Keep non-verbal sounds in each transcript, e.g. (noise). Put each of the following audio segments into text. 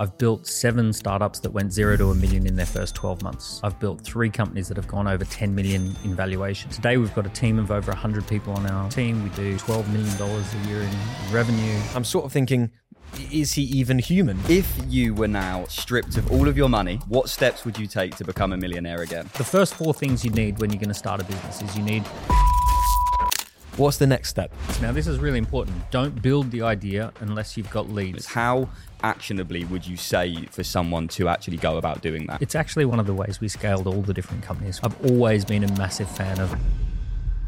I've built seven startups that went zero to a million in their first 12 months. I've built three companies that have gone over 10 million in valuation. Today, we've got a team of over 100 people on our team. We do $12 million a year in revenue. I'm sort of thinking, is he even human? If you were now stripped of all of your money, what steps would you take to become a millionaire again? The first four things you need when you're going to start a business is you need What's the next step? Now, this is really important. Don't build the idea unless you've got leads. How actionably would you say for someone to actually go about doing that? It's actually one of the ways we scaled all the different companies. I've always been a massive fan of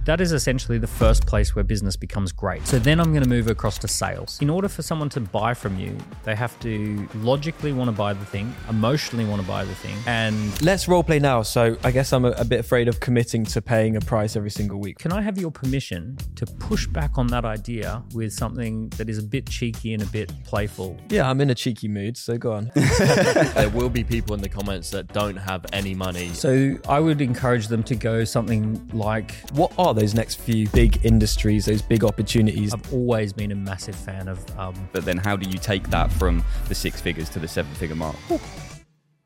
that is essentially the first place where business becomes great. So then I'm going to move across to sales. In order for someone to buy from you, they have to logically want to buy the thing, emotionally want to buy the thing, and Let's role play now. So I guess I'm a, a bit afraid of committing to paying a price every single week. can I have your permission to push back on that idea with something that is a bit cheeky and a bit playful? Yeah, I'm in a cheeky mood, so go on. (laughs) (laughs) there will be people in the comments that don't have any money. So I would encourage them to go something like what are those next few big industries, those big opportunities? I've always been a massive fan of um, But then how do you take that from the six figures to the seven figure mark?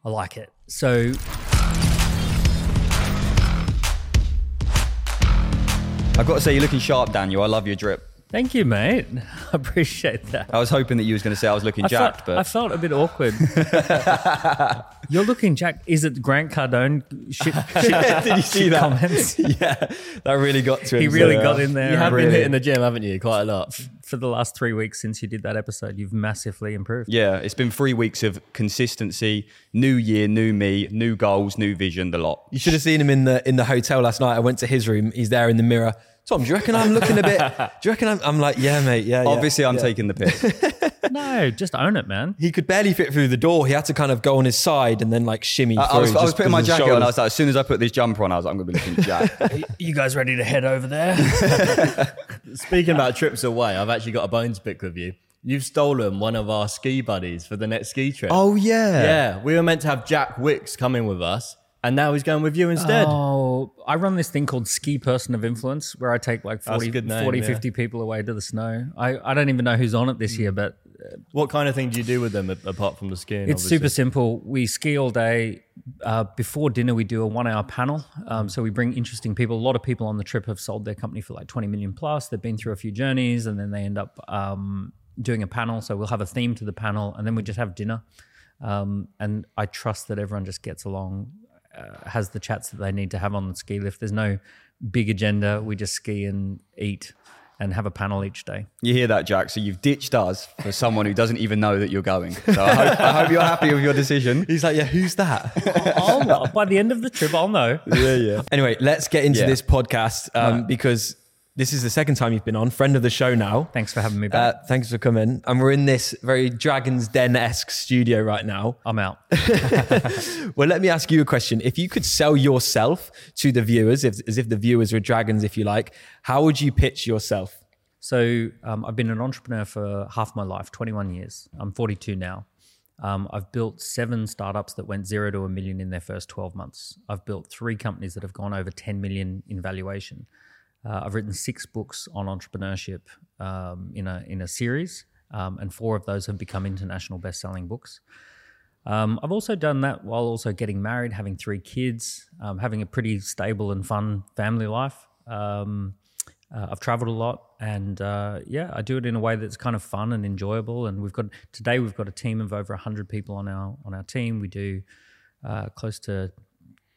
I like it. So I've got to say, you're looking sharp, Daniel. I love your drip. Thank you, mate. (laughs) I appreciate that. I was hoping that you was going to say I was looking I jacked, felt, I felt a bit awkward. (laughs) You're looking jacked. Is it Grant Cardone shit, (laughs) shit, Did you see shit that? comments? yeah, that really got to him. He really so, got in there. You have Really. been hitting the gym, haven't you? Quite a lot. For the last three weeks since you did that episode, you've massively improved. yeah, it's been three weeks of consistency, new year, new me, new goals, new vision, the lot. You should have seen him in the in the hotel last night. I went to his room. He's there in the mirror. Tom, do you reckon I'm looking a bit? Do you reckon I'm? I'm like, yeah, mate. Yeah. yeah, Obviously, I'm yeah. taking the piss. (laughs) No, just own it, man. He could barely fit through the door. He had to kind of go on his side and then like shimmy. I, I through was, I was putting my because of jacket on. I was like, as soon as I put this jumper on, I was like, I'm going to be looking jacked. (laughs) You guys ready to head over there? (laughs) Speaking about trips away, I've actually got a bone to pick with you. You've stolen one of our ski buddies for the next ski trip. Oh yeah. yeah. We were meant to have Jack Wicks coming with us, and now he's going with you instead. Oh, I run this thing called Ski Person of Influence where I take like That's a 40, good name, 40 yeah. 50 people away to the snow. I, I don't even know who's on it this year, but What kind of thing do you do with them a- apart from the skiing? It's obviously? super simple. We ski all day. Uh, before dinner, we do a one-hour panel. Um, so we bring interesting people. A lot of people on the trip have sold their company for like twenty million plus. They've been through a few journeys, and then they end up um, doing a panel. So we'll have a theme to the panel, and then we just have dinner. Um, and I trust that everyone just gets along, uh, has the chats that they need to have on the ski lift. There's no big agenda. We just ski and eat, and have a panel each day. you hear that, Jack? So you've ditched us for someone who doesn't even know that you're going. So I hope, I hope you're happy with your decision. He's like, yeah, who's that? (laughs) I'll know. By the end of the trip, I'll know. yeah, yeah. Anyway, let's get into Yeah. this podcast um, because this is the second time you've been on, friend of the show now. Thanks for having me back. Uh, thanks for coming. And we're in this very Dragon's Den esque studio right now. I'm out. (laughs) Well, let me ask you a question. If you could sell yourself to the viewers, if, as if the viewers were dragons, if you like, how would you pitch yourself? So um, I've been an entrepreneur for half my life, 21 years. I'm 42 now. Um, I've built seven startups that went zero to a million in their first 12 months. I've built three companies that have gone over 10 million in valuation. Uh, I've written six books on entrepreneurship um, in a in a series, um, and four of those have become international best-selling books. Um, I've also done that while also getting married, having three kids, um, having a pretty stable and fun family life. Um, uh, I've traveled a lot, and uh, yeah, I do it in a way that's kind of fun and enjoyable. And we've got today we've got a team of over hundred people on our on our team. We do uh, close to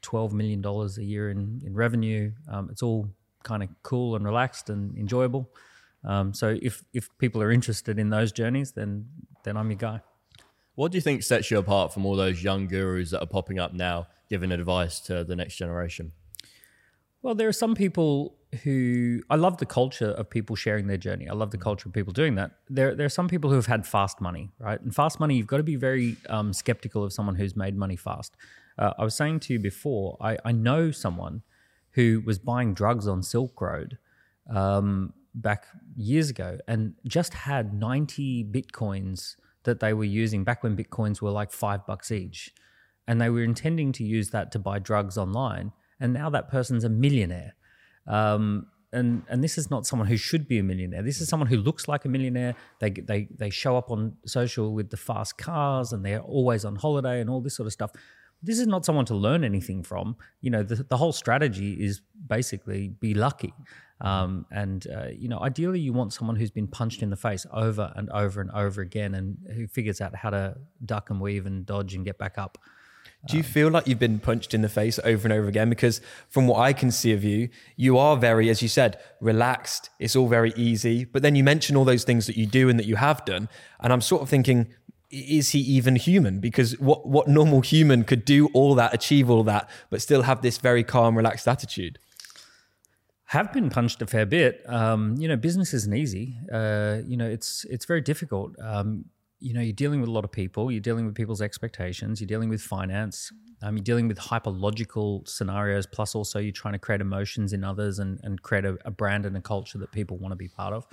twelve million dollars a year in in revenue. Um, it's all kind of cool and relaxed and enjoyable. Um, so if if people are interested in those journeys, then then I'm your guy. What do you think sets you apart from all those young gurus that are popping up now, giving advice to the next generation? Well, there are some people who I love the culture of people sharing their journey. I love the culture of people doing that. There, there are some people who have had fast money, right? And fast money, you've got to be very um, skeptical of someone who's made money fast. Uh, I was saying to you before, I, I know someone who was buying drugs on Silk Road um, back years ago and just had 90 bitcoins that they were using back when bitcoins were like five bucks each. And they were intending to use that to buy drugs online. And now that person's a millionaire. Um, and and this is not someone who should be a millionaire. This is someone who looks like a millionaire. They they they show up on social with the fast cars and they're always on holiday and all this sort of stuff. This is not someone to learn anything from. You know, the, the whole strategy is basically be lucky. Um, and uh, you know, ideally, you want someone who's been punched in the face over and over and over again, and who figures out how to duck and weave and dodge and get back up. Do you feel like you've been punched in the face over and over again? Because from what I can see of you, you are very, as you said, relaxed. It's all very easy. But then you mention all those things that you do and that you have done. And I'm sort of thinking, is he even human? Because what, what normal human could do all that, achieve all that, but still have this very calm, relaxed attitude? have been punched a fair bit. Um, you know, business isn't easy. Uh, you know, it's it's very difficult. Um, you know, you're dealing with a lot of people. You're dealing with people's expectations. You're dealing with finance. Um, you're dealing with hyperlogical scenarios. Plus, also you're trying to create emotions in others and and create a, a brand and a culture that people want to be part of.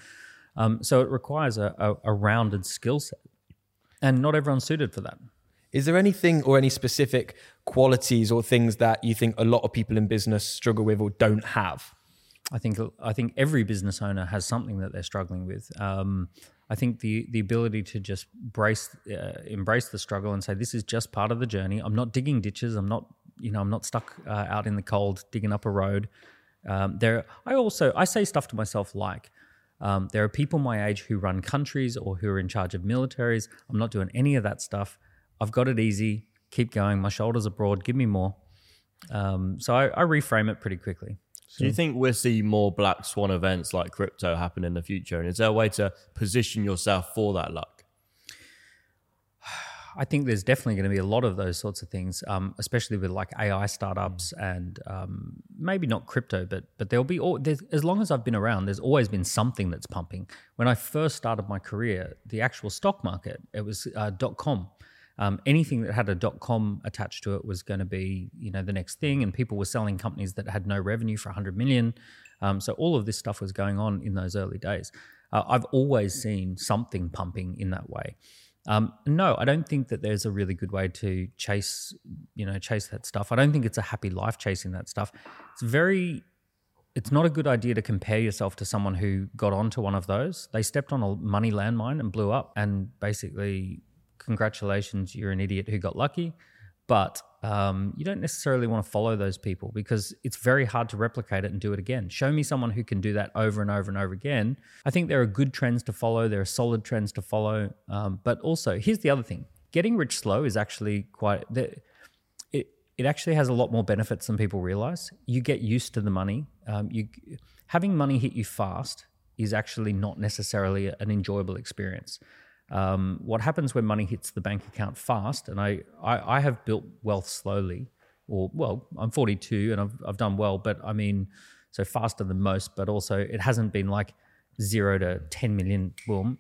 Um, so it requires a, a, a rounded skill set, and not everyone's suited for that. Is there anything or any specific qualities or things that you think a lot of people in business struggle with or don't have? I think I think every business owner has something that they're struggling with. Um, I think the the ability to just brace, uh, embrace the struggle and say this is just part of the journey. I'm not digging ditches. I'm not, you know, I'm not stuck uh, out in the cold digging up a road. Um, there, I also I say stuff to myself like, um, there are people my age who run countries or who are in charge of militaries. I'm not doing any of that stuff. I've got it easy. Keep going. My shoulders are broad. Give me more. Um, so I, I reframe it pretty quickly. Do you think we'll see more black swan events like crypto happen in the future? And is there a way to position yourself for that luck? I think there's definitely going to be a lot of those sorts of things, um, especially with like AI startups and um, maybe not crypto, but but there'll be all, as long as I've been around, there's always been something that's pumping. When I first started my career, the actual stock market it was uh, dot com. Um, anything that had a dot com attached to it was going to be you know the next thing, and people were selling companies that had no revenue for 100 million. Um, so all of this stuff was going on in those early days. Uh, I've always seen something pumping in that way. Um, no, I don't think that there's a really good way to chase, you know, chase that stuff. I don't think it's a happy life chasing that stuff. It's very, it's not a good idea to compare yourself to someone who got onto one of those. They stepped on a money landmine and blew up, and basically, congratulations, you're an idiot who got lucky. But um, you don't necessarily want to follow those people because it's very hard to replicate it and do it again. Show me someone who can do that over and over and over again. I think there are good trends to follow, there are solid trends to follow. Um, but also, here's the other thing getting rich slow is actually quite. It, it actually has a lot more benefits than people realize. You get used to the money. Um, you having money hit you fast is actually not necessarily an enjoyable experience. Um, what happens when money hits the bank account fast, and I, I, I, have built wealth slowly, or well, I'm 42 and I've, I've done well, but I mean, so faster than most, but also it hasn't been like zero to 10 million, boom.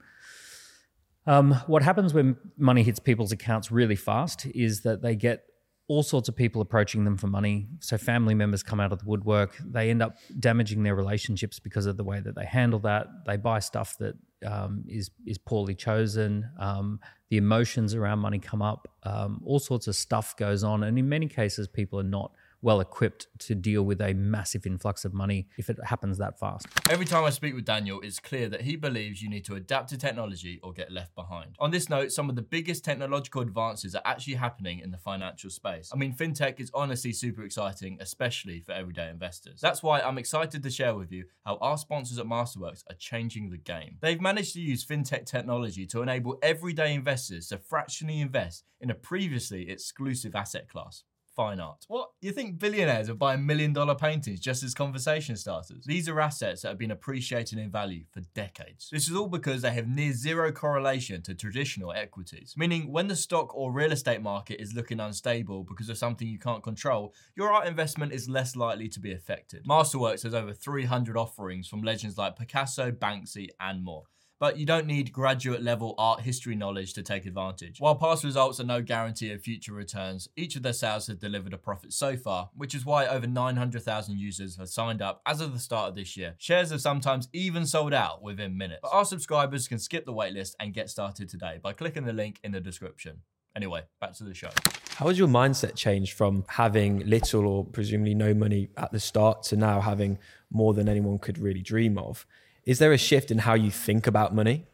Um, what happens when money hits people's accounts really fast is that they get all sorts of people approaching them for money. So family members come out of the woodwork. They end up damaging their relationships because of the way that they handle that. They buy stuff that um, is is poorly chosen. Um, the emotions around money come up. Um, all sorts of stuff goes on, and in many cases, people are not well equipped to deal with a massive influx of money if it happens that fast. Every time I speak with Daniel, it's clear that he believes you need to adapt to technology or get left behind. On this note, some of the biggest technological advances are actually happening in the financial space. I mean, fintech is honestly super exciting, especially for everyday investors. That's why I'm excited to share with you how our sponsors at Masterworks are changing the game. They've managed to use fintech technology to enable everyday investors to fractionally invest in a previously exclusive asset class fine art. What? You think billionaires are buying million dollar paintings just as conversation starters? These are assets that have been appreciating in value for decades. This is all because they have near zero correlation to traditional equities, meaning when the stock or real estate market is looking unstable because of something you can't control, your art investment is less likely to be affected. Masterworks has over 300 offerings from legends like Picasso, Banksy, and more but you don't need graduate level art history knowledge to take advantage. While past results are no guarantee of future returns, each of their sales have delivered a profit so far, which is why over 900,000 users have signed up as of the start of this year. Shares have sometimes even sold out within minutes. But our subscribers can skip the waitlist and get started today by clicking the link in the description. Anyway, back to the show. How has your mindset changed from having little or presumably no money at the start to now having more than anyone could really dream of? Is there a shift in how you think about money?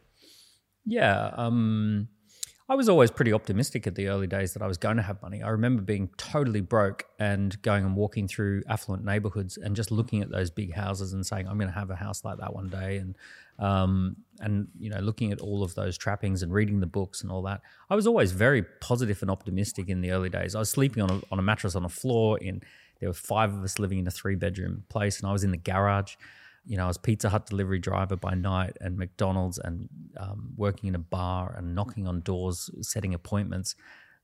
Yeah. Um, I was always pretty optimistic at the early days that I was going to have money. I remember being totally broke and going and walking through affluent neighborhoods and just looking at those big houses and saying, I'm going to have a house like that one day. And, um, and, you know, looking at all of those trappings and reading the books and all that. I was always very positive and optimistic in the early days. I was sleeping on a, on a mattress on a floor in, there were five of us living in a three bedroom place and I was in the garage you know, I was Pizza Hut delivery driver by night and McDonald's and um, working in a bar and knocking on doors, setting appointments.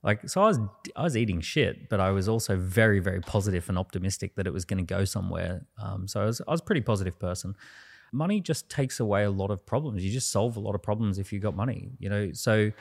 Like, so I was, I was eating shit, but I was also very, very positive and optimistic that it was going to go somewhere. Um, so I was, I was a pretty positive person. Money just takes away a lot of problems. You just solve a lot of problems if you got money, you know. So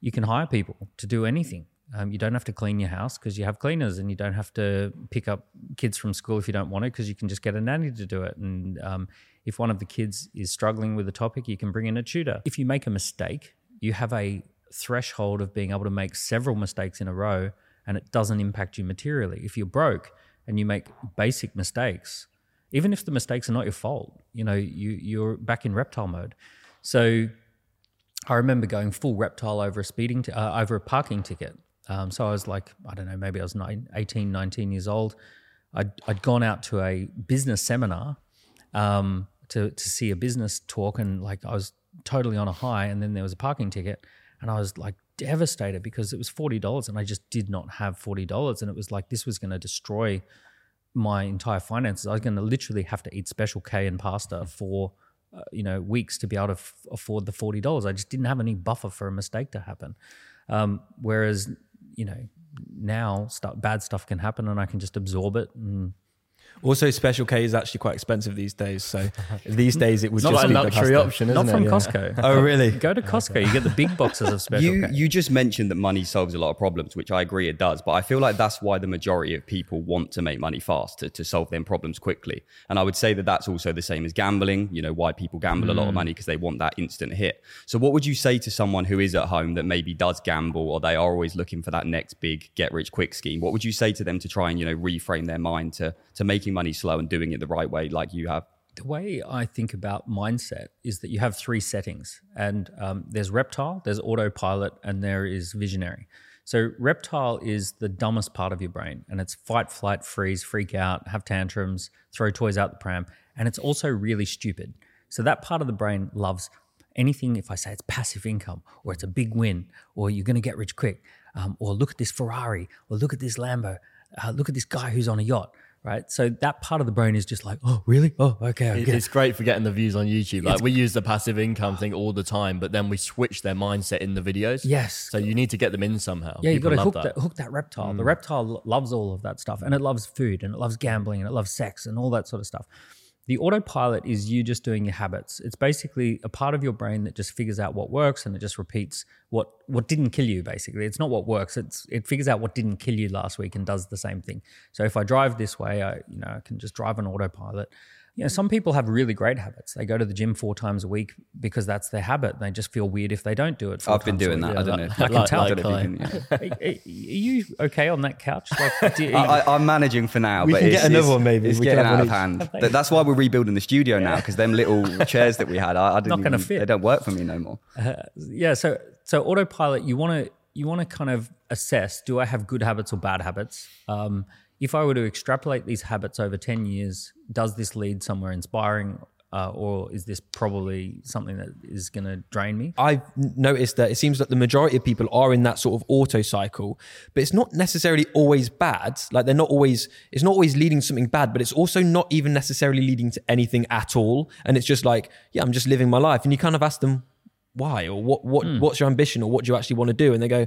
you can hire people to do anything. Um, you don't have to clean your house because you have cleaners, and you don't have to pick up kids from school if you don't want to because you can just get a nanny to do it. And um, if one of the kids is struggling with a topic, you can bring in a tutor. If you make a mistake, you have a threshold of being able to make several mistakes in a row, and it doesn't impact you materially. If you're broke and you make basic mistakes, even if the mistakes are not your fault, you know you you're back in reptile mode. So I remember going full reptile over a speeding t- uh, over a parking ticket. Um, so I was like, I don't know, maybe I was nine, 18, 19 years old. I'd, I'd gone out to a business seminar um, to, to see a business talk, and like I was totally on a high. And then there was a parking ticket, and I was like devastated because it was $40 and I just did not have $40. And it was like this was going to destroy my entire finances. I was going to literally have to eat special K and pasta for uh, you know weeks to be able to f- afford the forty dollars. I just didn't have any buffer for a mistake to happen. Um, whereas you know now stuff, bad stuff can happen and I can just absorb it and Also, Special K is actually quite expensive these days. So (laughs) these days it would It's not just like be a luxury pasta. option, isn't not it? from Yeah. Costco. (laughs) Oh, really? Go to Costco, you get the big boxes of special. You K. you just mentioned that money solves a lot of problems, which I agree it does. But I feel like that's why the majority of people want to make money fast to, to solve their problems quickly. And I would say that that's also the same as gambling. You know why people gamble a lot of mm. money because they want that instant hit. So what would you say to someone who is at home that maybe does gamble or they are always looking for that next big get rich quick scheme? What would you say to them to try and you know reframe their mind to to making money slow and doing it the right way, like you have? the way I think about mindset is that you have three settings, and um, there's reptile, there's autopilot, and there is visionary. So reptile is the dumbest part of your brain, and it's fight, flight, freeze, freak out, have tantrums, throw toys out the pram, and it's also really stupid. So that part of the brain loves anything. If I say it's passive income, or it's a big win, or you're going to get rich quick, um, or look at this Ferrari, or look at this Lambo, uh, look at this guy who's on a yacht. Right, so that part of the brain is just like, oh, really? Oh, okay, It- It's great for getting the views on YouTube. Like we use the passive income thing all the time, but then we switch their mindset in the videos. Yes. So you need to get them in somehow. Yeah, you've got to hook that. hook that reptile. Mm. The reptile loves all of that stuff, and it loves food, and it loves gambling, and it loves sex, and all that sort of stuff. The autopilot is you just doing your habits. It's basically a part of your brain that just figures out what works, and it just repeats what what didn't kill you. Basically, it's not what works. It's it figures out what didn't kill you last week and does the same thing. So if I drive this way, I you know I can just drive an autopilot. You know, some people have really great habits. They go to the gym four times a week because that's their habit. They just feel weird if they don't do it. Four I've been times a doing week. that. I don't know. I can Like- tell. like I don't know if you Kai. can- yeah. Are, are you okay on that couch? Like, you, (laughs) I, I, I'm managing for now. We but can get another one maybe. It's We can getting out of hand. (laughs) Th- That's why we're rebuilding the studio now because them little (laughs) chairs that we had, I, I didn't Not gonna fit. They don't work for me no more. yeah. So, so autopilot, you want to you want to kind of assess: Do I have good habits or bad habits? Um, if I were to extrapolate these habits over ten years, does this lead somewhere inspiring, uh, or is this probably something that is going to drain me? I've noticed that it seems that the majority of people are in that sort of auto cycle, but it's not necessarily always bad. Like they're not always, it's not always leading to something bad, but it's also not even necessarily leading to anything at all. And it's just like, yeah, I'm just living my life. And you kind of ask them why or what, what, what's your ambition or what do you actually want to do? And they go,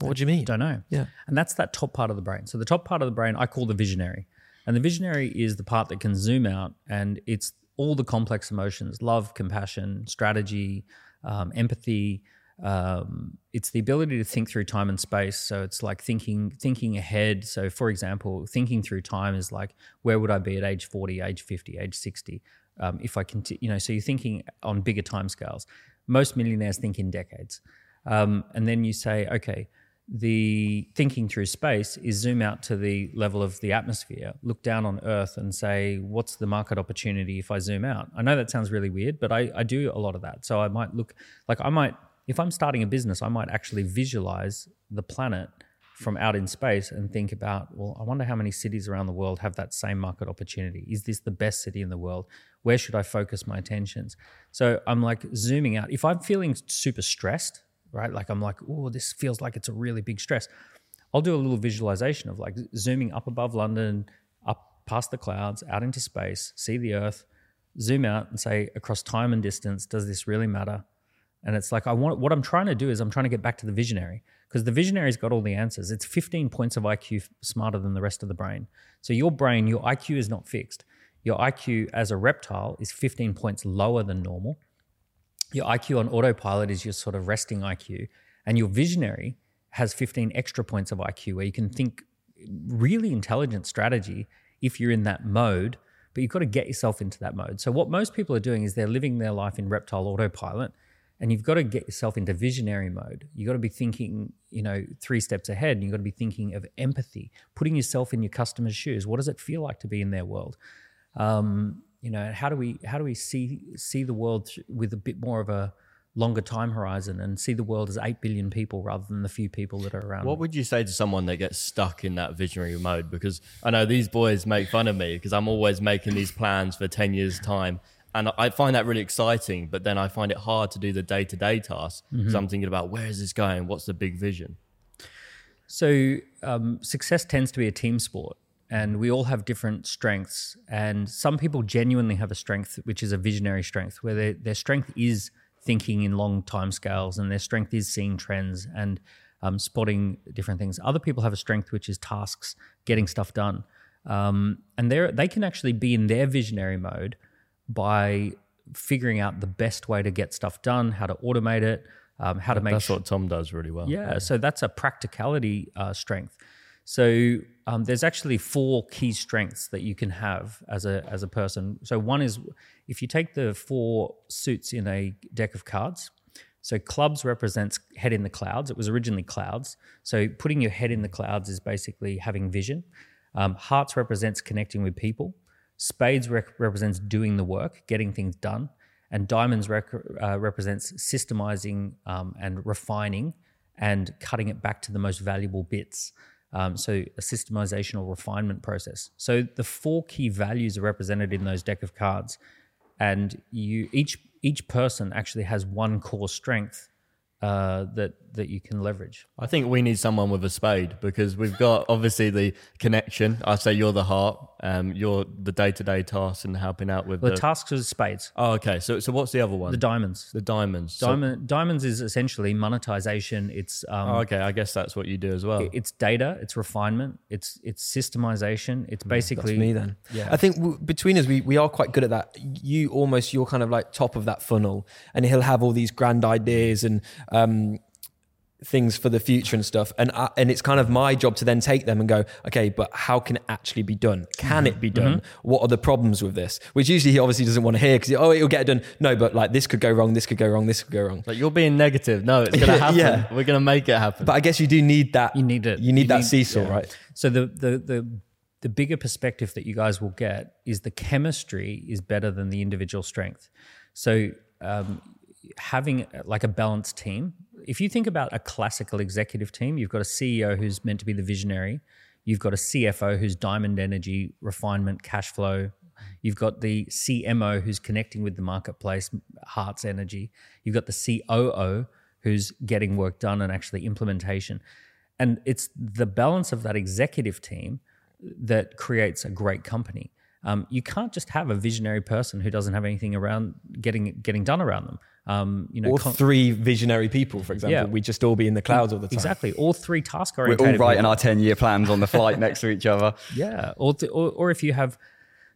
what do you mean? Don't know. Yeah. And that's that top part of the brain. So the top part of the brain I call the visionary. And the visionary is the part that can zoom out and it's all the complex emotions love, compassion, strategy, um, empathy. Um, it's the ability to think through time and space. So it's like thinking thinking ahead. So for example, thinking through time is like where would I be at age 40, age 50, age 60? Um, if I continue, you know, so you're thinking on bigger time scales. Most millionaires think in decades. Um, and then you say, okay, the thinking through space is zoom out to the level of the atmosphere, look down on Earth and say, what's the market opportunity if I zoom out? I know that sounds really weird, but I, I do a lot of that. So I might look like I might, if I'm starting a business, I might actually visualize the planet from out in space and think about, well, I wonder how many cities around the world have that same market opportunity. Is this the best city in the world? Where should I focus my attentions? So I'm like zooming out. If I'm feeling super stressed, right? Like I'm like, oh, this feels like it's a really big stress. I'll do a little visualization of like zooming up above London, up past the clouds, out into space, see the Earth, zoom out and say across time and distance, does this really matter? And it's like I want what I'm trying to do is I'm trying to get back to the visionary because the visionary's got all the answers. It's 15 points of IQ smarter than the rest of the brain. So your brain, your IQ is not fixed. Your IQ as a reptile is 15 points lower than normal your IQ on autopilot is your sort of resting IQ, and your visionary has 15 extra points of IQ where you can think really intelligent strategy if you're in that mode, but you've got to get yourself into that mode. So, what most people are doing is they're living their life in reptile autopilot, and you've got to get yourself into visionary mode. You've got to be thinking, you know, three steps ahead, and you've got to be thinking of empathy, putting yourself in your customer's shoes. What does it feel like to be in their world? Um, you know how do we how do we see see the world with a bit more of a longer time horizon and see the world as 8 billion people rather than the few people that are around? What would you say to someone that gets stuck in that visionary mode? Because i know these boys make fun of me because i'm always making these plans for 10 years time and i find that really exciting but then i find it hard to do the day-to-day tasks because mm-hmm. i'm thinking about where is this going? What's the big vision? So um, success tends to be a team sport and we all have different strengths. And some people genuinely have a strength, which is a visionary strength, where their, their strength is thinking in long time scales and their strength is seeing trends and um, spotting different things. Other people have a strength, which is tasks, getting stuff done. Um, and they they can actually be in their visionary mode by figuring out the best way to get stuff done, how to automate it, um, how to make. That's sh- what Tom does really well. Yeah, yeah. so that's a practicality uh, strength. So um, there's actually four key strengths that you can have as a as a person. So one is if you take the four suits in a deck of cards. So clubs represents head in the clouds. It was originally clouds. So putting your head in the clouds is basically having vision. Um, hearts represents connecting with people. Spades rec- represents doing the work, getting things done, and diamonds rec- uh, represents systemizing um, and refining and cutting it back to the most valuable bits. Um, so a systemization or refinement process. So the four key values are represented in those deck of cards, and you each each person actually has one core strength uh, that that you can leverage. I think we need someone with a spade because we've got obviously the connection. I say you're the heart, um, you're the day to day tasks and helping out with the, the tasks are spades. Oh, okay. So so what's the other one? The diamonds. The diamonds. Diamond so, diamonds is essentially monetization. It's um, oh, okay. I guess that's what you do as well. It's data. It's refinement. It's it's systemization. It's basically that's me then. Yeah. I think w- between us, we we are quite good at that. You almost you're kind of like top of that funnel, and he'll have all these grand ideas and um, things for the future and stuff. And I, and it's kind of my job to then take them and go okay but how can it actually be done? Can it be done? Mm-hmm. what are the problems with this? Which usually he obviously doesn't want to hear because oh it'll get done. No but like this could go wrong this could go wrong this could go wrong. Like you're being negative. No it's gonna (laughs) happen. Yeah. we're gonna make it happen. But i guess you do need that. You need it. You need you that need, seesaw yeah. right? So the the the the bigger perspective that you guys will get is the chemistry is better than the individual strength. So um, having like a balanced team if you think about a classical executive team, you've got a CEO who's meant to be the visionary, you've got a CFO who's diamond energy, refinement, cash flow. You've got the CMO who's connecting with the marketplace, heart's energy. You've got the COO who's getting work done and actually implementation. And it's the balance of that executive team that creates a great company. Um, you can't just have a visionary person who doesn't have anything around getting getting done around them. Um, you know, or con- three visionary people, for example. Yeah. We just all be in the clouds all the time. Exactly. All three task oriented. We're all writing people. our ten year plans on the flight (laughs) next to each other. Yeah. Or, to, or or if you have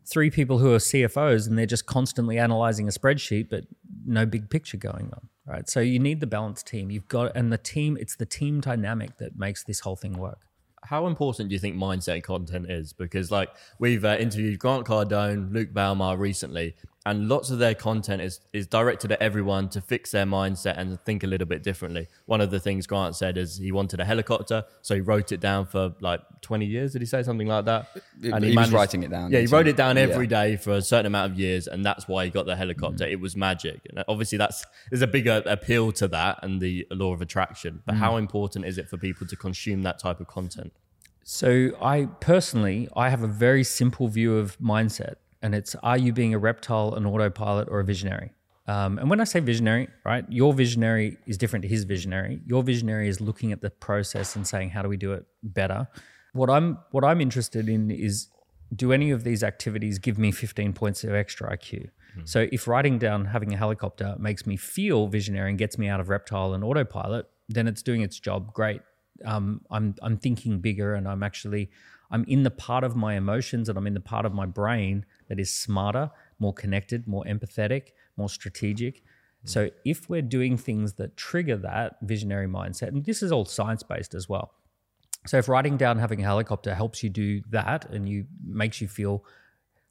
three people who are CFOs and they're just constantly analyzing a spreadsheet, but no big picture going on. Right. So you need the balanced team. You've got and the team. It's the team dynamic that makes this whole thing work how important do you think mindset content is? Because like we've uh, interviewed Grant Cardone, Luke Belmar recently, and lots of their content is is directed at everyone to fix their mindset and think a little bit differently. One of the things Grant said is he wanted a helicopter, so he wrote it down for like 20 years. Did he say something like that? He- he was writing it down, Yeah, he wrote it down every yeah. day for a certain amount of years, and that's why he got the helicopter. Mm-hmm. It was magic, and uh, obviously that's there's a bigger appeal to that and the law of attraction. But how mm. important is it for people to consume that type of content? So I personally, I have a very simple view of mindset, and it's: Are you being a reptile, an autopilot, or a visionary? Um, and when I say visionary, right, your visionary is different to his visionary. Your visionary is looking at the process and saying, "How do we do it better?" What I'm what I'm interested in is, do any of these activities give me 15 points of extra IQ? So if writing down having a helicopter makes me feel visionary and gets me out of reptile and autopilot, then it's doing its job great um, I'm I'm thinking bigger and I'm actually I'm in the part of my emotions and I'm in the part of my brain that is smarter, more connected, more empathetic, more strategic. Mm-hmm. So if we're doing things that trigger that visionary mindset, and this is all science based as well. So if writing down having a helicopter helps you do that and you makes you feel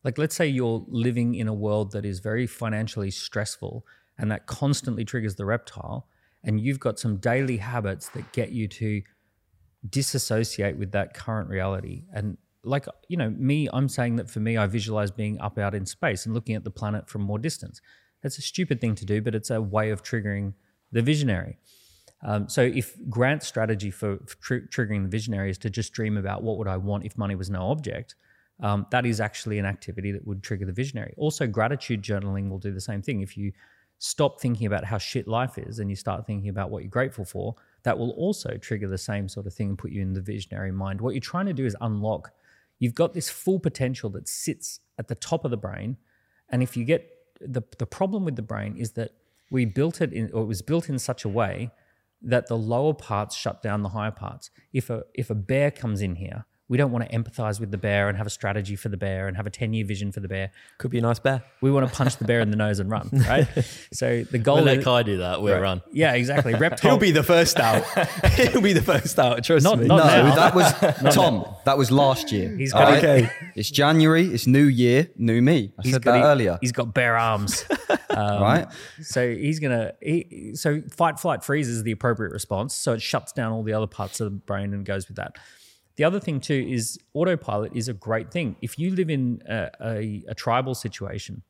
like let's say you're living in a world that is very financially stressful and that constantly triggers the reptile and you've got some daily habits that get you to disassociate with that current reality and like you know me i'm saying that for me i visualize being up out in space and looking at the planet from more distance that's a stupid thing to do but it's a way of triggering the visionary um, so if Grant's strategy for, for tr- triggering the visionary is to just dream about what would I want if money was no object, um, that is actually an activity that would trigger the visionary. Also, gratitude journaling will do the same thing. If you stop thinking about how shit life is and you start thinking about what you're grateful for, that will also trigger the same sort of thing and put you in the visionary mind. What you're trying to do is unlock. You've got this full potential that sits at the top of the brain, and if you get the the problem with the brain is that we built it in, or it was built in such a way that the lower parts shut down the higher parts. If a if a bear comes in here, we don't want to empathize with the bear and have a strategy for the bear and have a 10 year vision for the bear. Could be a nice bear. We want to punch the bear in the nose and run, (laughs) right? So the goal We'll let is, Kai do that. We'll run. yeah, exactly. (laughs) Reptile He'll be the first out. (laughs) He'll be the first out. Trust Not- me. not No, now. that was Tom. That was last year. He's all got- Okay. It's January. It's New Year, new me. I He's said that he- earlier. He's got bare arms. Um, right? So he's gonna. He, so fight, flight, freeze is the appropriate response. So it shuts down all the other parts of the brain and goes with that. The other thing too is autopilot is a great thing. If you live in a, a, a tribal situation,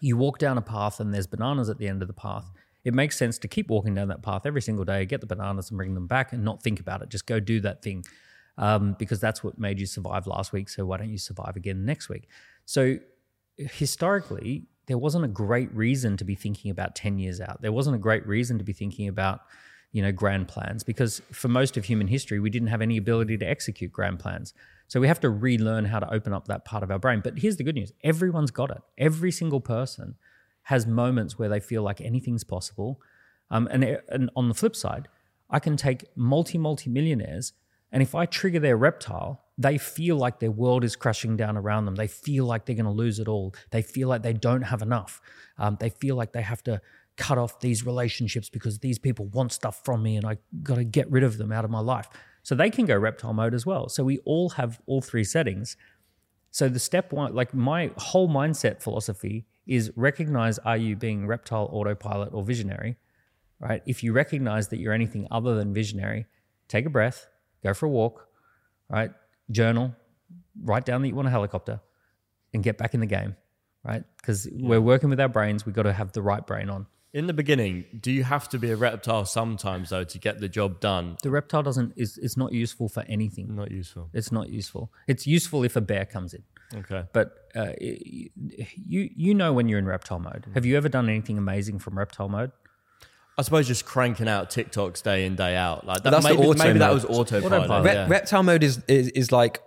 you walk down a path and there's bananas at the end of the path. It makes sense to keep walking down that path every single day, get the bananas and bring them back, and not think about it. Just go do that thing um, because that's what made you survive last week. So why don't you survive again next week? So historically, there wasn't a great reason to be thinking about 10 years out. There wasn't a great reason to be thinking about, you know, grand plans because for most of human history, we didn't have any ability to execute grand plans. So we have to relearn how to open up that part of our brain. But here's the good news everyone's got it. Every single person has moments where they feel like anything's possible. Um, and, and on the flip side, I can take multi, multi millionaires, and if I trigger their reptile, they feel like their world is crashing down around them. They feel like they're going to lose it all. They feel like they don't have enough. Um, they feel like they have to cut off these relationships because these people want stuff from me and I got to get rid of them out of my life. So they can go reptile mode as well. So we all have all three settings. So the step one, like my whole mindset philosophy is recognize are you being reptile, autopilot, or visionary, right? If you recognize that you're anything other than visionary, take a breath, go for a walk, right? Journal, write down that you want a helicopter, and get back in the game, right? Because we're working with our brains, we've got to have the right brain on. In the beginning, do you have to be a reptile sometimes though to get the job done? The reptile doesn't is it's not useful for anything. Not useful. It's not useful. It's useful if a bear comes in. Okay. But uh, you you know when you're in reptile mode. Have you ever done anything amazing from reptile mode? I suppose just cranking out TikToks day in day out like that. That's the maybe, auto maybe that was autopilot. Autopilot. Re- yeah. Reptile mode is, is is like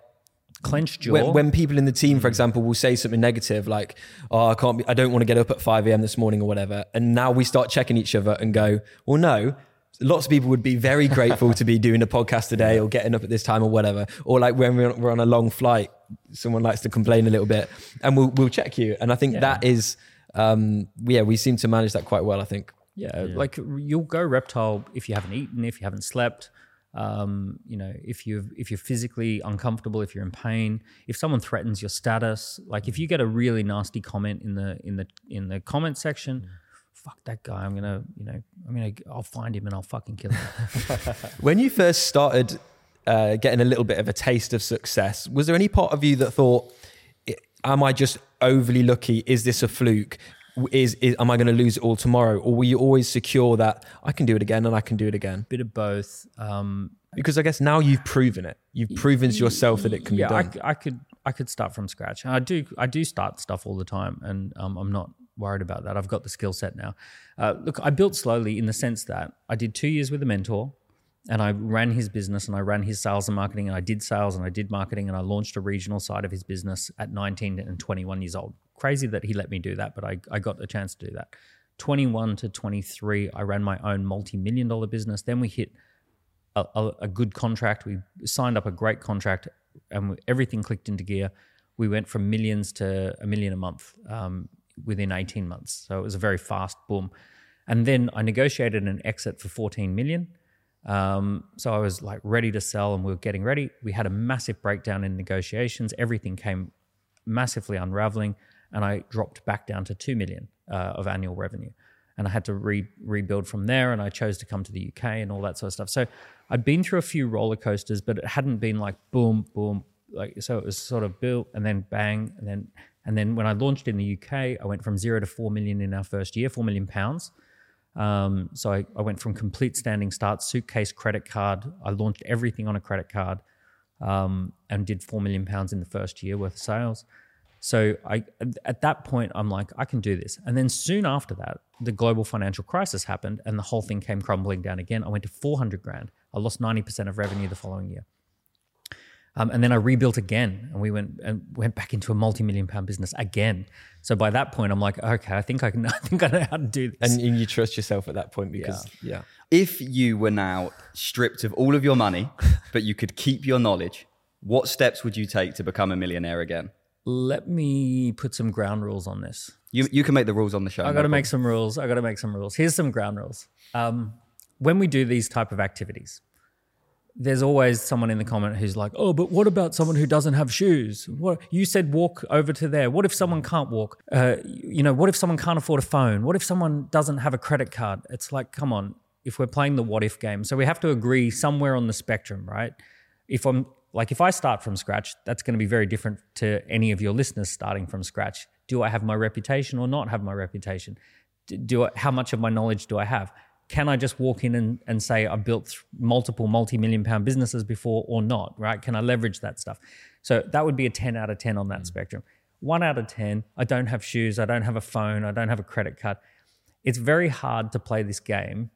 Clenched jaw. when, when people in the team, for example, will say something negative like, "Oh, I can't be, I don't want to get up at five a.m. this morning or whatever," and now we start checking each other and go, "Well, no." Lots of people would be very grateful to be doing a podcast today or getting up at this time or whatever. Or like when we're, we're on a long flight, someone likes to complain a little bit, and we'll we'll check you. And I think Yeah. that is, um, yeah, we seem to manage that quite well. I think. Yeah, like you'll go reptile if you haven't eaten, if you haven't slept. Um, you know, if you if you're physically uncomfortable, if you're in pain, if someone threatens your status, like if you get a really nasty comment in the in the in the comment section, fuck that guy. I'm gonna, you know, I'm gonna, I'll find him and I'll fucking kill him. (laughs) When you first started uh, getting a little bit of a taste of success, was there any part of you that thought, "Am I just overly lucky? Is this a fluke? Is, is am I going to lose it all tomorrow?" Or were you always secure that I can do it again and I can do it again? Bit of both. Um, Because I guess now you've proven it. You've proven to yourself that it can yeah, be I, done. c- I could I could start from scratch. I do I do start stuff all the time, and um, I'm not worried about that. I've got the skill set now. Uh, look, I built slowly in the sense that I did two years with a mentor, and I ran his business, and I ran his sales and marketing, and I did sales, and I did marketing, and I launched a regional side of his business at 19 and 21 years old. Crazy that he let me do that, but I I got a chance to do that. 21 to 23, I ran my own multi-million dollar business. Then we hit a, a, a good contract. We signed up a great contract, and we, everything clicked into gear. We went from millions to a million a month um, within 18 months. So it was a very fast boom. And then I negotiated an exit for 14 million. Um, so I was like ready to sell, and we were getting ready. We had a massive breakdown in negotiations. Everything came massively unraveling, and I dropped back down to two million uh, of annual revenue, and I had to re- rebuild from there. And I chose to come to the UK and all that sort of stuff. So I'd been through a few roller coasters, but it hadn't been like boom, boom, like so. It was sort of built and then bang, and then and then when I launched in the UK, I went from zero to four million in our first year, four million pounds. Um, so I, I went from complete standing start, suitcase, credit card. I launched everything on a credit card um, and did four million pounds in the first year worth of sales. So I, at that point, I'm like, I can do this. And then soon after that, the global financial crisis happened, and the whole thing came crumbling down again. I went to 400 grand. I lost 90% of revenue the following year. Um, and then I rebuilt again, and we went and went back into a multi-million pound business again. So by that point, I'm like, okay, I think I can. (laughs) I think I know how to do this. and, and you trust yourself at that point because yeah. If you were now stripped of all of your money, but you could keep your knowledge, what steps would you take to become a millionaire again? Let me put some ground rules on this. You, you can make the rules on the show. I got to make some rules. I got to make some rules. Here's some ground rules. Um, when we do these type of activities, there's always someone in the comment who's like, "Oh, but what about someone who doesn't have shoes? What you said, walk over to there. What if someone can't walk? Uh, you know, what if someone can't afford a phone? What if someone doesn't have a credit card? It's like, come on. If we're playing the what if game, so we have to agree somewhere on the spectrum, right? If I'm like, if I start from scratch, that's going to be very different to any of your listeners starting from scratch. Do I have my reputation or not have my reputation? Do I, how much of my knowledge do I have? Can I just walk in and, and say I've built multiple multi-million pound businesses before or not, right? Can I leverage that stuff? So that would be a 10 out of 10 on that mm. spectrum. One out of 10, I don't have shoes, I don't have a phone, I don't have a credit card. It's very hard to play this game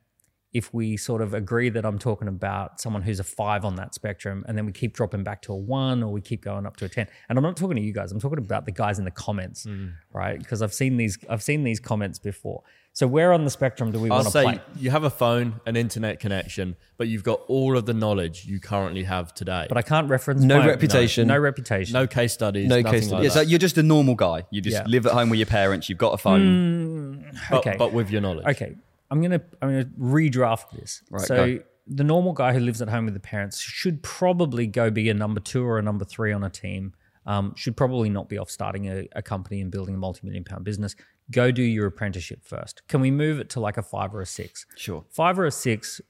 if we sort of agree that I'm talking about someone who's a five on that spectrum, and then we keep dropping back to a one or we keep going up to a 10. And I'm not talking to you guys, I'm talking about the guys in the comments, mm. right? Because I've seen these, I've seen these comments before. So where on the spectrum do we want to say play? you have a phone, an internet connection, but you've got all of the knowledge you currently have today. But I can't reference No my- reputation. No, reputation. no case studies, No nothing case like studies. Yeah, that. so you're just a normal guy. You just Yeah. live at home with your parents. You've got a phone. Mm, but, okay. but with your knowledge. Okay, I'm gonna I'm gonna redraft this. Right, so go. the normal guy who lives at home with the parents should probably go be a number two or a number three on a team. Um, should probably not be off starting a, a company and building a multi-million pound business. Go do your apprenticeship first. Can we move it to like a five or a six? Sure. Five or a six,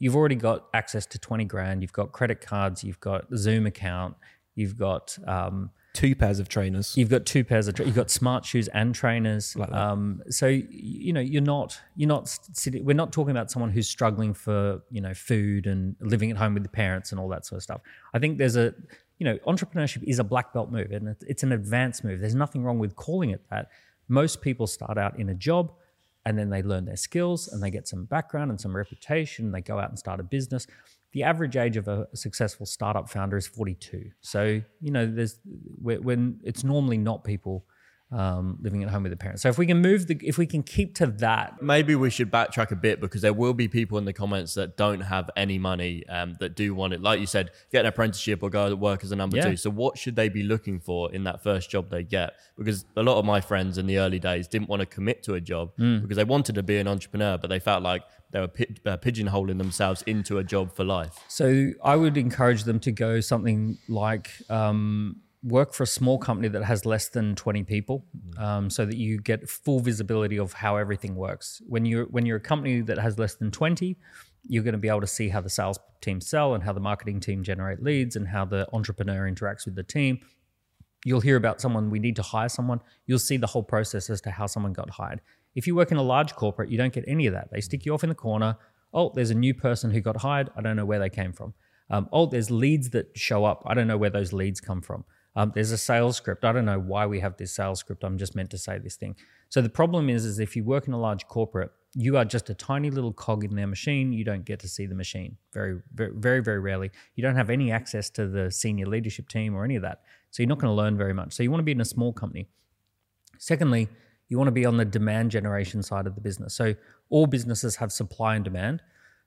you've already got access to 20 grand. You've got credit cards. You've got Zoom account. You've got um, Two pairs of trainers. You've got two pairs of tra- you've got smart shoes and trainers. Like um, so you know you're not you're not sitting. We're not talking about someone who's struggling for you know food and living at home with the parents and all that sort of stuff. I think there's a you know entrepreneurship is a black belt move and it's an advanced move. There's nothing wrong with calling it that. Most people start out in a job and then they learn their skills and they get some background and some reputation. They go out and start a business. The average age of a successful startup founder is 42. So you know, there's when it's normally not people um, living at home with the parents. So if we can move the, if we can keep to that, Maybe we should backtrack a bit because there will be people in the comments that don't have any money um, that do want it. Like you said, get an apprenticeship or go to work as a number Yeah. two. So what should they be looking for in that first job they get? Because a lot of my friends in the early days didn't want to commit to a job Hmm. because they wanted to be an entrepreneur, but they felt like they were pi- uh, pigeonholing themselves into a job for life. So I would encourage them to go something like um, work for a small company that has less than 20 people, um, so that you get full visibility of how everything works. When you're when you're a company that has less than 20, you're going to be able to see how the sales team sell and how the marketing team generate leads and how the entrepreneur interacts with the team. You'll hear about someone, we need to hire someone. You'll see the whole process as to how someone got hired. If you work in a large corporate, you don't get any of that. They stick you off in the corner. Oh, there's a new person who got hired. I don't know where they came from. Um, oh, there's leads that show up. I don't know where those leads come from. Um, there's a sales script. I don't know why we have this sales script. I'm just meant to say this thing. So the problem is, is if you work in a large corporate, you are just a tiny little cog in their machine. You don't get to see the machine very, very, very, very rarely. You don't have any access to the senior leadership team or any of that. So you're not going to learn very much. So you want to be in a small company. Secondly, you want to be on the demand generation side of the business. So all businesses have supply and demand.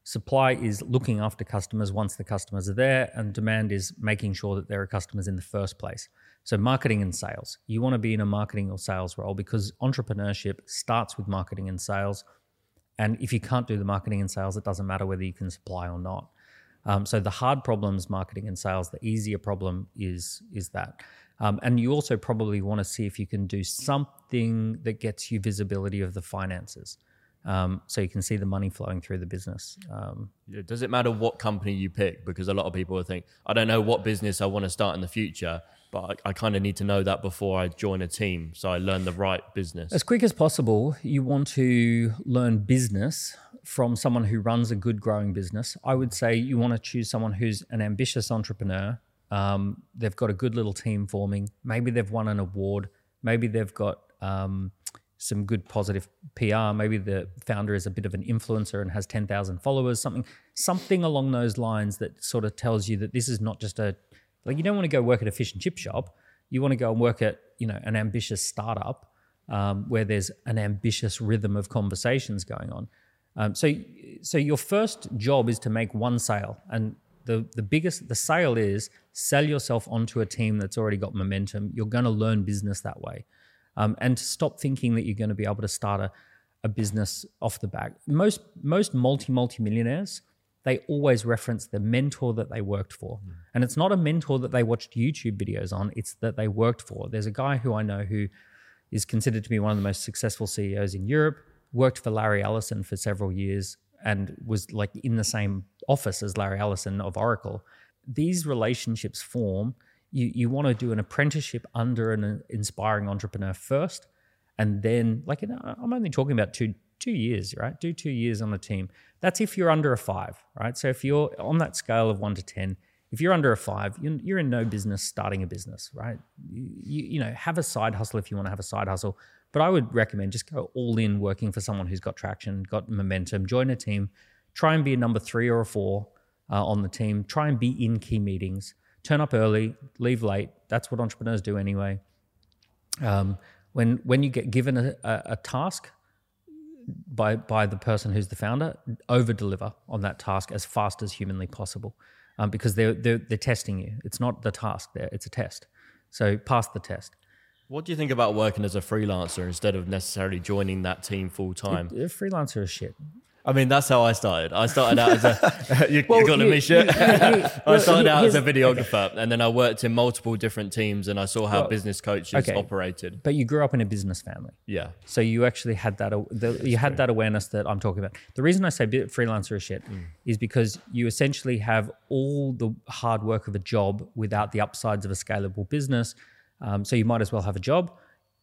Supply is looking after customers once the customers are there, and demand is making sure that there are customers in the first place. So, marketing and sales. You want to be in a marketing or sales role because entrepreneurship starts with marketing and sales. And if you can't do the marketing and sales, it doesn't matter whether you can supply or not. Um, so the hard problems, marketing and sales. The easier problem is is that. Um, and you also probably want to see if you can do something that gets you visibility of the finances, um, so you can see the money flowing through the business. Um, Does it matter what company you pick? Because a lot of people will think, I don't know what business I want to start in the future, but I, I kind of need to know that before I join a team so I learn the right business. As quick as possible, you want to learn business from someone who runs a good growing business. I would say you want to choose someone who's an ambitious entrepreneur. Um, they've got a good little team forming. Maybe they've won an award. Maybe they've got um, some good positive PR. Maybe the founder is a bit of an influencer and has 10,000 followers, something, something along those lines that sort of tells you that this is not just a, like you don't want to go work at a fish and chip shop. You want to go and work at, you know, an ambitious startup um, where there's an ambitious rhythm of conversations going on. Um, so, so your first job is to make one sale, and the the biggest the sale is sell yourself onto a team that's already got momentum. You're going to learn business that way, um, and to stop thinking that you're going to be able to start a, a business off the back. Most most multi multi millionaires they always reference the mentor that they worked for, and it's not a mentor that they watched YouTube videos on. It's that they worked for. There's a guy who I know who is considered to be one of the most successful CEOs in Europe, worked for Larry Ellison for several years and was like in the same office as Larry Ellison of Oracle. These relationships form. You, you want to do an apprenticeship under an uh, inspiring entrepreneur first, and then like know, uh, I'm only talking about two two years, right? Do two years on a team. That's if you're under a five, right? So if you're on that scale of one to ten, if you're under a five, you're, in no business starting a business, right? You, you know, have a side hustle if you want to have a side hustle. But I would recommend just go all in working for someone who's got traction, got momentum, join a team, try and be a number three or a four uh, on the team, try and be in key meetings, turn up early, leave late. That's what entrepreneurs do anyway. Um, when, when you get given a, a, a task, by by the person who's the founder over deliver on that task as fast as humanly possible um, because they're, they're they're testing you it's not the task there it's a test so pass the test What do you think about working as a freelancer instead of necessarily joining that team full time? freelancer is shit I mean, that's how I started. I started out as a (laughs) (laughs) you, Well, you got you- me shit. you- you- (laughs) I started out as a videographer, and then I worked in multiple different teams, and I saw how Well, business coaches okay. operated. but you grew up in a business family Yeah, so you actually had that uh, the, you had that awareness that I'm talking about. The reason I say freelancer is shit mm. is because you essentially have all the hard work of a job without the upsides of a scalable business. Um, so you might as well have a job,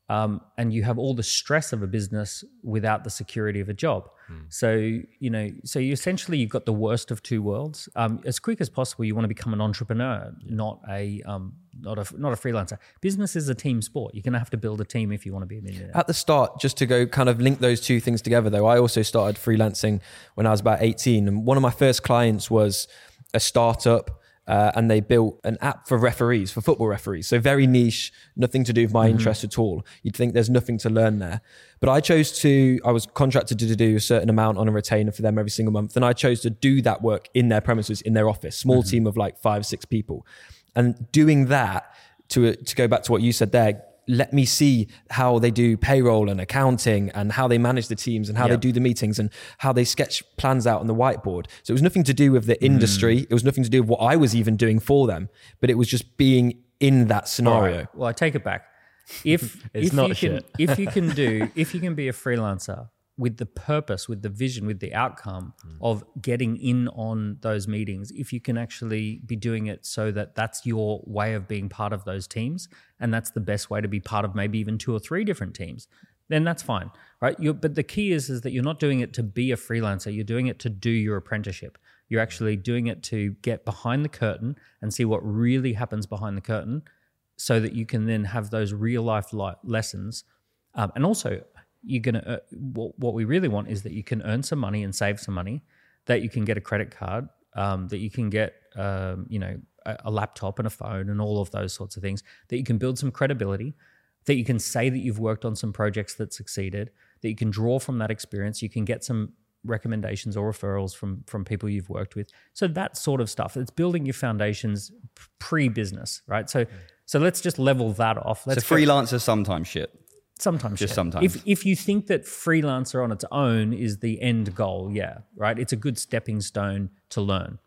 um, and you have all the stress of a business without the security of a job. So you know, so you essentially you've got the worst of two worlds. Um, as quick as possible, you want to become an entrepreneur, not a um, not a not a freelancer. Business is a team sport. You're going to have to build a team if you want to be a millionaire. At the start, just to go kind of link those two things together, though, I also started freelancing when I was about 18. And one of my first clients was a startup uh, and they built an app for referees, for football referees. So very niche, nothing to do with my Mm-hmm. interest at all. You'd think there's nothing to learn there. But I chose to, I was contracted to do a certain amount on a retainer for them every single month. And I chose to do that work in their premises, in their office, small Mm-hmm. team of like five, six people. And doing that, to, to go back to what you said there, let me see how they do payroll and accounting and how they manage the teams and how they do the meetings and how they sketch plans out on the whiteboard. So it was nothing to do with the mm. industry. It was nothing to do with what I was even doing for them, but it was just being in that scenario. right. Well, I take it back. If (laughs) It's if not you can, if you can (laughs) do, if you can be a freelancer with the purpose, with the vision, with the outcome of getting in on those meetings, if you can actually be doing it so that that's your way of being part of those teams, and that's the best way to be part of maybe even two or three different teams, then that's fine, right? you but the key is is that you're not doing it to be a freelancer. You're doing it to do your apprenticeship. You're actually doing it to get behind the curtain and see what really happens behind the curtain so that you can then have those real life lessons. Um, and also, you're gonna. Uh, what, what we really want is that you can earn some money and save some money, that you can get a credit card, um, that you can get, um, you know, a, a laptop and a phone and all of those sorts of things. That you can build some credibility, that you can say that you've worked on some projects that succeeded, that you can draw from that experience. You can get some recommendations or referrals from from people you've worked with. So that sort of stuff. It's building your foundations pre-business, right? So so let's just level that off. So Let's go- freelancer sometimes shit. Sometimes just shit. sometimes. If if you think that freelancer on its own is the end goal, yeah, right. It's a good stepping stone to learn.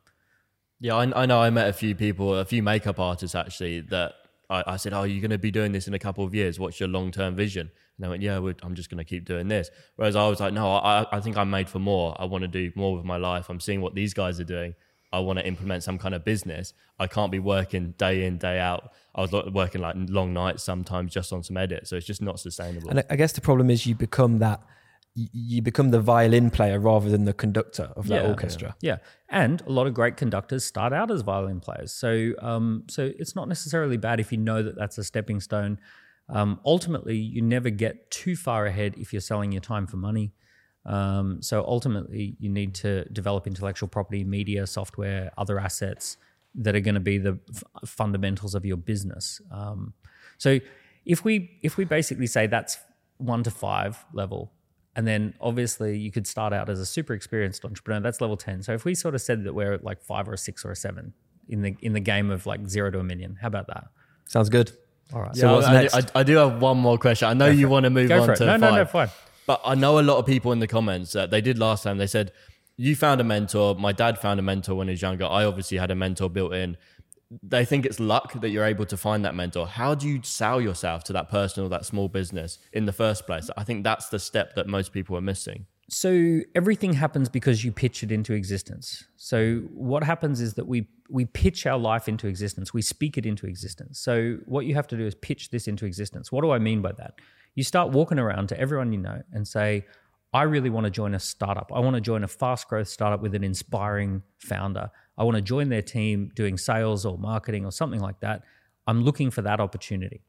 Yeah, I, I know. I met a few people, a few makeup artists actually. That I, I said, "Oh, you're going to be doing this in a couple of years. What's your long term vision?" And they went, "Yeah, we're, I'm just going to keep doing this." Whereas I was like, "No, I, I think I'm made for more. I want to do more with my life. I'm seeing what these guys are doing. I want to implement some kind of business. I can't be working day in day out. I was working like long nights sometimes just on some edits, so it's just not sustainable." And I- guess the problem is you become that, you become the violin player rather than the conductor of that Yeah. orchestra. Yeah, and a lot of great conductors start out as violin players. So, um, so it's not necessarily bad if you know that that's a stepping stone. Um, ultimately, you never get too far ahead if you're selling your time for money. Um, so ultimately, you need to develop intellectual property, media, software, other assets that are going to be the f- fundamentals of your business. Um, so if we if we basically say that's one to five level, and then obviously you could start out as a super experienced entrepreneur, that's level ten. So if we sort of said that we're at like five or a six or a seven in the in the game of like zero to a million, how about that? Sounds good. All right. So So what's I, next? I, I do have one more question. I know you want to move Go on for it. to No, five, no, no, fine. But I know a lot of people in the comments that they did last time. They said you found a mentor. My dad found a mentor when he was younger. I obviously had a mentor built in. They think it's luck that you're able to find that mentor. How do you sell yourself to that person or that small business in the first place? I think that's the step that most people are missing. So everything happens because you pitch it into existence. So what happens is that we we pitch our life into existence. We speak it into existence. So what you have to do is pitch this into existence. What do I mean by that? You start walking around to everyone you know and say, I really want to join a startup. I want to join a fast growth startup with an inspiring founder. I want to join their team doing sales or marketing or something like that. I'm looking for that opportunity.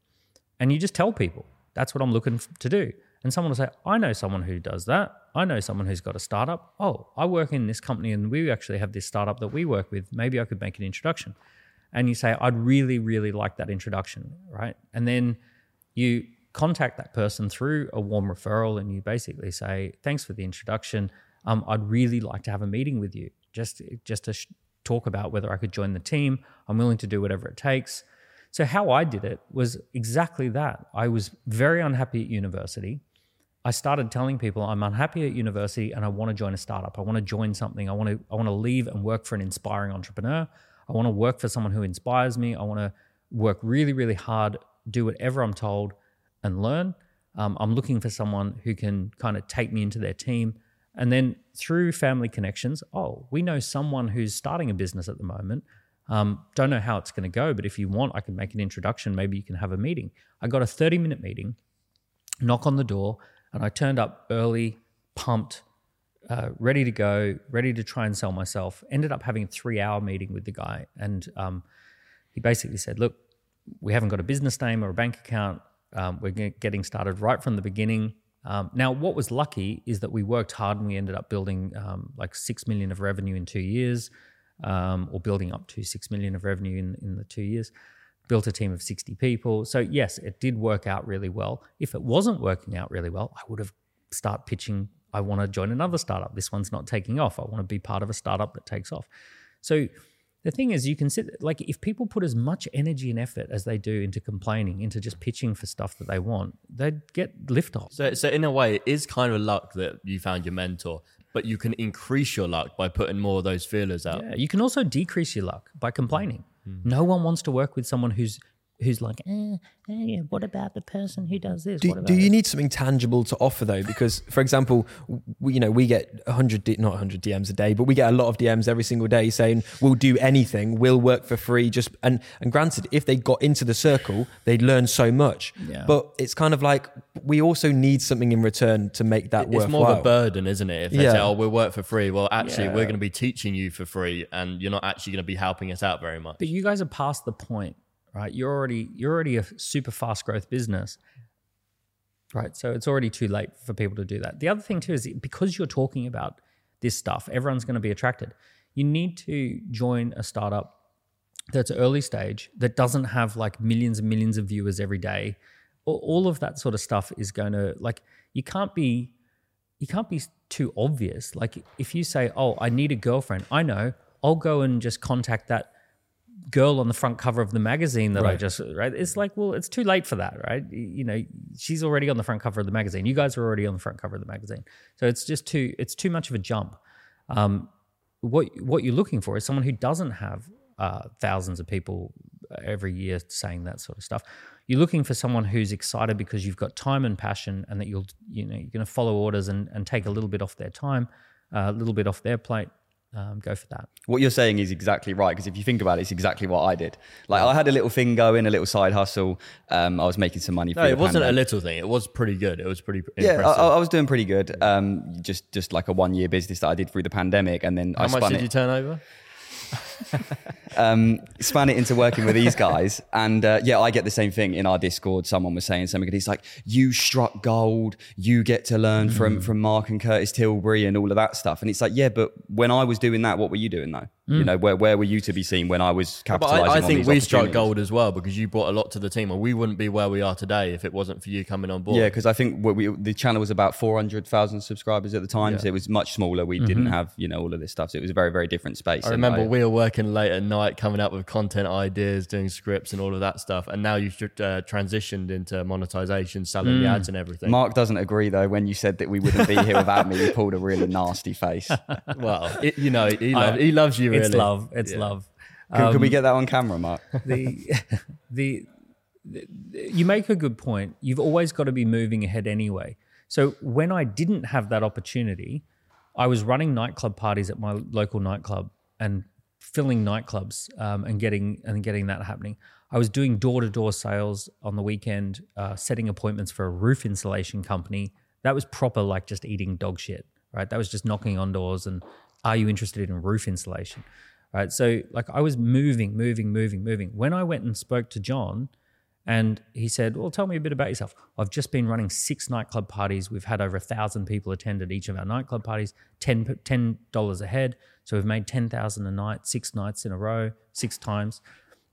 And you just tell people, that's what I'm looking to do. And someone will say, I know someone who does that. I know someone who's got a startup. Oh, I work in this company and we actually have this startup that we work with. Maybe I could make an introduction. And you say, I'd really, really like that introduction, right? And then you contact that person through a warm referral and you basically say, thanks for the introduction. Um, I'd really like to have a meeting with you just, just to sh- talk about whether I could join the team. I'm willing to do whatever it takes. So how I did it was exactly that. I was very unhappy at university. I started telling people I'm unhappy at university and I want to join a startup. I want to join something. I want to I want to leave and work for an inspiring entrepreneur. I want to work for someone who inspires me. I want to work really really hard, do whatever I'm told, and learn. Um, I'm looking for someone who can kind of take me into their team. And then through family connections, oh, we know someone who's starting a business at the moment. Um, don't know how it's going to go, but if you want, I can make an introduction. Maybe you can have a meeting. I got a 30 minute meeting, knock on the door, and I turned up early, pumped, uh, ready to go, ready to try and sell myself. Ended up having a three hour meeting with the guy. And um, he basically said, Look, we haven't got a business name or a bank account. Um, we're getting started right from the beginning. Um, now, what was lucky is that we worked hard and we ended up building um, like six million of revenue in two years. um, or building up to six million of revenue in, in the two years. Built a team of 60 people. So, yes, it did work out really well. If it wasn't working out really well, I would have start pitching. I want to join another startup. This one's not taking off. I want to be part of a startup that takes off. So, the thing is, you can sit like if people put as much energy and effort as they do into complaining, into just pitching for stuff that they want, they'd get liftoff. So, so in a way, it is kind of luck that you found your mentor, but you can increase your luck by putting more of those feelers out. Yeah, you can also decrease your luck by complaining. Hmm. No one wants to work with someone who's who's like, eh, eh, what about the person who does this? Do, what about do you this?" need something tangible to offer though? Because, for example, we, you know, we get 100, D- not 100 DMs a day, but we get a lot of DMs every single day saying we'll do anything, we'll work for free. Just and and granted, if they got into the circle, they'd learn so much. Yeah. But it's kind of like we also need something in return to make that work. It's worthwhile. more of a burden, isn't it? If they Yeah. say, "Oh, we'll work for free," well, actually, Yeah. we're going to be teaching you for free, and you're not actually going to be helping us out very much. But you guys are past the point, right? You're already you're already a super fast growth business, right? So it's already too late for people to do that. The other thing too is because you're talking about this stuff, everyone's going to be attracted. You need to join a startup that's early stage that doesn't have like millions and millions of viewers every day. All- of that sort of stuff is going to like you can't be you can't be too obvious. Like if you say, "Oh, I need a girlfriend," I know I'll go and just contact that girl on the front cover of the magazine that I just right. It's like, well, it's too late for that, right? You know, she's already on the front cover of the magazine. You guys are already on the front cover of the magazine, so it's just too it's too much of a jump. Um, what what you're looking for is someone who doesn't have uh, thousands of people every year saying that sort of stuff. You're looking for someone who's excited because you've got time and passion, and that you'll you know you're going to follow orders and, and take a little bit off their time, uh, a little bit off their plate. Um, go for that. What you're saying is exactly right because if you think about it, it's exactly what I did. Like I had a little thing going, a little side hustle. Um, I was making some money. No, it wasn't a little thing. It was pretty good. It was pretty Yeah, I. I was doing pretty good. Um, just just like a one year business that I did through the pandemic, and then I How much did it. you turn over? Um, span it into working with these guys. And uh, yeah, I get the same thing in our Discord. Someone was saying something, and he's like, "You struck gold. You get to learn from from Mark and Curtis Tilbury and all of that stuff." And it's like, yeah, but when I was doing that, what were you doing though? You know, where where were you to be seen when I was capitalizing? But? I, I think we struck gold as well because you brought a lot to the team, and we wouldn't be where we are today if it wasn't for you coming on board. Yeah, because I think we, the channel was about 400,000 subscribers at the time. So it was much smaller. We didn't have, you know, all of this stuff. So it was a very, very different space. Mm-hmm. I remember we were working late at night, coming up with content ideas, doing scripts, and all of that stuff. And now you've uh, transitioned into monetization, selling the ads and everything. Mark doesn't agree though. When you said that we wouldn't be here without me, he pulled a really nasty face. (laughs) Well, it, you know, he, love, he loves you. Really, It's love. It's love. can we get that on camera, Mark? (laughs) the, the the you make a good point. You've always got to be moving ahead anyway. So when I didn't have that opportunity, I was running nightclub parties at my local nightclub and filling nightclubs um, and getting and getting that happening. I was doing door to door sales on the weekend, uh, setting appointments for a roof insulation company. That was proper, like just eating dog shit, right? That was just knocking on doors and, are you interested in roof insulation? Right. So, like, I was moving, moving, moving, moving. When I went and spoke to John, and he said, Well, tell me a bit about yourself. I've just been running six nightclub parties. We've had over a thousand people attend at each of our nightclub parties, 10 $10 a head. So we've made 10,000 a night, six nights in a row, six times.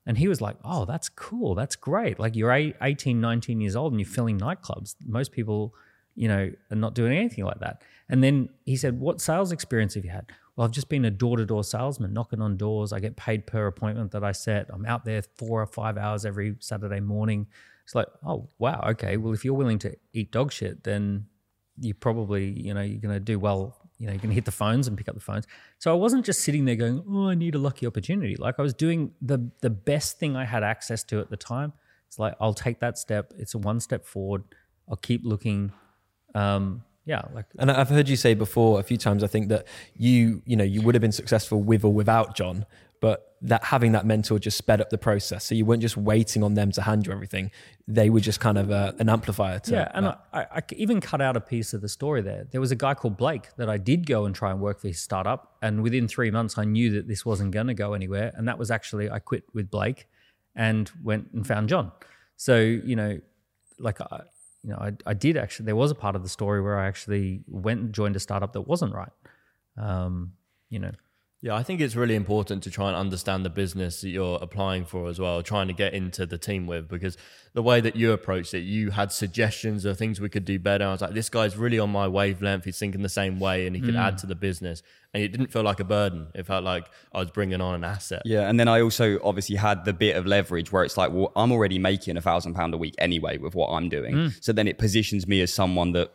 And he was like, Oh, that's cool. That's great. Like you're eight- 18, 19 years old and you're filling nightclubs. Most people, you know, are not doing anything like that. And then he said, What sales experience have you had? Well, I've just been a door to door salesman, knocking on doors. I get paid per appointment that I set. I'm out there four or five hours every Saturday morning. It's like, oh, wow. Okay. Well, if you're willing to eat dog shit, then you probably, you know, you're going to do well. You know, you're going to hit the phones and pick up the phones. So I wasn't just sitting there going, oh, I need a lucky opportunity. Like I was doing the the best thing I had access to at the time. It's like, I'll take that step. It's a one step forward. I'll keep looking. Um, yeah, like And I've heard you say before a few times, I think that you, you know, you would have been successful with or without John, but that having that mentor just sped up the process. So you weren't just waiting on them to hand you everything; they were just kind of uh, an amplifier to. Yeah, and I, I, even cut out a piece of the story there. There was a guy called Blake that I did go and try and work for his startup, and within three months, I knew that this wasn't going to go anywhere. And that was actually I quit with Blake, and went and found John. So you know, like I, you know, I, I did actually. There was a part of the story where I actually went and joined a startup that wasn't right. Um, you know, Yeah, I think it's really important to try and understand the business that you're applying for as well, trying to get into the team with, because the way that you approached it, you had suggestions of things we could do better. I was like, this guy's really on my wavelength. He's thinking the same way and he could add mm. to the business. And it didn't feel like a burden. It felt like I was bringing on an asset. Yeah, and then I also obviously had the bit of leverage where it's like, well, I'm already making a thousand pound a week anyway with what I'm doing. Mm. So then it positions me as someone that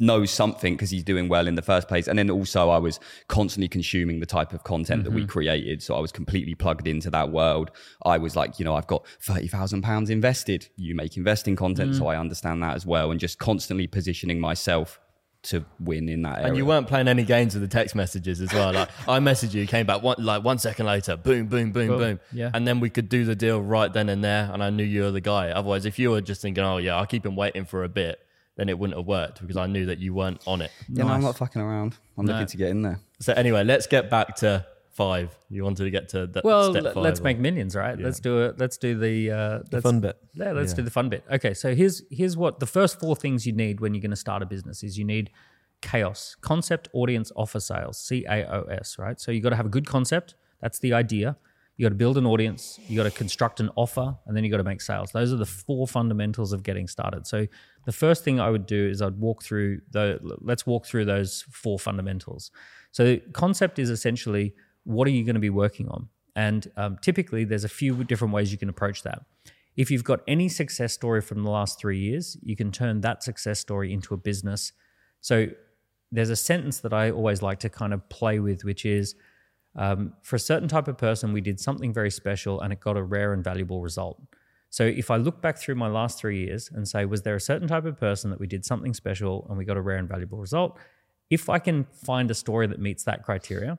knows something because he's doing well in the first place. And then also I was constantly consuming the type of content that we mm-hmm. created. So I was completely plugged into that world. I was like, you know, I've got thirty thousand pounds invested. You make investing content, so mm. I understand that as well. And just constantly positioning myself to win in that area. And you weren't playing any games with the text messages as well. Like I messaged you, came back one like one second later, boom, boom, boom, Boom. boom. Yeah. And then we could do the deal right then and there. And I knew you were the guy. Otherwise, if you were just thinking, oh yeah, I'll keep him waiting for a bit, then it wouldn't have worked because I knew that you weren't on it. yeah, no, I'm not fucking around. I'm No. looking to get in there. So anyway, let's get back to five. You wanted to get to that. Well, step let- five let's or- make millions, right? Let's do it. Let's do the uh, The let's- fun bit. Yeah, let's Yeah. do the fun bit. Okay, so here's here's what the first four things you need when you're going to start a business is you need chaos, concept, audience, offer, sales, C A O S, right? So you got to have a good concept. That's the idea. You got to build an audience. You got to construct an offer, and then you got to make sales. Those are the four fundamentals of getting started. So the first thing I would do is I'd walk through the. Let's walk through those four fundamentals. So the concept is essentially what are you going to be working on, and um, typically there's a few different ways you can approach that. If you've got any success story from the last three years, you can turn that success story into a business. So there's a sentence that I always like to kind of play with, which is um, for a certain type of person, we did something very special and it got a rare and valuable result. So if I look back through my last three years and say, was there a certain type of person that we did something special and we got a rare and valuable result? If I can find a story that meets that criteria,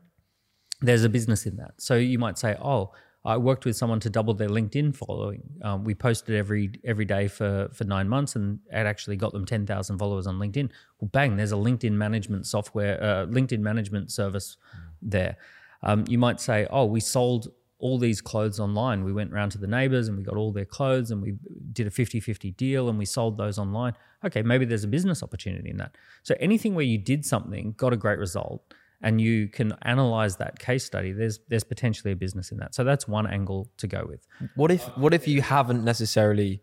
there's a business in that. So you might say, oh, I worked with someone to double their LinkedIn following. Um, we posted every every day for for nine months, and it actually got them ten thousand followers on LinkedIn. Well, bang! There's a LinkedIn management software, uh, LinkedIn management service there. Um, you might say, oh, we sold all these clothes online. We went around to the neighbors and we got all their clothes and we did a 50 50 deal and we sold those online. Okay, maybe there's a business opportunity in that. So anything where you did something, got a great result, and you can analyze that case study, there's there's potentially a business in that. So that's one angle to go with. What if what if you haven't necessarily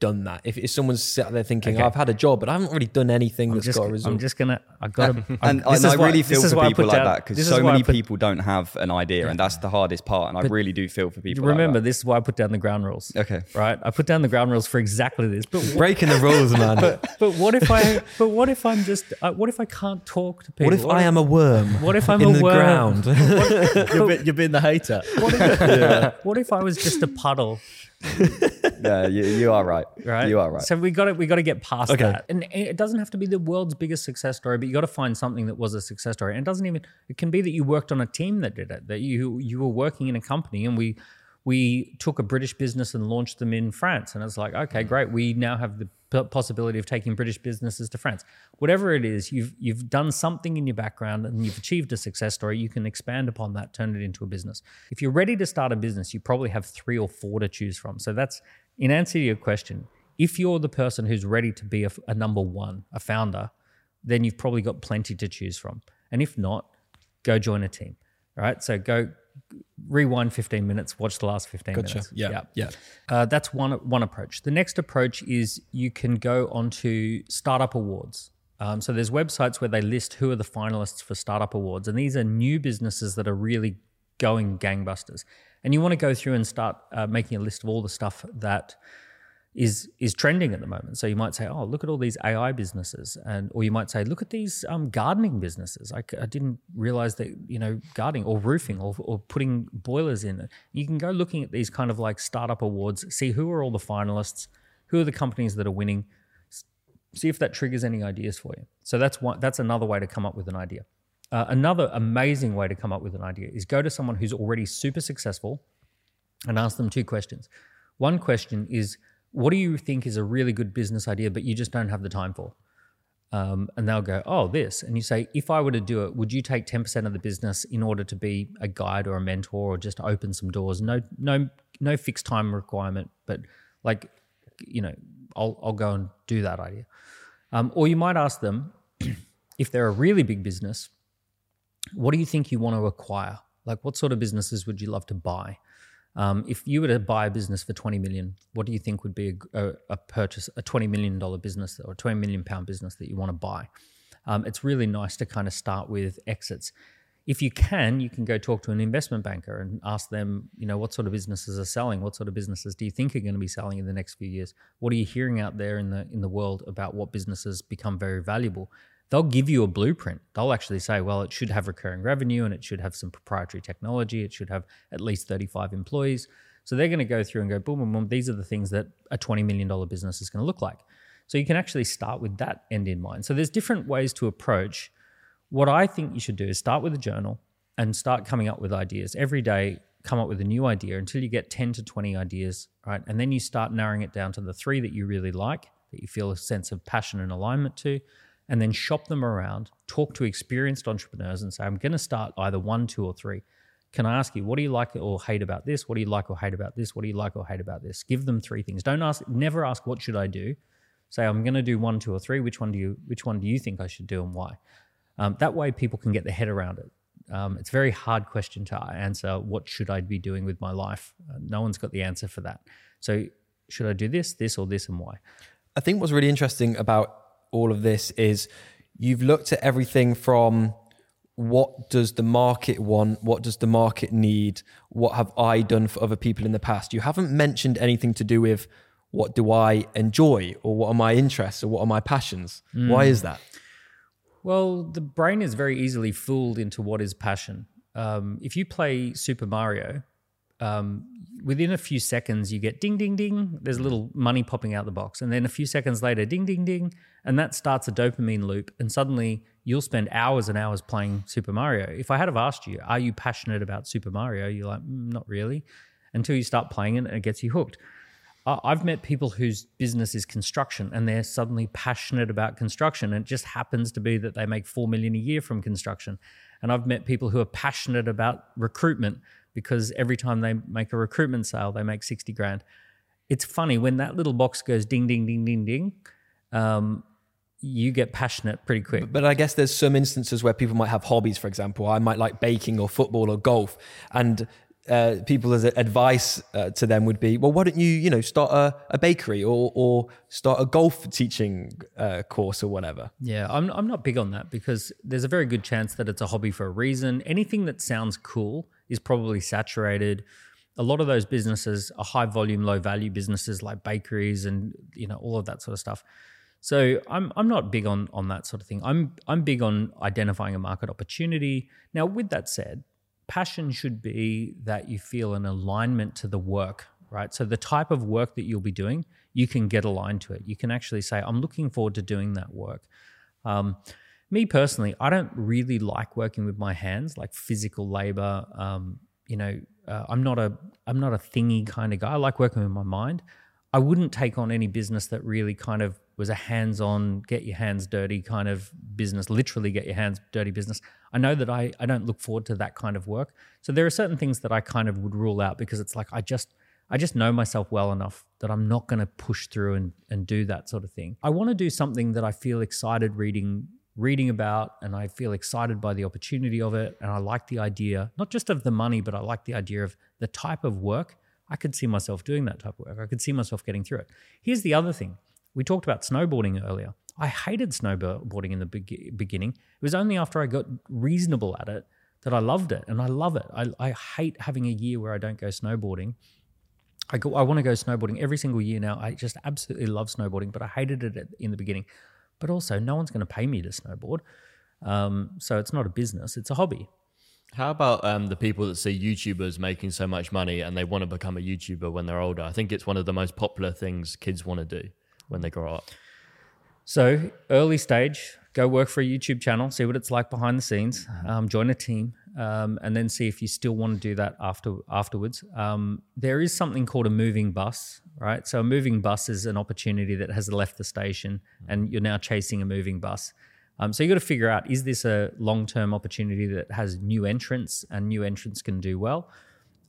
done that? If, if someone's sat there thinking, Okay. I've had a job, but I haven't really done anything I'm that's just, got a result. I'm just gonna. (laughs) I gotta. And, this and I is why- really this feel is for people like down- that because so many put- people don't have an idea, and that's the hardest part. And I really do feel for people. Remember, like this is why I put down the ground rules. Okay. Right. I put down the ground rules for exactly this. But what, Breaking the rules, (laughs) man. but what if I? But what if I'm just? Uh, what if I can't talk to people? what if I am a worm? What if I'm in a the worm? ground? (laughs) you're, be, you're being the hater. What if, what if I was just a puddle? Yeah, you, you are right. right? You are right. So we got to we got to get past Okay. that, and it doesn't have to be the world's biggest success story, but you got to find something that was a success story. And it doesn't even it can be that you worked on a team that did it, that you you were working in a company, and we we took a British business and launched them in France, and it's like okay, mm. great, we now have the possibility of taking British businesses to France. Whatever it is, you've you've done something in your background and you've achieved a success story. You can expand upon that, turn it into a business. If you're ready to start a business, you probably have three or four to choose from. So that's in answer to your question. If you're the person who's ready to be a, a number one, a founder, then you've probably got plenty to choose from. And if not, go join a team. Right. So go rewind 15 minutes, watch the last 15 Gotcha. minutes. Yeah. Yeah. Uh, that's one one approach. The next approach is you can go onto startup awards. Um, so there's websites where they list who are the finalists for startup awards, and these are new businesses that are really going gangbusters. And you want to go through and start uh, making a list of all the stuff that is is trending at the moment. So you might say, "Oh, look at all these AI businesses," and or you might say, "Look at these um, gardening businesses." I didn't realize that you know gardening or roofing or, or putting boilers in. You can go looking at these kind of like startup awards, see who are all the finalists, who are the companies that are winning, see if that triggers any ideas for you. So that's one. That's another way to come up with an idea. Uh, another amazing way to come up with an idea is go to someone who's already super successful and ask them two questions. One question is, what do you think is a really good business idea, but you just don't have the time for? Um, and they'll go, oh, this. And you say, if I were to do it, would you take 10% of the business in order to be a guide or a mentor or just open some doors? No, no, no fixed time requirement, but like, you know, I'll, I'll go and do that idea. Um, or you might ask them, (clears throat) if they're a really big business, what do you think you want to acquire? Like, what sort of businesses would you love to buy? Um, if you were to buy a business for 20 million, what do you think would be a, a, a purchase, a 20 million dollar business or a 20 million pound business that you want to buy? Um, it's really nice to kind of start with exits. If you can, you can go talk to an investment banker and ask them, you know, what sort of businesses are selling? What sort of businesses do you think are going to be selling in the next few years? What are you hearing out there in the in the world about what businesses become very valuable? They'll give you a blueprint. They'll actually say, well, it should have recurring revenue and it should have some proprietary technology. It should have at least 35 employees. So they're going to go through and go, boom, boom, boom. These are the things that a $20 million business is going to look like. So you can actually start with that end in mind. So there's different ways to approach. What I think you should do is start with a journal and start coming up with ideas every day. Come up with a new idea until you get 10 to 20 ideas, right? And then you start narrowing it down to the three that you really like, that you feel a sense of passion and alignment to and then shop them around, talk to experienced entrepreneurs and say, I'm going to start either one, two, or three. Can I ask you, what do you like or hate about this? What do you like or hate about this? What do you like or hate about this? Give them three things. Don't ask, never ask, what should I do? Say, I'm going to do one, two, or three. Which one do you, which one do you think I should do and why? Um, that way people can get their head around it. Um, it's a very hard question to answer. What should I be doing with my life? Uh, no one's got the answer for that. So, should I do this, this, or this, and why? I think what's really interesting about all of this is you've looked at everything from what does the market want? What does the market need? What have I done for other people in the past? You haven't mentioned anything to do with what do I enjoy or what are my interests or what are my passions? Mm. Why is that? Well, the brain is very easily fooled into what is passion. Um, if you play Super Mario, um, within a few seconds you get ding ding ding. There's a little money popping out the box. And then a few seconds later ding ding ding. And that starts a dopamine loop. And suddenly you'll spend hours and hours playing super mario. If i had have asked you are you passionate about super mario? You're like mm, not really. Until you start playing it and it gets you hooked. I've met people whose business is construction and they're suddenly passionate about construction. And it just happens to be that they make 4 million a year from construction. And I've met people who are passionate about recruitment because every time they make a recruitment sale, they make 60 grand. It's funny when that little box goes ding, ding, ding, ding, ding. Um, you get passionate pretty quick. But I guess there's some instances where people might have hobbies, for example. I might like baking or football or golf. And uh, people's advice uh, to them would be, well, why don't you, you know, start a, a bakery or or start a golf teaching uh, course or whatever? Yeah, I'm I'm not big on that because there's a very good chance that it's a hobby for a reason. Anything that sounds cool is probably saturated. A lot of those businesses are high volume, low value businesses like bakeries and you know all of that sort of stuff. So I'm I'm not big on on that sort of thing. I'm I'm big on identifying a market opportunity. Now, with that said, passion should be that you feel an alignment to the work, right? So the type of work that you'll be doing, you can get aligned to it. You can actually say, I'm looking forward to doing that work. Um, me personally, I don't really like working with my hands, like physical labor. Um, you know, uh, I'm not a I'm not a thingy kind of guy. I like working with my mind. I wouldn't take on any business that really kind of was a hands-on, get your hands dirty kind of business. Literally, get your hands dirty business. I know that I I don't look forward to that kind of work. So there are certain things that I kind of would rule out because it's like I just I just know myself well enough that I'm not going to push through and, and do that sort of thing. I want to do something that I feel excited reading reading about and I feel excited by the opportunity of it. And I like the idea, not just of the money, but I like the idea of the type of work. I could see myself doing that type of work. I could see myself getting through it. Here's the other thing we talked about snowboarding earlier. I hated snowboarding in the be- beginning. It was only after I got reasonable at it that I loved it and I love it. I, I hate having a year where I don't go snowboarding. I go, I want to go snowboarding every single year now. I just absolutely love snowboarding, but I hated it in the beginning but also no one's going to pay me to snowboard. Um, so it's not a business, it's a hobby. How about um, the people that see YouTubers making so much money and they want to become a YouTuber when they're older? I think it's one of the most popular things kids want to do when they grow up. So, early stage, go work for a YouTube channel, see what it's like behind the scenes, um, join a team, um, and then see if you still want to do that after afterwards. Um, there is something called a moving bus, right? So a moving bus is an opportunity that has left the station, and you're now chasing a moving bus. Um, so you got to figure out: is this a long-term opportunity that has new entrants, and new entrants can do well,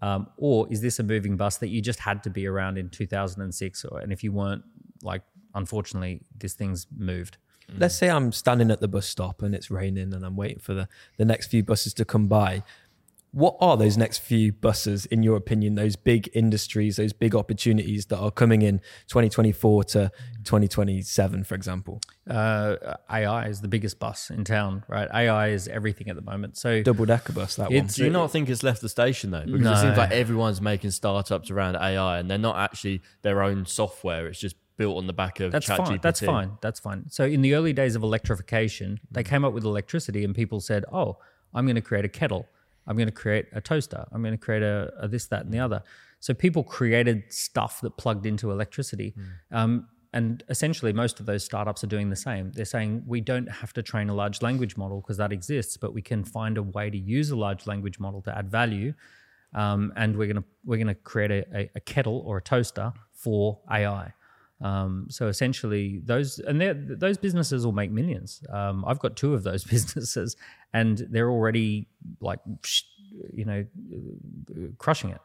um, or is this a moving bus that you just had to be around in 2006, or and if you weren't, like, unfortunately, this thing's moved. Mm. Let's say I'm standing at the bus stop and it's raining and I'm waiting for the, the next few buses to come by. What are those next few buses, in your opinion, those big industries, those big opportunities that are coming in 2024 to 2027, for example? Uh, AI is the biggest bus in town, right? AI is everything at the moment. So Double decker bus, that It's- Do you not think it's left the station though? Because it seems like everyone's making startups around AI, and they're not actually their own software. It's just built on the back of That's fine. That's fine. That's fine. So in the early days of electrification, they Mm. came up with electricity, and people said, "Oh, I'm going to create a kettle. I'm going to create a toaster. I'm going to create a, a this, that, and the other." So people created stuff that plugged into electricity. Mm. Um, and essentially, most of those startups are doing the same. They're saying we don't have to train a large language model because that exists, but we can find a way to use a large language model to add value. Um, and we're gonna we're gonna create a, a, a kettle or a toaster for AI. Um, so essentially, those and those businesses will make millions. Um, I've got two of those (laughs) businesses, and they're already like, you know, crushing it.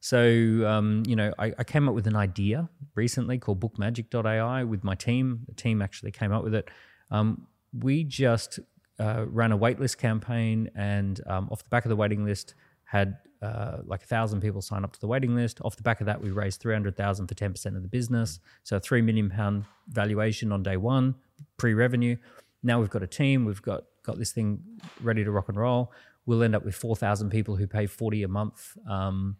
So, um, you know, I, I came up with an idea recently called bookmagic.ai with my team. The team actually came up with it. Um, we just uh, ran a waitlist campaign, and um, off the back of the waiting list, had uh, like a thousand people sign up to the waiting list. Off the back of that, we raised 300,000 for 10% of the business. So, a three million pound valuation on day one, pre revenue. Now we've got a team, we've got, got this thing ready to rock and roll. We'll end up with 4,000 people who pay 40 a month. Um,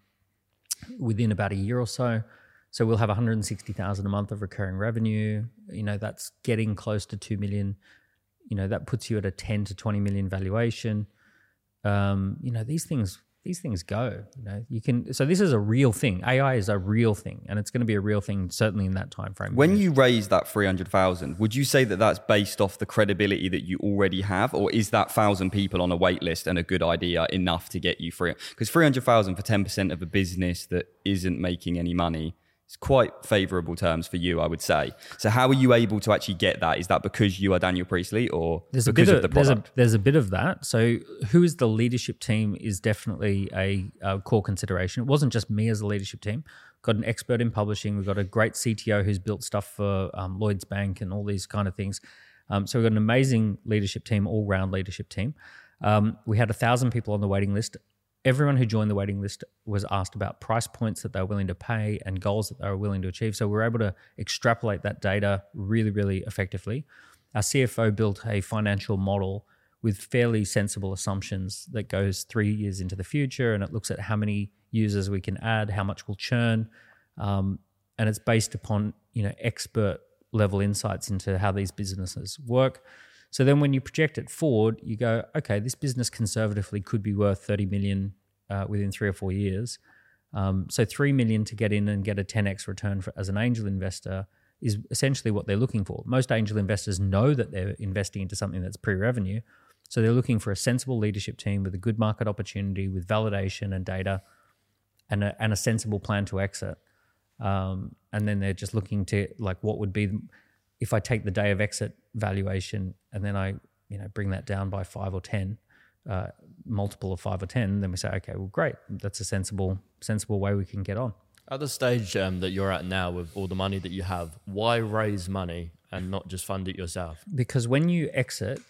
within about a year or so. So we'll have 160,000 a month of recurring revenue. You know, that's getting close to 2 million. You know, that puts you at a 10 to 20 million valuation. Um, you know, these things these things go, you know. You can so this is a real thing. AI is a real thing and it's going to be a real thing certainly in that time frame. When you raise that 300,000, would you say that that's based off the credibility that you already have? Or is that 1,000 people on a wait list and a good idea enough to get you free? Because 300,000 for 10% of a business that isn't making any money is quite favorable terms for you, I would say. So how are you able to actually get that? Is that because you are Daniel Priestley or there's a because bit of, of, the there's a product? there's a bit of that. So who is the leadership team is definitely a, a core consideration. It wasn't just me as a leadership team. Got an expert in publishing. We've got a great CTO who's built stuff for um, Lloyds Bank and all these kind of things. Um, so we've got an amazing leadership team, all round leadership team. Um, we had a thousand people on the waiting list. Everyone who joined the waiting list was asked about price points that they were willing to pay and goals that they were willing to achieve. So we were able to extrapolate that data really, really effectively. Our CFO built a financial model with fairly sensible assumptions that goes three years into the future and it looks at how many users we can add, how much will churn, um, and it's based upon you know expert level insights into how these businesses work. So then when you project it forward, you go, okay, this business conservatively could be worth 30 million uh, within three or four years. Um, so three million to get in and get a 10x return for, as an angel investor is essentially what they're looking for. Most angel investors know that they're investing into something that's pre-revenue, so they're looking for a sensible leadership team with a good market opportunity, with validation and data, and a, and a sensible plan to exit. Um, and then they're just looking to like what would be if I take the day of exit valuation and then I you know bring that down by five or ten, uh, multiple of five or ten, then we say okay, well great, that's a sensible sensible way we can get on. At the stage um, that you're at now, with all the money that you have, why raise money and not just fund it yourself? because when you exit,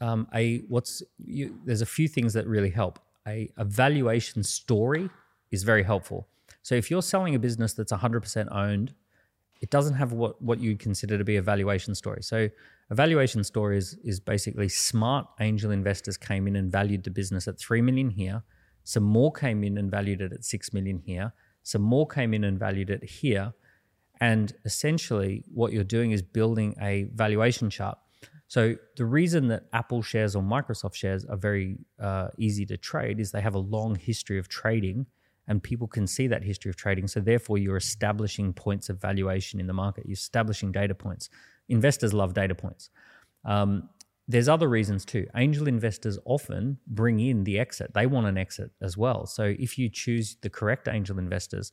um, a what's you, there's a few things that really help. A, a valuation story is very helpful. So if you're selling a business that's 100% owned, it doesn't have what what you'd consider to be a valuation story. So a valuation story is is basically smart angel investors came in and valued the business at three million here. Some more came in and valued it at six million here. Some more came in and valued it here. And essentially, what you're doing is building a valuation chart. So the reason that Apple shares or Microsoft shares are very uh, easy to trade is they have a long history of trading, and people can see that history of trading. So therefore, you're establishing points of valuation in the market. You're establishing data points. Investors love data points. Um, there's other reasons too. Angel investors often bring in the exit. They want an exit as well. So if you choose the correct angel investors,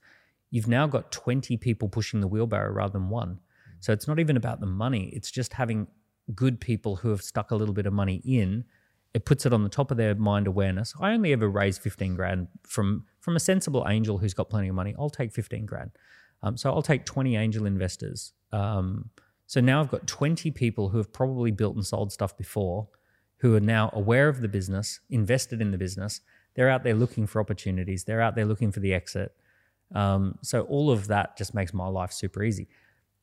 you've now got 20 people pushing the wheelbarrow rather than one. So it's not even about the money, it's just having good people who have stuck a little bit of money in. It puts it on the top of their mind awareness. I only ever raise 15 grand from from a sensible angel who's got plenty of money. I'll take 15 grand. Um, so I'll take 20 angel investors. Um, so now I've got 20 people who have probably built and sold stuff before, who are now aware of the business, invested in the business. They're out there looking for opportunities. They're out there looking for the exit. Um, so all of that just makes my life super easy.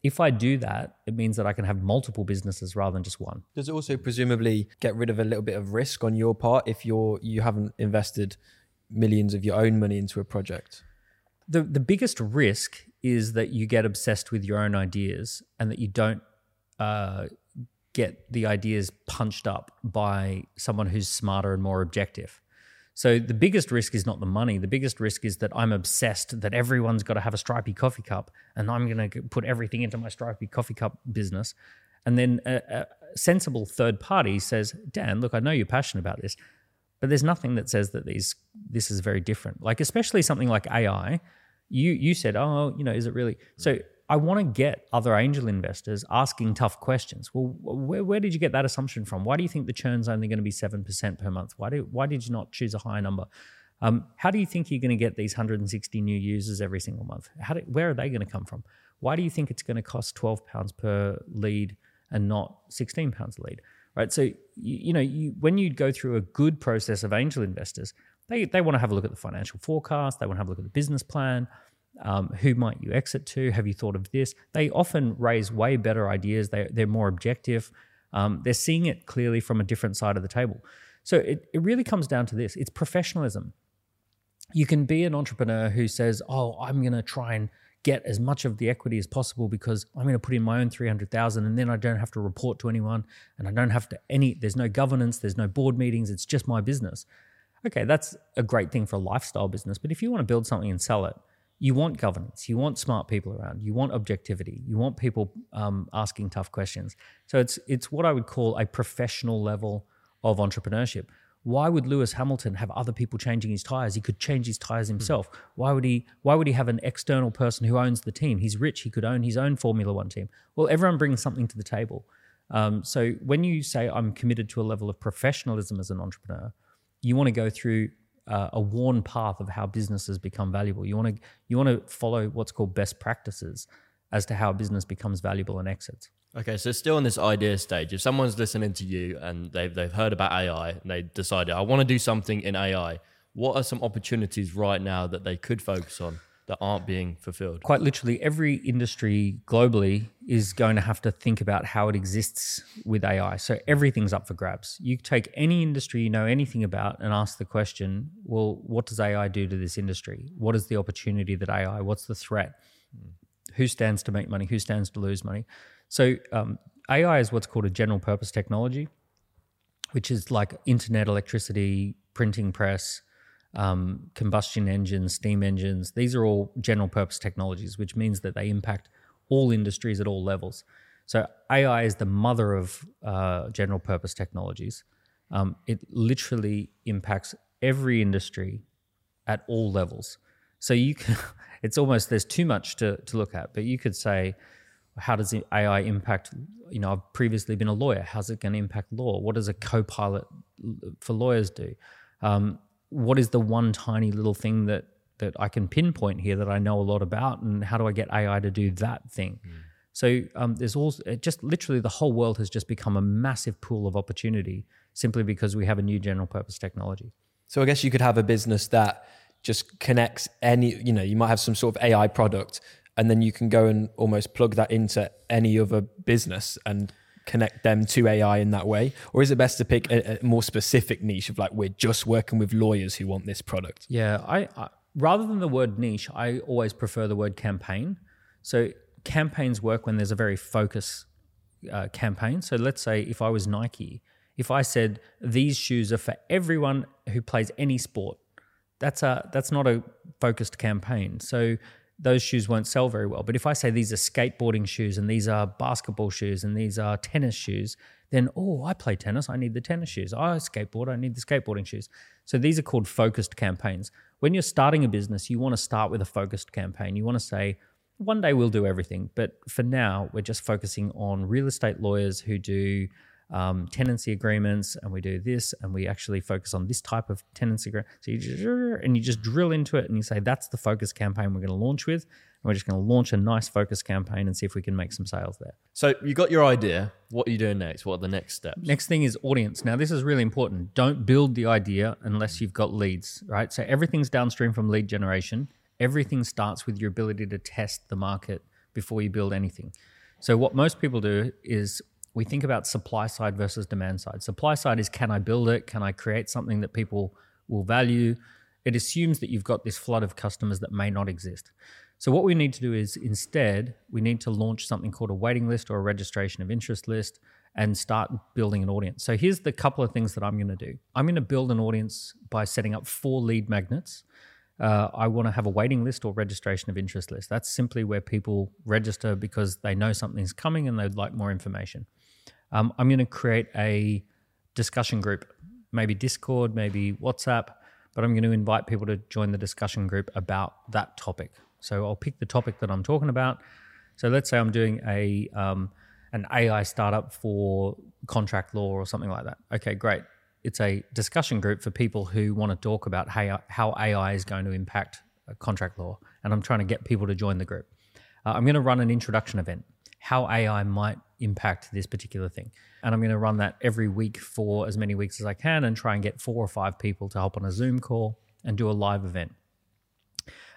If I do that, it means that I can have multiple businesses rather than just one. Does it also presumably get rid of a little bit of risk on your part if you're you haven't invested millions of your own money into a project? the the biggest risk is that you get obsessed with your own ideas and that you don't uh, get the ideas punched up by someone who's smarter and more objective. So the biggest risk is not the money. The biggest risk is that I'm obsessed that everyone's got to have a stripy coffee cup, and I'm going to put everything into my stripy coffee cup business. And then a, a sensible third party says, "Dan, look, I know you're passionate about this, but there's nothing that says that these this is very different. Like especially something like AI. You you said, oh, you know, is it really? So I want to get other angel investors asking tough questions. Well, where, where did you get that assumption from? Why do you think the churn's only going to be seven percent per month? Why do why did you not choose a higher number? Um, how do you think you're going to get these 160 new users every single month? Do, where are they going to come from? Why do you think it's going to cost 12 pounds per lead and not 16 pounds a lead? Right. So you, you know, you, when you go through a good process of angel investors, they they want to have a look at the financial forecast. They want to have a look at the business plan. Um, who might you exit to? Have you thought of this? They often raise way better ideas. They, they're more objective. Um, they're seeing it clearly from a different side of the table. So it, it really comes down to this it's professionalism. You can be an entrepreneur who says, Oh, I'm going to try and get as much of the equity as possible because I'm going to put in my own 300,000 and then I don't have to report to anyone and I don't have to any there's no governance, there's no board meetings, it's just my business. Okay, that's a great thing for a lifestyle business, but if you want to build something and sell it, you want governance, you want smart people around, you want objectivity, you want people um, asking tough questions. So it's it's what I would call a professional level of entrepreneurship. Why would Lewis Hamilton have other people changing his tires? He could change his tires himself. Why would he? Why would he have an external person who owns the team? He's rich. He could own his own Formula One team. Well, everyone brings something to the table. Um, so when you say I'm committed to a level of professionalism as an entrepreneur, you want to go through uh, a worn path of how businesses become valuable. You want to you want to follow what's called best practices as to how a business becomes valuable and exits. Okay, so still in this idea stage, if someone's listening to you and they've they've heard about AI and they decided I want to do something in AI, what are some opportunities right now that they could focus on? That aren't being fulfilled. Quite literally, every industry globally is going to have to think about how it exists with AI. So everything's up for grabs. You take any industry you know anything about and ask the question, well, what does AI do to this industry? What is the opportunity that AI, what's the threat? Who stands to make money? Who stands to lose money? So um, AI is what's called a general purpose technology, which is like internet, electricity, printing press, um, combustion engines, steam engines. These are all general purpose technologies, which means that they impact all industries at all levels. So AI is the mother of uh, general purpose technologies. Um, it literally impacts every industry at all levels. So you can, (laughs) it's almost there's too much to, to look at, but you could say, how does AI impact? You know, I've previously been a lawyer. How's it going to impact law? What does a co-pilot for lawyers do? Um, what is the one tiny little thing that that I can pinpoint here that I know a lot about, and how do I get AI to do that thing? Mm. So um, there's also just literally the whole world has just become a massive pool of opportunity simply because we have a new general purpose technology. So I guess you could have a business that just connects any, you know, you might have some sort of AI product and then you can go and almost plug that into any other business and connect them to AI in that way? Or is it best to pick a, a more specific niche of like, we're just working with lawyers who want this product? Yeah, I, I rather than the word niche, I always prefer the word campaign. So campaigns work when there's a very focused uh, campaign. So let's say if I was Nike, if I said these shoes are for everyone who plays any sport, that's a that's not a focused campaign. So those shoes won't sell very well. But if I say these are skateboarding shoes and these are basketball shoes and these are tennis shoes, then oh, I play tennis, I need the tennis shoes. I skateboard, I need the skateboarding shoes. So these are called focused campaigns. When you're starting a business, you want to start with a focused campaign. You want to say, one day we'll do everything, but for now, we're just focusing on real estate lawyers who do um, tenancy agreements and we do this and we actually focus on this type of tenancy agreement. So you just, and you just drill into it and you say, that's the focus campaign we're going to launch with. And we're just going to launch a nice focus campaign and see if we can make some sales there. So you got your idea. What are you doing next? What are the next steps? Next thing is audience. Now, this is really important. Don't build the idea unless you've got leads, right? So everything's downstream from lead generation. Everything starts with your ability to test the market before you build anything. So what most people do is we think about supply side versus demand side. Supply side is can I build it? Can I create something that people will value? It assumes that you've got this flood of customers that may not exist. So what we need to do is instead we need to launch something called a waiting list or a registration of interest list and start building an audience. So here's the couple of things that I'm going to do. I'm going to build an audience by setting up four lead magnets. Uh, I want to have a waiting list or registration of interest list. That's simply where people register because they know something's coming and they'd like more information. Um, I'm going to create a discussion group, maybe Discord, maybe WhatsApp, but I'm going to invite people to join the discussion group about that topic. So I'll pick the topic that I'm talking about. So let's say I'm doing a um, an AI startup for contract law or something like that. Okay, great. It's a discussion group for people who want to talk about how, how AI is going to impact contract law, and I'm trying to get people to join the group. Uh, I'm going to run an introduction event, how AI might impact this particular thing. And I'm going to run that every week for as many weeks as I can and try and get four or five people to hop on a Zoom call and do a live event.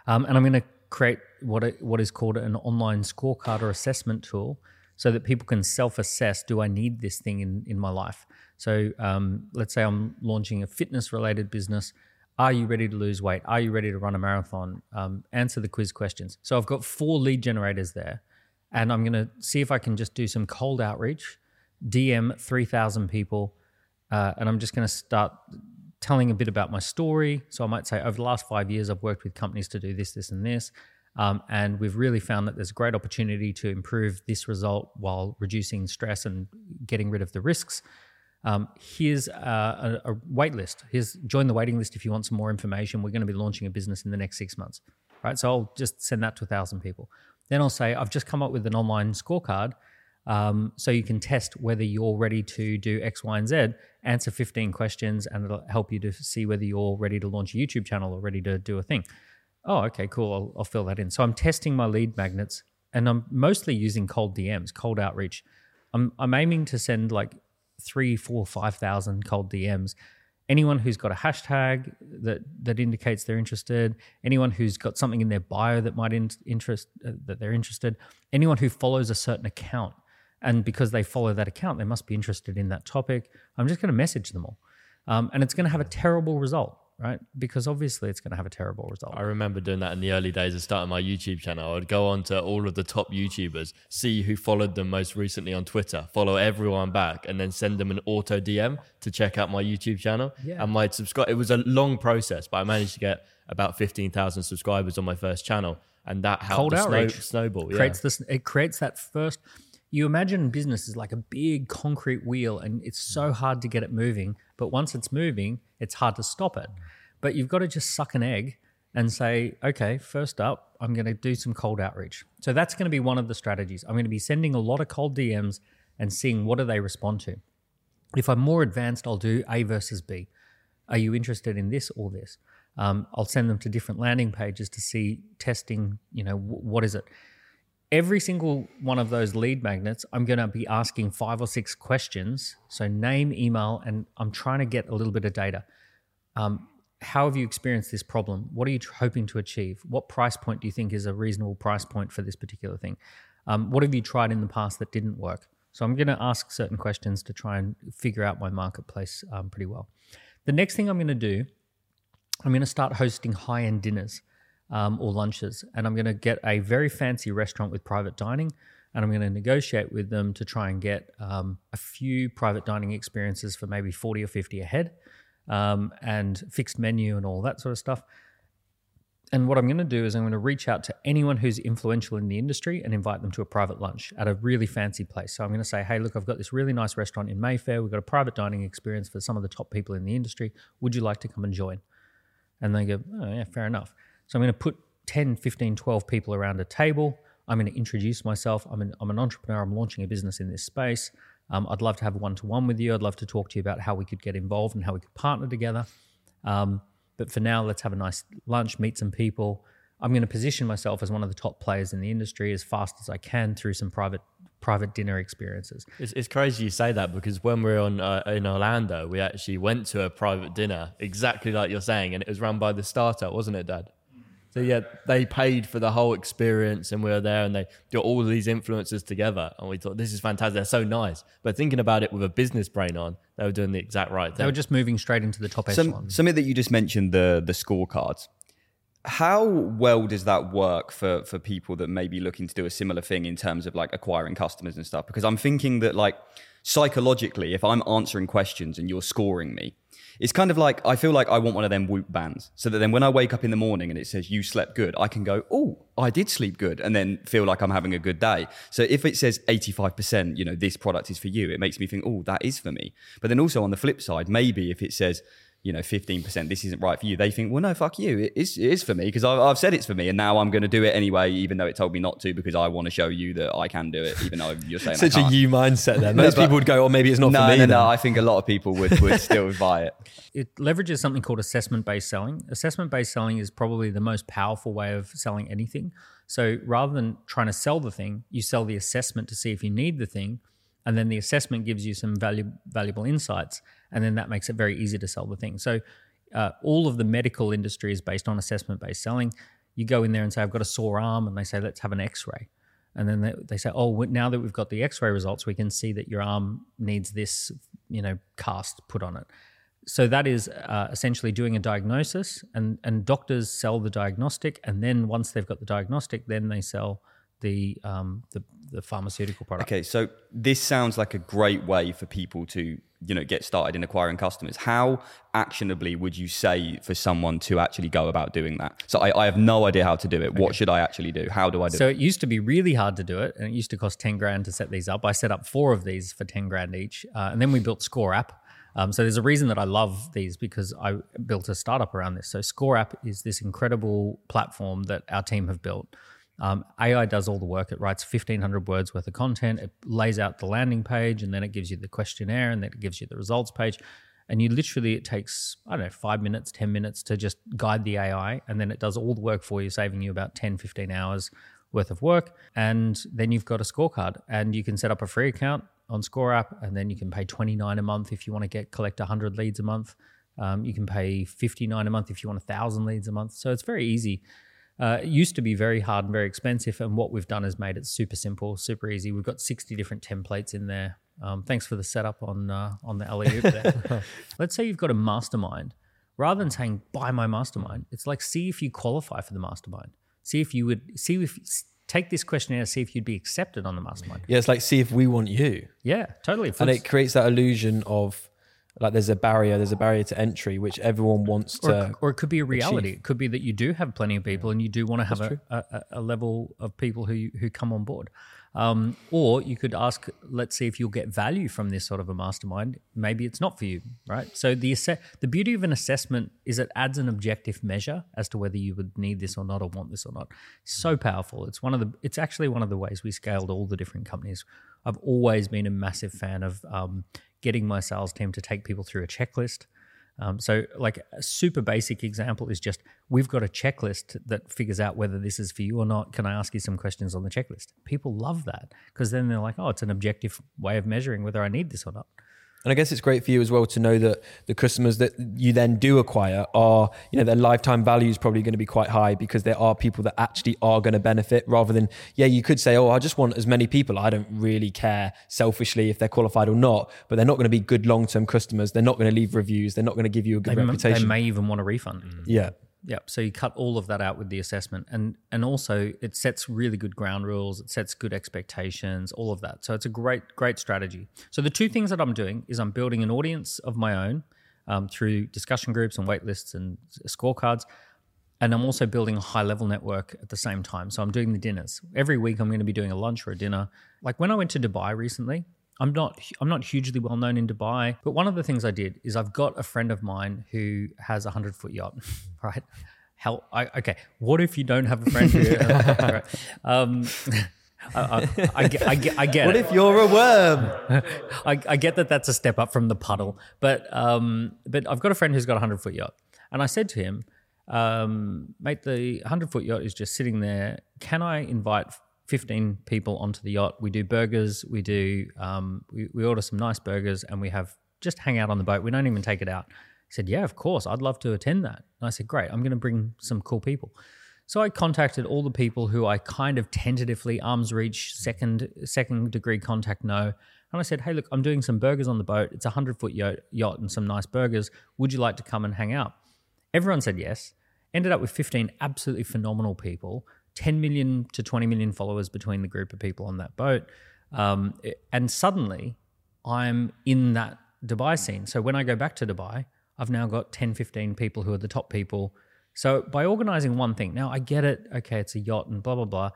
Um, and I'm going to create what, it, what is called an online scorecard or assessment tool so that people can self assess do I need this thing in, in my life? So um, let's say I'm launching a fitness related business. Are you ready to lose weight? Are you ready to run a marathon? Um, answer the quiz questions. So I've got four lead generators there and I'm going to see if I can just do some cold outreach, DM 3,000 people, uh, and I'm just going to start telling a bit about my story. So I might say, over the last five years, I've worked with companies to do this, this, and this. Um, and we've really found that there's a great opportunity to improve this result while reducing stress and getting rid of the risks. Um, here's a, a, wait list. Here's join the waiting list if you want some more information. We're going to be launching a business in the next six months, right? So I'll just send that to a thousand people. Then I'll say, I've just come up with an online scorecard. Um, so you can test whether you're ready to do X, Y, and Z, answer 15 questions, and it'll help you to see whether you're ready to launch a YouTube channel or ready to do a thing. Oh, okay, cool. I'll, I'll fill that in. So I'm testing my lead magnets and I'm mostly using cold DMs, cold outreach. I'm, I'm aiming to send like three, four, five thousand cold DMs anyone who's got a hashtag that that indicates they're interested, anyone who's got something in their bio that might in, interest uh, that they're interested, anyone who follows a certain account, and because they follow that account, they must be interested in that topic. I'm just going to message them all, um, and it's going to have a terrible result right? Because obviously it's going to have a terrible result. I remember doing that in the early days of starting my YouTube channel. I would go on to all of the top YouTubers, see who followed them most recently on Twitter, follow everyone back, and then send them an auto DM to check out my YouTube channel. Yeah. And my subscribe. It was a long process, but I managed to get about fifteen thousand subscribers on my first channel, and that helped Cold snow, snowball. Yeah. Creates this. It creates that first you imagine business is like a big concrete wheel and it's so hard to get it moving. But once it's moving, it's hard to stop it. But you've got to just suck an egg and say, okay, first up, I'm going to do some cold outreach. So that's going to be one of the strategies. I'm going to be sending a lot of cold DMs and seeing what do they respond to. If I'm more advanced, I'll do A versus B. Are you interested in this or this? Um, I'll send them to different landing pages to see testing. You know, w- what is it? Every single one of those lead magnets, I'm going to be asking five or six questions. So, name, email, and I'm trying to get a little bit of data. Um, how have you experienced this problem? What are you hoping to achieve? What price point do you think is a reasonable price point for this particular thing? Um, what have you tried in the past that didn't work? So, I'm going to ask certain questions to try and figure out my marketplace um, pretty well. The next thing I'm going to do, I'm going to start hosting high end dinners um, or lunches. And I'm going to get a very fancy restaurant with private dining. And I'm going to negotiate with them to try and get um, a few private dining experiences for maybe 40 or 50 ahead um, and fixed menu and all that sort of stuff. And what I'm going to do is I'm going to reach out to anyone who's influential in the industry and invite them to a private lunch at a really fancy place. So I'm going to say, hey, look, I've got this really nice restaurant in Mayfair. We've got a private dining experience for some of the top people in the industry. Would you like to come and join? And they go, oh, yeah, fair enough. So I'm going to put 10, 15, 12 people around a table. I'm going to introduce myself. I'm an, I'm an entrepreneur. I'm launching a business in this space. Um, I'd love to have one to one with you. I'd love to talk to you about how we could get involved and how we could partner together. Um, but for now, let's have a nice lunch, meet some people. I'm going to position myself as one of the top players in the industry as fast as I can through some private private dinner experiences. It's, it's crazy you say that because when we were on uh, in Orlando, we actually went to a private dinner exactly like you're saying, and it was run by the startup, wasn't it, Dad? So yeah, they paid for the whole experience, and we were there, and they got all of these influencers together, and we thought this is fantastic. They're so nice. But thinking about it with a business brain on, they were doing the exact right thing. They were just moving straight into the top Some, echelon. something that you just mentioned the the scorecards. How well does that work for for people that may be looking to do a similar thing in terms of like acquiring customers and stuff? Because I'm thinking that like psychologically, if I'm answering questions and you're scoring me, it's kind of like I feel like I want one of them whoop bands, so that then when I wake up in the morning and it says you slept good, I can go, oh, I did sleep good, and then feel like I'm having a good day. So if it says 85%, you know, this product is for you, it makes me think, oh, that is for me. But then also on the flip side, maybe if it says you know, 15%, this isn't right for you, they think, well, no, fuck you. It is, it is for me because I've, I've said it's for me and now I'm going to do it anyway, even though it told me not to because I want to show you that I can do it, even though you're saying Such I a can't. you mindset there. (laughs) Most but- people would go, oh, maybe it's not no, for me. no, then. no. I think a lot of people would, would still (laughs) buy it. it leverages something called assessment based selling. Assessment based selling is probably the most powerful way of selling anything. So rather than trying to sell the thing, you sell the assessment to see if you need the thing. And then the assessment gives you some value, valuable insights. And then that makes it very easy to sell the thing. So uh, all of the medical industry is based on assessment based selling. You go in there and say, I've got a sore arm. And they say, let's have an x ray. And then they, they say, oh, now that we've got the x ray results, we can see that your arm needs this, you know, cast put on it so that is uh, essentially doing a diagnosis and, and doctors sell the diagnostic and then once they've got the diagnostic then they sell the um, the, the pharmaceutical product Okay, so this sounds like a great way for people to, you know, get started in acquiring customers. How actionably would you say for someone to actually go about doing that? So I, I have no idea how to do it. What should I actually do? How do I do so it? So it used to be really hard to do it and it used to cost 10 grand to set these up i set up four of these for 10 grand each uh, and then we built ScoreApp um, so there's a reason that i love these because i built a startup around this so ScoreApp is this incredible platform that our team have built um, AI does all the work. It writes 1,500 words worth of content. It lays out the landing page, and then it gives you the questionnaire, and then it gives you the results page. And you literally, it takes, I don't know, five minutes, 10 minutes to just guide the AI, and then it does all the work for you, saving you about 10, 15 hours worth of work. And then you've got a scorecard, and you can set up a free account on ScoreApp, and then you can pay 29 a month if you want to get collect 100 leads a month. Um, you can pay 59 a month if you want 1,000 leads a month. So it's very easy. Uh, it used to be very hard and very expensive, and what we've done is made it super simple, super easy. We've got 60 different templates in there. Um, thanks for the setup on uh, on the alley oop. (laughs) Let's say you've got a mastermind. Rather than saying buy my mastermind, it's like see if you qualify for the mastermind. See if you would see if take this questionnaire, see if you'd be accepted on the mastermind. Yeah, it's like, see if we want you. Yeah, totally. And it creates that illusion of like there's a barrier, there's a barrier to entry, which everyone wants to. or it could be a reality. It could be that you do have plenty of people, and you do want to have a, a, a level of people who who come on board. Um, or you could ask, let's see if you'll get value from this sort of a mastermind. Maybe it's not for you, right? So the asse- the beauty of an assessment is it adds an objective measure as to whether you would need this or not, or want this or not. So powerful. It's one of the. It's actually one of the ways we scaled all the different companies. I've always been a massive fan of um, getting my sales team to take people through a checklist. Um, so, like a super basic example is just we've got a checklist that figures out whether this is for you or not. Can I ask you some questions on the checklist? People love that because then they're like, oh, it's an objective way of measuring whether I need this or not. And I guess it's great for you as well to know that the customers that you then do acquire are, you know, their lifetime value is probably going to be quite high because there are people that actually are going to benefit rather than, yeah, you could say, oh, I just want as many people. I don't really care selfishly if they're qualified or not, but they're not going to be good long term customers. They're not going to leave reviews. They're not going to give you a good They, m- they may even want a refund. yeah. Yep. So you cut all of that out with the assessment, and and also it sets really good ground rules. It sets good expectations, all of that. So it's a great great strategy. So the two things that I'm doing is I'm building an audience of my own um, through discussion groups and wait lists and scorecards, and I'm also building a high level network at the same time. So I'm doing the dinners every week. I'm going to be doing a lunch or a dinner. Like when I went to Dubai recently, I'm not I'm not hugely well known in Dubai, but one of the things I did is I've got a friend of mine who has a hundred foot yacht, (laughs) right? How I okay? What if you don't have a friend who? (laughs) right. um, (laughs) I, I, I, get, I get I get What it. if you're a worm? I, I get that that's a step up from the puddle, but um, but I've got a friend who's got a hundred foot yacht, and I said to him, um, mate, the 100 foot yacht is just sitting there. Can I invite 15 people onto the yacht? We do burgers, we do, um, we, we order some nice burgers, and we have just hang out on the boat. We don't even take it out. He said, Yeah, of course, I'd love to attend that. And I said, Great, I'm going to bring some cool people. So I contacted all the people who I kind of tentatively arms reach, second second degree contact know. And I said, hey, look, I'm doing some burgers on the boat. It's a 100 foot yacht, yacht and some nice burgers. Would you like to come and hang out? Everyone said yes. Ended up with 15 absolutely phenomenal people, 10 million to 20 million followers between the group of people on that boat. Um, and suddenly I'm in that Dubai scene. So when I go back to Dubai, I've now got 10, 15 people who are the top people. So by organizing one thing, now I get it. Okay, it's a yacht and blah, blah, blah.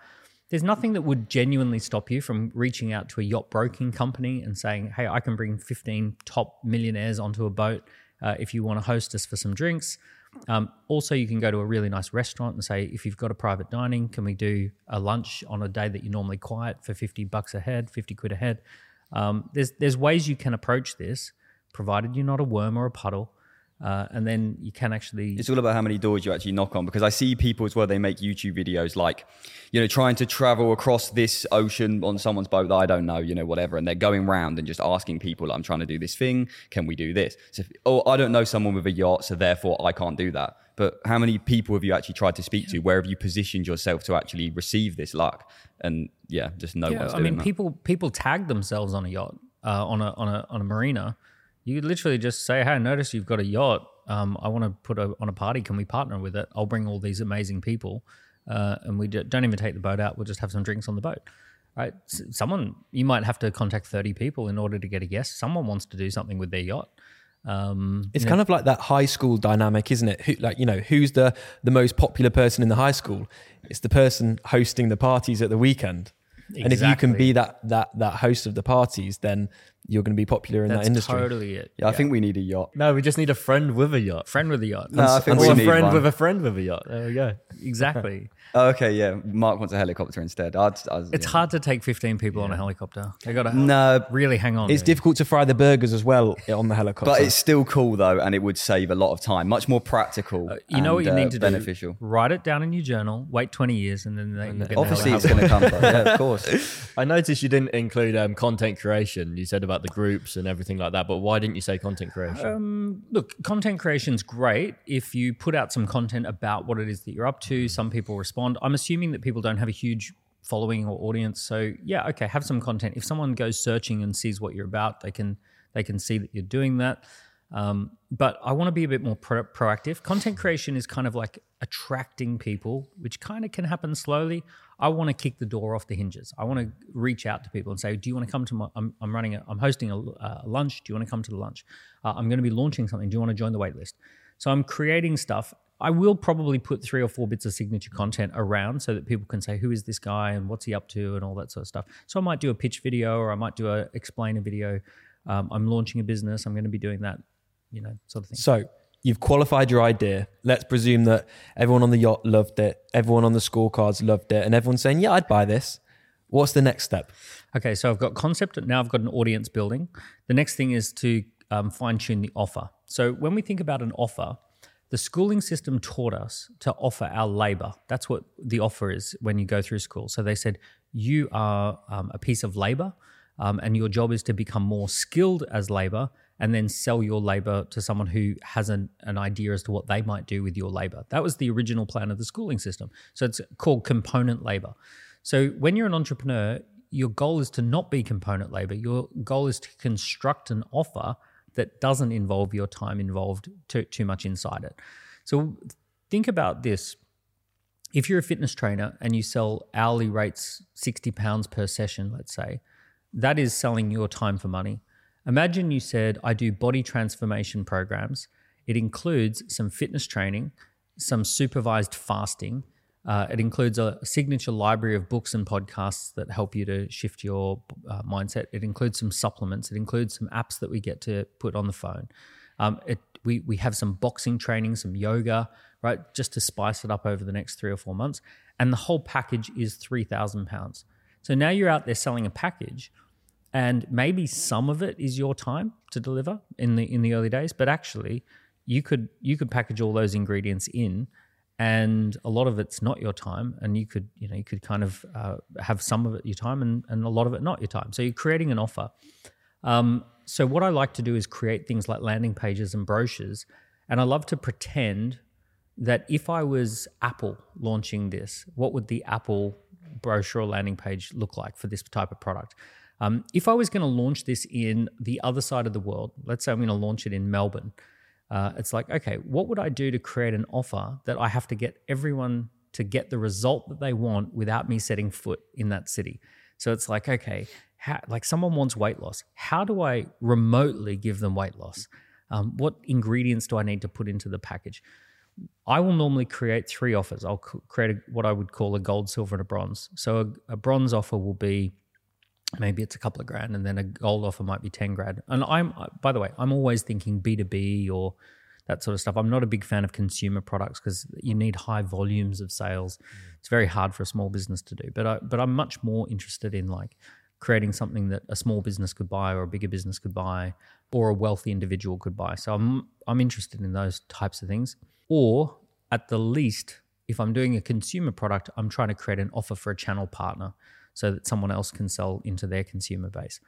There's nothing that would genuinely stop you from reaching out to a yacht broking company and saying, hey, I can bring 15 top millionaires onto a boat uh, if you want to host us for some drinks. Um, also, you can go to a really nice restaurant and say, if you've got a private dining, can we do a lunch on a day that you're normally quiet for 50 bucks a head, 50 quid a head? Um, there's, there's ways you can approach this, provided you're not a worm or a puddle. Uh, and then you can actually It's all about how many doors you actually knock on because I see people as well, they make YouTube videos like, you know, trying to travel across this ocean on someone's boat that I don't know, you know, whatever. And they're going around and just asking people, I'm trying to do this thing. Can we do this? So, if, oh, I don't know someone with a yacht, so therefore I can't do that. But how many people have you actually tried to speak to? Where have you positioned yourself to actually receive this luck? And yeah, just no Yeah, one's I mean, that. people people tag themselves on a yacht, uh, on a on a on a marina. You literally just say, "Hey, I notice you've got a yacht. Um, I want to put a, on a party. Can we partner with it? I'll bring all these amazing people, uh, and we don't even take the boat out. We'll just have some drinks on the boat." Right? Someone you might have to contact thirty people in order to get a yes. Someone wants to do something with their yacht. Um, It's kind of like that high school dynamic, isn't it? Who, like you know, who's the the most popular person in the high school? It's the person hosting the parties at the weekend. And if you can be that that that host of the parties, then you're going to be popular in that's that industry. totally it. yeah, I think we need a yacht. No, we just need a friend with a yacht. Friend with a yacht. No, I think or we a need friend one. with a friend with a yacht. There we go. exactly. Oh, okay, yeah. Mark wants a helicopter instead. I'd, I'd, It's yeah. hard to take fifteen people on a helicopter. They got to No, really hang on. It's there. difficult to fry the burgers as well on the helicopter. But it's still cool though, and it would save a lot of time. Much more practical. Uh, You know what you and, uh, need to beneficial. do? Write it down in your journal. Wait twenty years, and then they, you get the Obviously, it's going to come from. Yeah, of (laughs) course. I noticed you didn't include um, content creation. You said about the groups and everything like that, but why didn't you say content creation? Um, look, content creation's great if you put out some content about what it is that you're up to. Some people respond. I'm assuming that people don't have a huge following or audience, so yeah, okay, have some content. If someone goes searching and sees what you're about, they can they can see that you're doing that. Um, but I want to be a bit more pro- proactive. Content creation is kind of like attracting people, which kind of can happen slowly. I want to kick the door off the hinges. I want to reach out to people and say, "Do you want to come to my? I'm, I'm running. A, I'm hosting a, a lunch. Do you want to come to the lunch? Uh, I'm going to be launching something. Do you want to join the waitlist?" So I'm creating stuff. I will probably put three or four bits of signature content around so that people can say, "Who is this guy and what's he up to?" and all that sort of stuff. So I might do a pitch video or I might do a explainer video. Um, I'm launching a business. I'm going to be doing that, you know, sort of thing. So you've qualified your idea. Let's presume that everyone on the yacht loved it, everyone on the scorecards loved it, and everyone's saying, "Yeah, I'd buy this." What's the next step? Okay, so I've got concept. And now I've got an audience building. The next thing is to um, fine tune the offer. So when we think about an offer, the schooling system taught us to offer our labor. That's what the offer is when you go through school. So they said you are um, a piece of labor, um, and your job is to become more skilled as labor, and then sell your labor to someone who has an, an idea as to what they might do with your labor. That was the original plan of the schooling system. So it's called component labor. So when you're an entrepreneur, your goal is to not be component labor. Your goal is to construct an offer that doesn't involve your time involved too, too much inside it. So think about this. If you're a fitness trainer and you sell hourly rates 60 pounds per session, let's say, that is selling your time for money. Imagine you said, I do body transformation programs. It includes some fitness training, some supervised fasting. Uh, it includes a signature library of books and podcasts that help you to shift your uh, mindset. It includes some supplements. It includes some apps that we get to put on the phone. Um, it, we, we have some boxing training, some yoga, right, just to spice it up over the next three or four months. And the whole package is £3,000. So now you're out there selling a package and maybe some of it is your time to deliver in the in the early days but actually you could you could package all those ingredients in and a lot of it's not your time and you could you know you could kind of uh, have some of it your time and, and a lot of it not your time. So you're creating an offer. Um, so what i like to do is create things like landing pages and brochures and i love to pretend that if i was apple launching this what would the apple brochure or landing page look like for this type of product? Um, if i was going to launch this in the other side of the world let's say i'm going to launch it in melbourne uh, it's like, okay, what would I do to create an offer that I have to get everyone to get the result that they want without me setting foot in that city? So it's like, okay, how, like someone wants weight loss. How do I remotely give them weight loss? Um, what ingredients do I need to put into the package? I will normally create three offers. I'll create a, what I would call a gold, silver, and a bronze. So a, a bronze offer will be maybe it's a couple of grand and then a gold offer might be 10 grand. And i'm by the way i'm always thinking b2b or that sort of stuff. I'm not a big fan of consumer products because you need high volumes of sales. Mm. It's very hard for a small business to do. But i but i'm much more interested in like creating something that a small business could buy or a bigger business could buy or a wealthy individual could buy. So i'm i'm interested in those types of things. Or at the least if i'm doing a consumer product i'm trying to create an offer for a channel partner so that someone else can sell into their consumer base.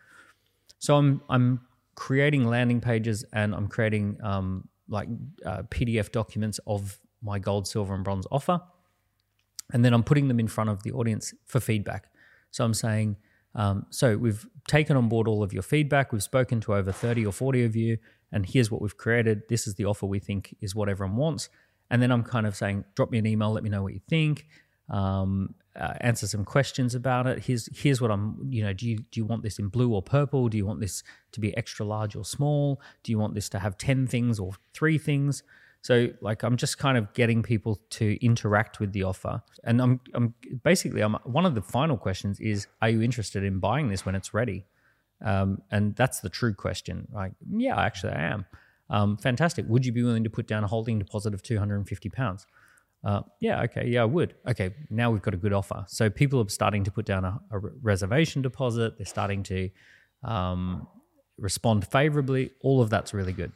So I'm I'm creating landing pages and I'm creating um, like uh, PDF documents of my gold, silver, and bronze offer, and then I'm putting them in front of the audience for feedback. So I'm saying. Um, so we've taken on board all of your feedback. We've spoken to over 30 or 40 of you, and here's what we've created. This is the offer we think is what everyone wants. And then I'm kind of saying, drop me an email, let me know what you think um, uh, answer some questions about it. Here's here's what I'm. You know, do you do you want this in blue or purple? Do you want this to be extra large or small? Do you want this to have ten things or three things? So like I'm just kind of getting people to interact with the offer, and I'm I'm basically I'm one of the final questions is Are you interested in buying this when it's ready? Um, and that's the true question. Like, yeah, actually I am. Um, fantastic. Would you be willing to put down a holding deposit of two hundred and fifty pounds? Uh, yeah, okay, yeah, I would. Okay, now we've got a good offer. So people are starting to put down a, a reservation deposit. They're starting to um, respond favorably. All of that's really good.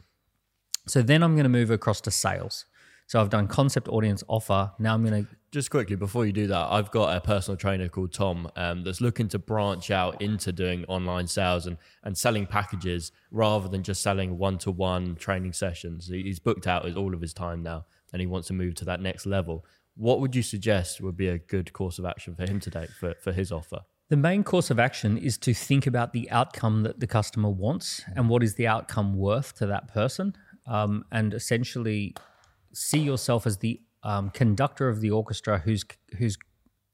So then I'm going to move across to sales. So I've done concept, audience, offer. Now I'm going to just quickly before you do that. I've got a personal trainer called Tom um, that's looking to branch out into doing online sales and and selling packages rather than just selling one to one training sessions. He's booked out all of his time now and he wants to move to that next level. What would you suggest would be a good course of action for him to take for, for his offer? The main course of action is to think about the outcome that the customer wants and what is the outcome worth to that person, um, and essentially see yourself as the um, conductor of the orchestra who's who's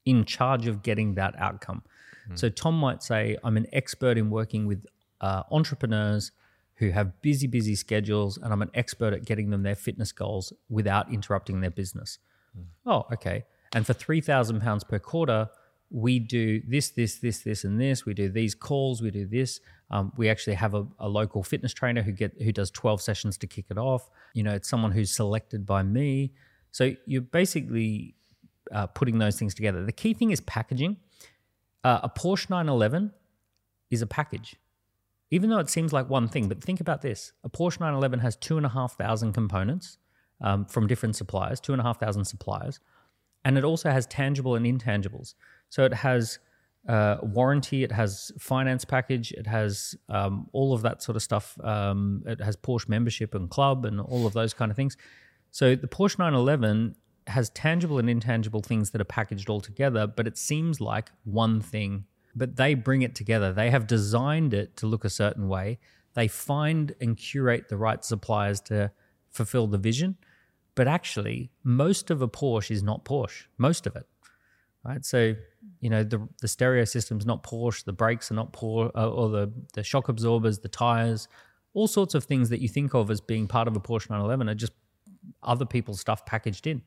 in charge of getting that outcome. Mm. So Tom might say, "I'm an expert in working with uh, entrepreneurs who have busy, busy schedules, and I'm an expert at getting them their fitness goals without interrupting their business. Mm. Oh, okay. And for three thousand pounds per quarter, we do this, this, this, this, and this. We do these calls. We do this. Um, we actually have a, a, local fitness trainer who get who does twelve sessions to kick it off. You know, it's someone who's selected by me. So you're basically uh, putting those things together. The key thing is packaging. Uh, a Porsche 911 is a package even though it seems like one thing, but think about this a Porsche 911 has two and a half thousand components um, from different suppliers, two and a half thousand suppliers, and it also has tangible and intangibles. So it has uh, warranty, it has finance package, it has um, all of that sort of stuff. Um, it has Porsche membership and club and all of those kind of things. So the Porsche 911 has tangible and intangible things that are packaged all together, but it seems like one thing but they bring it together. They have designed it to look a certain way. They find and curate the right suppliers to fulfill the vision. But actually, most of a Porsche is not Porsche. Most of it, right? So, you know, the the stereo system's not Porsche. The brakes are not Porsche, uh, or the the shock absorbers, the tires, all sorts of things that you think of as being part of a Porsche 911 are just other people's stuff packaged in.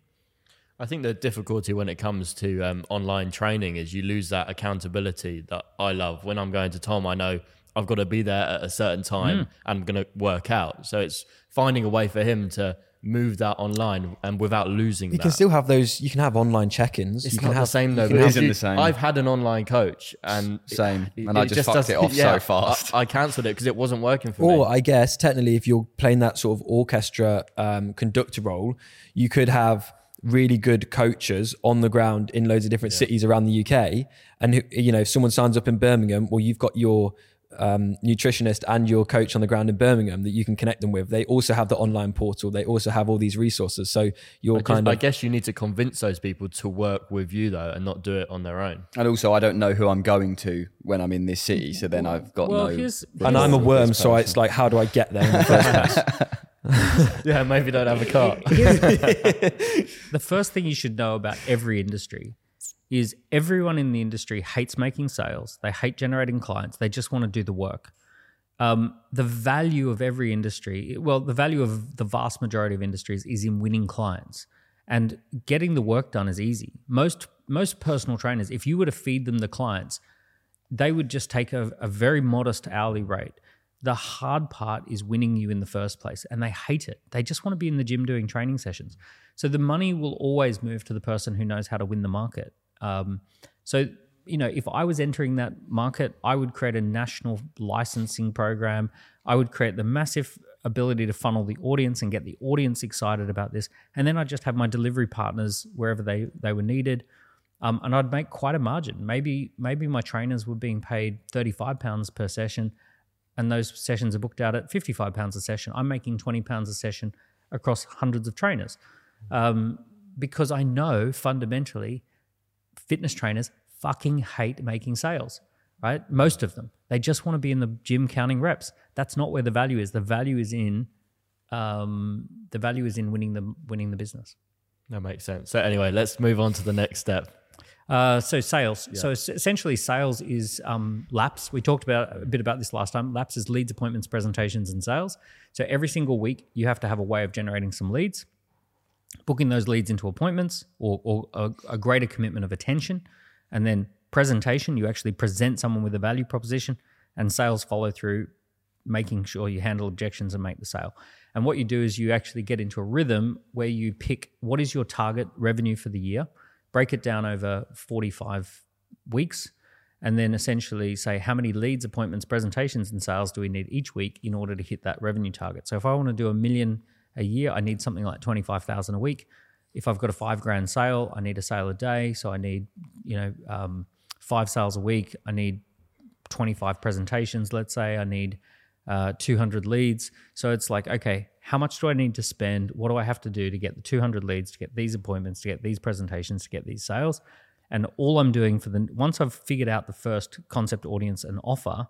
I think the difficulty when it comes to um, online training is you lose that accountability that I love. When I'm going to Tom, I know I've got to be there at a certain time mm. and I'm going to work out. So it's finding a way for him to move that online and without losing You that. can still have those. You can have online check-ins. it's you can have the same though. can because have- you- Isn't the same. I've had an online coach and Same. And I just fucked doesn't- it off so fast. I, I cancelled it because it wasn't working for Or me. Or i guess technically, if you're playing that sort of orchestra um, conductor role, you could have really good coaches on the ground in loads of different cities around the UK. And you know, if someone signs up in Birmingham, well, you've got your um, nutritionist and your coach on the ground in Birmingham that you can connect them with. They also have the online portal. They also have all these resources. So you're I, just- kind of. I guess you need to convince those people to work with you though, and not do it on their own. And also, I don't know who I'm going to when I'm in this city. So then I've got Well, no. here's- and I'm a worm, so it's like, how do I get there (laughs) (laughs) Yeah, maybe don't have a car. (laughs) the first thing you should know about every industry is everyone in the industry hates making sales. They hate generating clients. They just want to do the work. Um, the value of every industry, well, the value of the vast majority of industries is in winning clients. And getting the work done is easy. Most most personal trainers, if you were to feed them the clients, they would just take a, a very modest hourly rate. The hard part is winning you in the first place, and they hate it. They just want to be in the gym doing training sessions. So the money will always move to the person who knows how to win the market. Um, so you know, if I was entering that market, I would create a national licensing program. I would create the massive ability to funnel the audience and get the audience excited about this, and then I'd just have my delivery partners wherever they they were needed. Um, and I'd make quite a margin. Maybe maybe my trainers were being paid thirty five pounds per session, and those sessions are booked out at fifty five pounds a session. I'm making twenty pounds a session across hundreds of trainers, um, because I know fundamentally, fitness trainers fucking hate making sales. Right, most of them they just want to be in the gym counting reps. That's not where the value is. The value is in um, the value is in winning the winning the business. That makes sense. So anyway, let's move on to the next step. Uh, so sales. So essentially, sales is um, laps. We talked about a bit about this last time. Laps is leads, appointments, presentations, and sales. So every single week, you have to have a way of generating some leads, booking those leads into appointments, or, or a, a greater commitment of attention, and then presentation. You actually present someone with a value proposition, and sales follow through, making sure you handle objections and make the sale. And what you do is you actually get into a rhythm where you pick what is your target revenue for the year break it down over 45 weeks, and then essentially say how many leads, appointments, presentations, and sales do we need each week in order to hit that revenue target. So if I want to do a million a year, I need something like 25,000 a week. If I've got a five grand sale, I need a sale a day. So I need, you know, um, five sales a week. I need 25 presentations, let's say. I need uh, 200 leads. So it's like, okay, how much do I need to spend? What do I have to do to get the 200 leads, to get these appointments, to get these presentations, to get these sales? And all I'm doing for the once I've figured out the first concept audience and offer,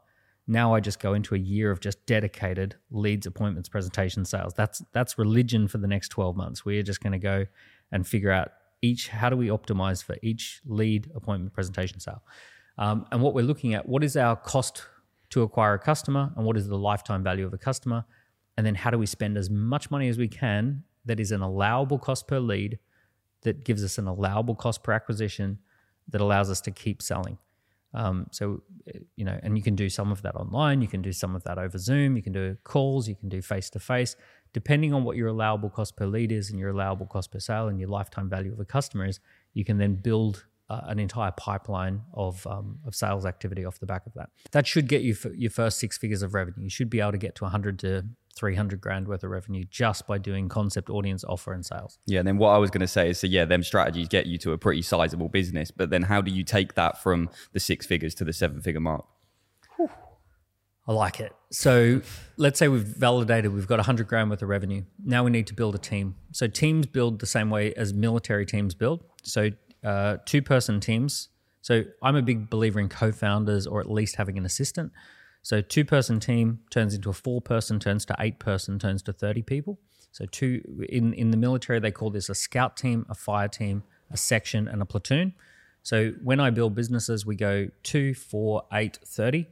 now I just go into a year of just dedicated leads, appointments, presentation, sales. That's that's religion for the next 12 months. We're just going to go and figure out each how do we optimize for each lead, appointment, presentation, sale. Um, and what we're looking at, what is our cost to acquire a customer and what is the lifetime value of a customer? And then how do we spend as much money as we can that is an allowable cost per lead that gives us an allowable cost per acquisition that allows us to keep selling. Um, so, uh, you know, and you can do some of that online, you can do some of that over Zoom, you can do calls, you can do face to face, depending on what your allowable cost per lead is and your allowable cost per sale and your lifetime value of a customer is, you can then build uh, an entire pipeline of, um, of sales activity off the back of that. That should get you your first six figures of revenue. You should be able to get to 100 to 300 grand worth of revenue just by doing concept, audience, offer, and sales. Yeah, and then what I was going to say is, so yeah, them strategies get you to a pretty sizable business, but then how do you take that from the six figures to the seven figure mark? I like it. So let's say we've validated we've got 100 grand worth of revenue. Now we need to build a team. So teams build the same way as military teams build. So uh, two person teams. So I'm a big believer in co founders or at least having an assistant. So two person team turns into a four person, turns to eight person, turns to 30 people. So two in, in the military, they call this a scout team, a fire team, a section, and a platoon. So when I build businesses, we go two, four, eight, 30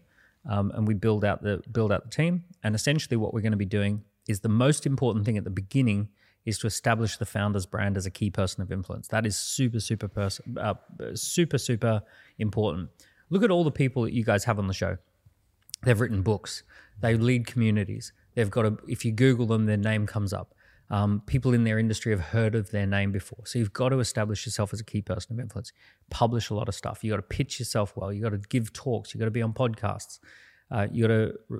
um, and we build out the build out the team. And essentially, what we're going to be doing is the most important thing at the beginning is to establish the founder's brand as a key person of influence. That is super, super, pers- uh, super, super important. Look at all the people that you guys have on the show. They've written books. They lead communities. They've got a. If you Google them, their name comes up. Um, people in their industry have heard of their name before. So you've got to establish yourself as a key person of influence. Publish a lot of stuff. You got to pitch yourself well. You got to give talks. You got to be on podcasts. Uh, you got to r-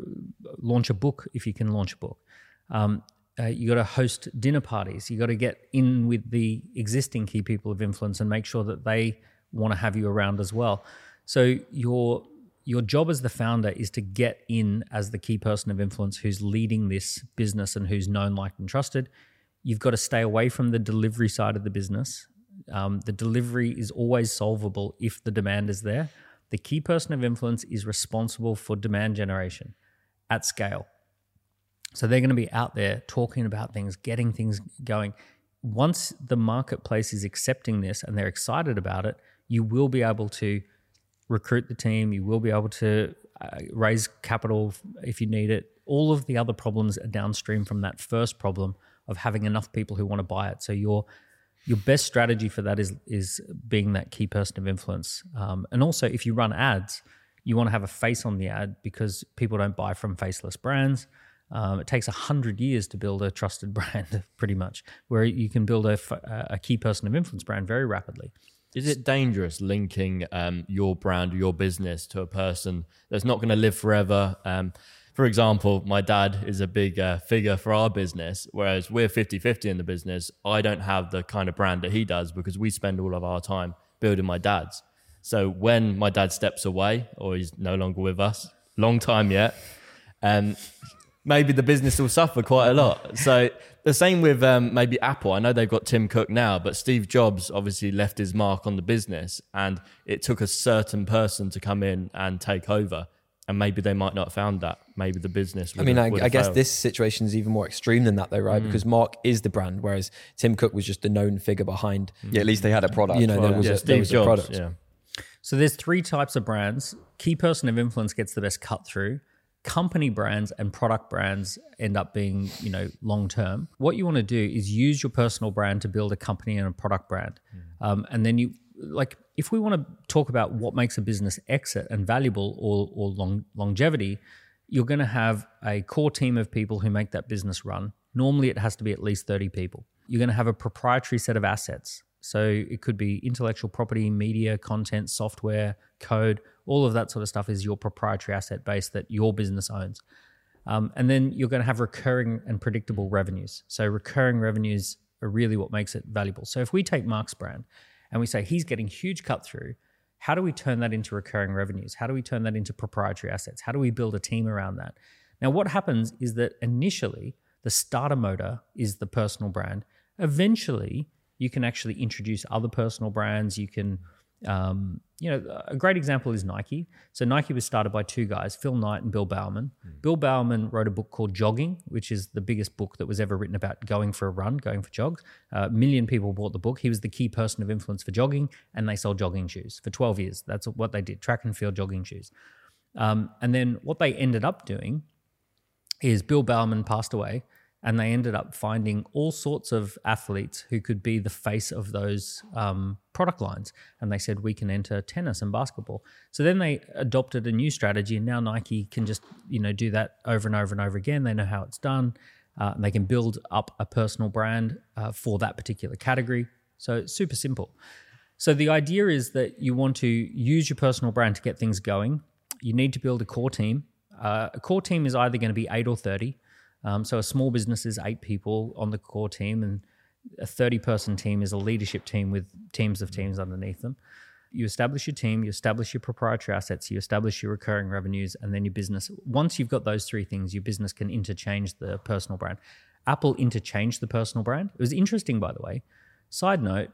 launch a book if you can launch a book. Um, uh, you got to host dinner parties. You got to get in with the existing key people of influence and make sure that they want to have you around as well. So your your job as the founder is to get in as the key person of influence who's leading this business and who's known, liked, and trusted. You've got to stay away from the delivery side of the business. Um, the delivery is always solvable if the demand is there. The key person of influence is responsible for demand generation at scale. So they're going to be out there talking about things, getting things going. Once the marketplace is accepting this and they're excited about it, you will be able to recruit the team. You will be able to uh, raise capital if you need it. All of the other problems are downstream from that first problem of having enough people who want to buy it. So your your best strategy for that is is being that key person of influence. Um, and also, if you run ads, you want to have a face on the ad because people don't buy from faceless brands. Um, it takes a hundred years to build a trusted (laughs) brand, pretty much, where you can build a, a key person of influence brand very rapidly. Is it dangerous linking um, your brand, your business to a person that's not going to live forever? Um, for example, my dad is a big uh, figure for our business, whereas we're 50 50 in the business. I don't have the kind of brand that he does because we spend all of our time building my dad's. So when my dad steps away or he's no longer with us, long time yet, um, maybe the business will suffer quite a lot. So the same with um, maybe Apple. I know they've got Tim Cook now, but Steve Jobs obviously left his mark on the business, and it took a certain person to come in and take over. And maybe they might not have found that. Maybe the business. I mean, have- I, would I have guess failed. this situation is even more extreme than that, though, right? Because Mark is the brand, whereas Tim Cook was just a known figure behind. Yeah, at least they had a product. You know, there was yeah, a, there Steve was a product. Yeah. So there's three types of brands. Key person of influence gets the best cut through. Company brands and product brands end up being, you know, long term. What you want to do is use your personal brand to build a company and a product brand, um, and then you like if we want to talk about what makes a business exit and valuable or or long, longevity, you're going to have a core team of people who make that business run. Normally, it has to be at least 30 people. You're going to have a proprietary set of assets. So it could be intellectual property, media, content, software, code, all of that sort of stuff is your proprietary asset base that your business owns. Um, and then you're going to have recurring and predictable revenues. So recurring revenues are really what makes it valuable. So if we take Mark's brand and we say he's getting huge cut through, how do we turn that into recurring revenues? How do we turn that into proprietary assets? How do we build a team around that? Now, what happens is that initially the starter motor is the personal brand. Eventually, you can actually introduce other personal brands. You can, um, you know, a great example is Nike. So Nike was started by two guys, Phil Knight and Bill Bowerman. Bill Bowerman wrote a book called Jogging, which is the biggest book that was ever written about going for a run, going for jogs. A million people bought the book. He was the key person of influence for jogging, and they sold jogging shoes for 12 years. That's what they did, track and field jogging shoes. Um, and then what they ended up doing is Bill Bowerman passed away, and they ended up finding all sorts of athletes who could be the face of those um, product lines. And they said, we can enter tennis and basketball. So then they adopted a new strategy, and now Nike can just you know do that over and over and over again. They know how it's done, uh, and they can build up a personal brand uh, for that particular category. So it's super simple. So the idea is that you want to use your personal brand to get things going. You need to build a core team. Uh, a core team is either going to be eight or 30. Um, so a small business is eight people on the core team, and a 30 person team is a leadership team with teams of teams underneath them. You establish your team, you establish your proprietary assets, you establish your recurring revenues, and then your business. Once you've got those three things, your business can interchange the personal brand. Apple interchanged the personal brand. It was interesting, by the way. Side note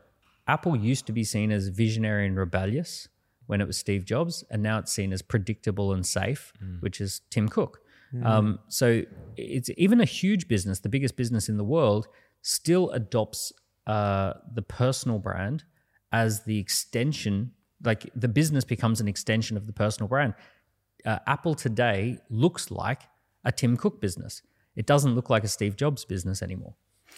Apple used to be seen as visionary and rebellious when it was Steve Jobs, and now it's seen as predictable and safe, which is Tim Cook. Um, so it's even a huge business, the biggest business in the world, still adopts uh, the personal brand as the extension. Like the business becomes an extension of the personal brand. Uh, Apple today looks like a Tim Cook business. It doesn't look like a Steve Jobs business anymore.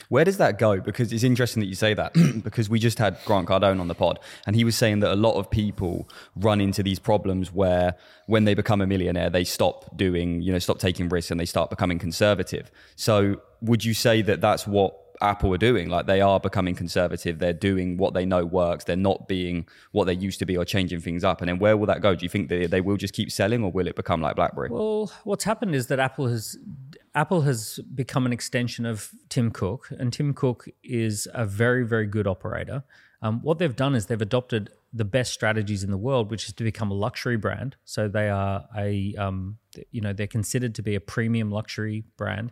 Where does that go? Because it's interesting that you say that (clears throat) because we just had Grant Cardone on the pod and he was saying that a lot of people run into these problems where when they become a millionaire, they stop doing, you know, stop taking risks and they start becoming conservative. So would you say that that's what Apple are doing. Like they are becoming conservative. They're doing what they know works. They're not being what they used to be or changing things up. And then where will that go? Do you think they, they will just keep selling or will it become like BlackBerry? Well, what's happened is that Apple has Apple has become an extension of Tim Cook, and Tim Cook is a very, very good operator. Um, what they've done is they've adopted the best strategies in the world, which is to become a luxury brand. So they are a, um, you know, they're considered to be a premium luxury brand.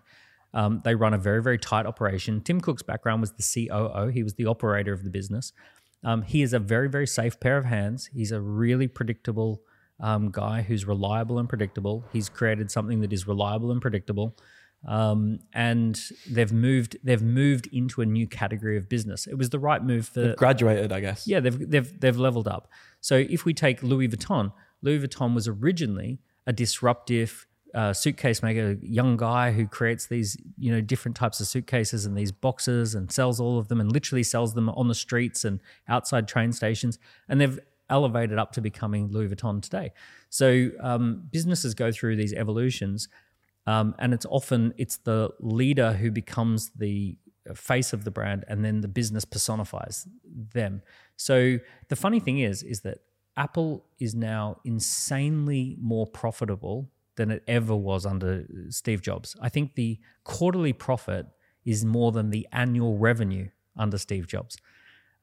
Um, they run a very, very tight operation. Tim Cook's background was the COO. He was the operator of the business. Um, he is a very, very safe pair of hands. He's a really predictable um, guy who's reliable and predictable. He's created something that is reliable and predictable. Um, and they've moved they've moved into a new category of business. It was the right move for Graduated, I guess. yeah, they've they've they've leveled up. So if we take Louis Vuitton, Louis Vuitton was originally a disruptive uh, suitcase maker, young guy who creates these you know different types of suitcases and these boxes and sells all of them and literally sells them on the streets and outside train stations. And they've elevated up to becoming Louis Vuitton today. So um, businesses go through these evolutions. Um, and it's often it's the leader who becomes the face of the brand and then the business personifies them so the funny thing is is that apple is now insanely more profitable than it ever was under steve jobs i think the quarterly profit is more than the annual revenue under steve jobs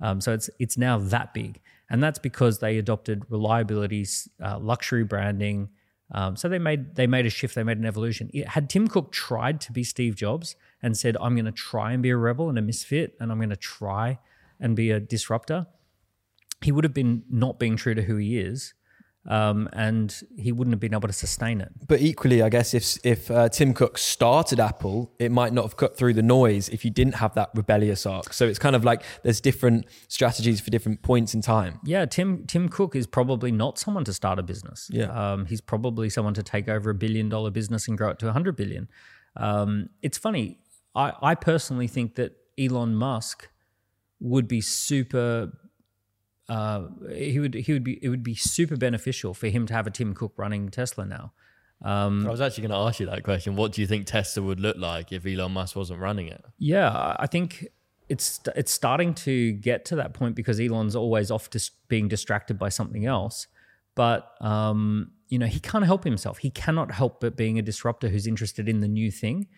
um, so it's it's now that big, and that's because they adopted reliability, uh, luxury branding. Um, so they made they made a shift. They made an evolution. It, had Tim Cook tried to be Steve Jobs and said, "I'm going to try and be a rebel and a misfit, and I'm going to try and be a disruptor," he would have been not being true to who he is, um, and he wouldn't have been able to sustain it. But equally, I guess if if uh, Tim Cook started Apple, it might not have cut through the noise if you didn't have that rebellious arc. So it's kind of like there's different strategies for different points in time. Yeah, Tim Tim Cook is probably not someone to start a business. Yeah. um, he's probably someone to take over a billion dollar business and grow it to a hundred billion. Um, it's funny. I, I personally think that Elon Musk would be super. Uh, he would he would be it would be super beneficial for him to have a Tim Cook running Tesla now. Um, I was actually going to ask you that question. What do you think Tesla would look like if Elon Musk wasn't running it? Yeah, I think it's it's starting to get to that point because Elon's always off dis- being distracted by something else. But um, you know, he can't help himself. He cannot help but being a disruptor who's interested in the new thing.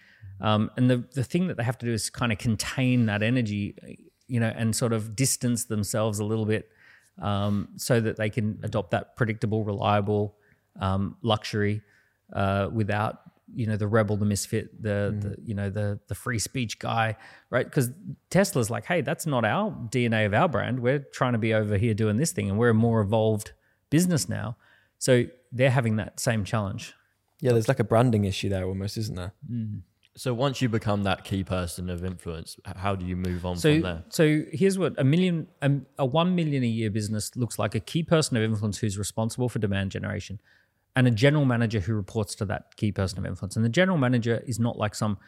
Um, and the the thing that they have to do is kind of contain that energy, you know, and sort of distance themselves a little bit um, so that they can adopt that predictable, reliable um, luxury uh, without you know the rebel, the misfit, the, the you know the the free speech guy, right? Because Tesla's like, hey, that's not our DNA of our brand. We're trying to be over here doing this thing, and we're a more evolved business now. So they're having that same challenge. Yeah, there's like a branding issue there almost, isn't there? So once you become that key person of influence, how do you move on from there? so here's what a million, um, a one million a year business looks like: a key person of influence who's responsible for demand generation, and a general manager who reports to that key person of influence. And the general manager is not like some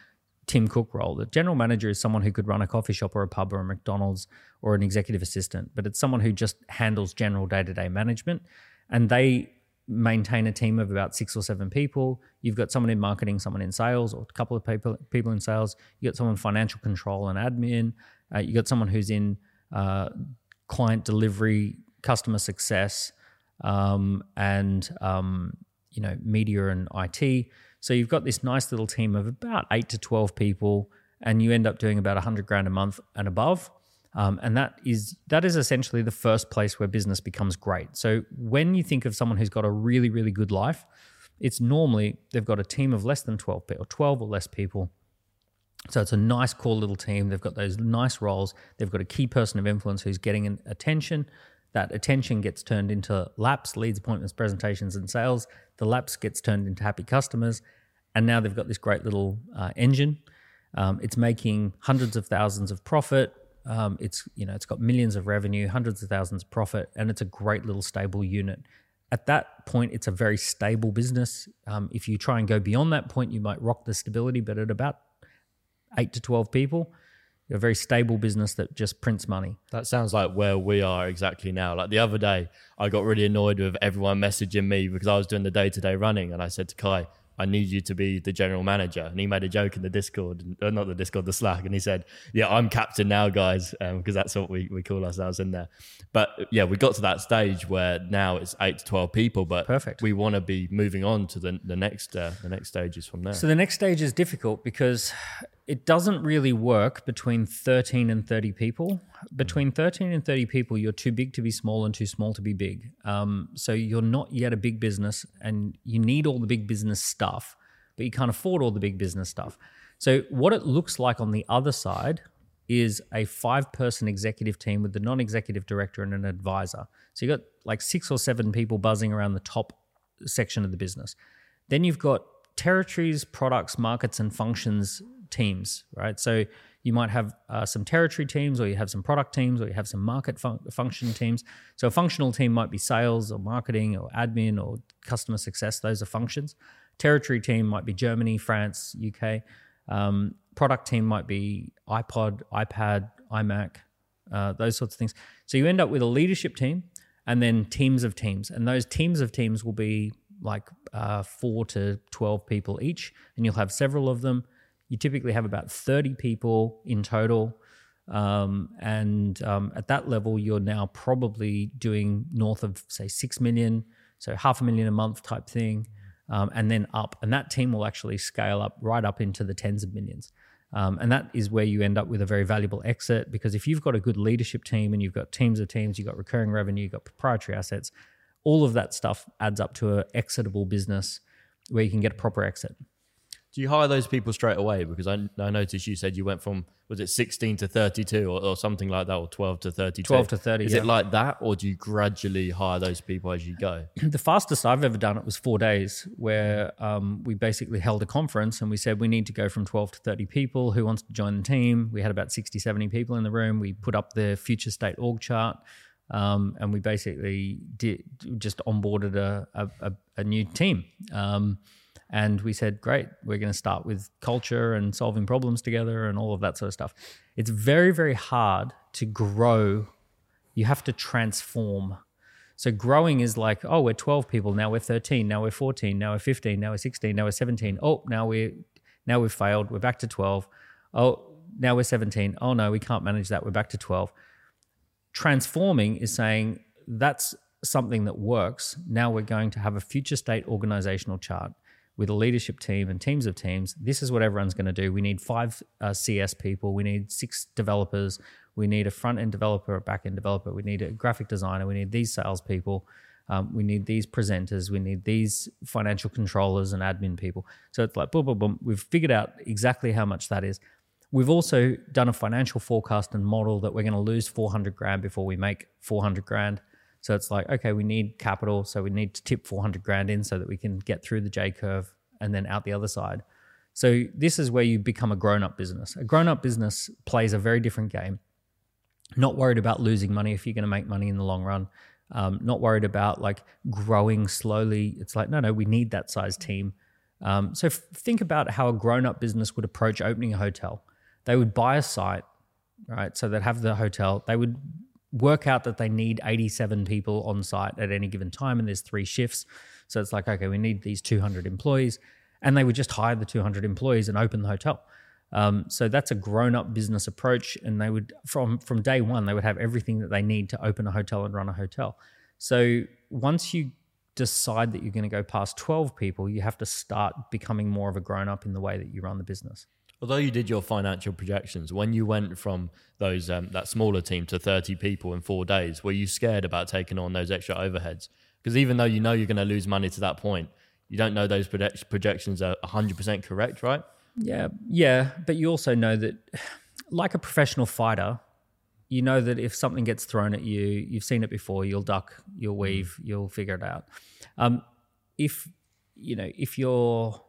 Tim Cook role. The general manager is someone who could run a coffee shop or a pub or a McDonald's or an executive assistant, but it's someone who just handles general day to day management, and they maintain a team of about six or seven people. You've got someone in marketing, someone in sales, or a couple of people people in sales. You got someone financial control and admin. Uh, you got someone who's in uh, client delivery, customer success, um, and um, you know media and IT. So you've got this nice little team of about eight to twelve people, and you end up doing about hundred grand a month and above. Um, and that is that is essentially the first place where business becomes great. So when you think of someone who's got a really really good life, it's normally they've got a team of less than twelve people, twelve or less people. So it's a nice core little team. They've got those nice roles. They've got a key person of influence who's getting attention. That attention gets turned into laps, leads, appointments, presentations, and sales. The laps gets turned into happy customers, and now they've got this great little uh, engine. Um, it's making hundreds of thousands of profit. Um, it's you know it's got millions of revenue, hundreds of thousands of profit, and it's a great little stable unit. At that point, it's a very stable business. Um, if you try and go beyond that point, you might rock the stability. But at about eight to twelve people, you're a very stable business that just prints money. That sounds like where we are exactly now. Like the other day, I got really annoyed with everyone messaging me because I was doing the day to day running, and I said to Kai, I need you to be the general manager. And he made a joke in the Discord, uh, not the Discord, the Slack, and he said, "Yeah, I'm captain now, guys," because um, that's what we, we call ourselves in there. But yeah, we got to that stage where now it's eight to twelve people, but Perfect. We want to be moving on to the the next uh, the next stages from there. So the next stage is difficult because it doesn't really work between 13 and 30 people. Between 13 and 30 people, you're too big to be small and too small to be big. Um, so you're not yet a big business and you need all the big business stuff, but you can't afford all the big business stuff. So what it looks like on the other side is a five person executive team with the non executive director and an advisor. So you've got like six or seven people buzzing around the top section of the business. Then you've got territories, products, markets, and functions teams, right? So you might have uh, some territory teams, or you have some product teams, or you have some market fun- function teams. So a functional team might be sales, or marketing, or admin, or customer success. Those are functions. Territory team might be Germany, France, UK. Um, product team might be iPod, iPad, iMac, uh, those sorts of things. So you end up with a leadership team and then teams of teams. And those teams of teams will be like uh, four to 12 people each, and you'll have several of them. You typically have about 30 people in total. Um, and um, at that level, you're now probably doing north of, say, 6 million, so half a million a month type thing, um, and then up. And that team will actually scale up right up into the tens of millions. Um, and that is where you end up with a very valuable exit because if you've got a good leadership team and you've got teams of teams, you've got recurring revenue, you've got proprietary assets, all of that stuff adds up to an exitable business where you can get a proper exit. Do you hire those people straight away? Because I, I noticed you said you went from was it 16 to 32 or, or something like that, or 12 to 32. 12 to 30, Is yeah. it like that, or do you gradually hire those people as you go? (clears throat) the fastest I've ever done it was four days, where um, we basically held a conference and we said we need to go from 12 to 30 people. Who wants to join the team? We had about 60, 70 people in the room. We put up the future state org chart. Um, and we basically did just onboarded a, a, a, a new team. Um, and we said, great, we're going to start with culture and solving problems together and all of that sort of stuff. It's very, very hard to grow. You have to transform. So growing is like, oh, we're 12 people, now we're 13, now we're 14, now we're 15, now we're 16, now we're 17. Oh, now we're now we've failed, we're back to 12. Oh, now we're 17. Oh no, we can't manage that. We're back to 12 transforming is saying that's something that works. Now we're going to have a future state organizational chart with a leadership team and teams of teams. This is what everyone's going to do. We need five uh, CS people. We need six developers. We need a front end developer, a back end developer. We need a graphic designer. We need these salespeople. Um, we need these presenters. We need these financial controllers and admin people. So it's like boom, boom, boom. We've figured out exactly how much that is. We've also done a financial forecast and model that we're going to lose 400 grand before we make 400 grand. So it's like, okay, we need capital. So we need to tip 400 grand in so that we can get through the J curve and then out the other side. So this is where you become a grown up business. A grown up business plays a very different game. Not worried about losing money if you're going to make money in the long run. Um, not worried about like growing slowly. It's like, no, no, we need that size team. Um, so f- think about how a grown up business would approach opening a hotel. They would buy a site, right? So they'd have the hotel. They would work out that they need 87 people on site at any given time, and there's three shifts. So it's like, okay, we need these 200 employees, and they would just hire the 200 employees and open the hotel. Um, so that's a grown-up business approach, and they would from from day one they would have everything that they need to open a hotel and run a hotel. So once you decide that you're going to go past 12 people, you have to start becoming more of a grown-up in the way that you run the business. Although you did your financial projections, when you went from those um, that smaller team to 30 people in four days, were you scared about taking on those extra overheads? Because even though you know you're going to lose money to that point, you don't know those project- projections are 100% correct, right? Yeah, yeah, but you also know that, like a professional fighter, you know that if something gets thrown at you, you've seen it before. You'll duck, you'll weave, you'll figure it out. Um, if you know, if you're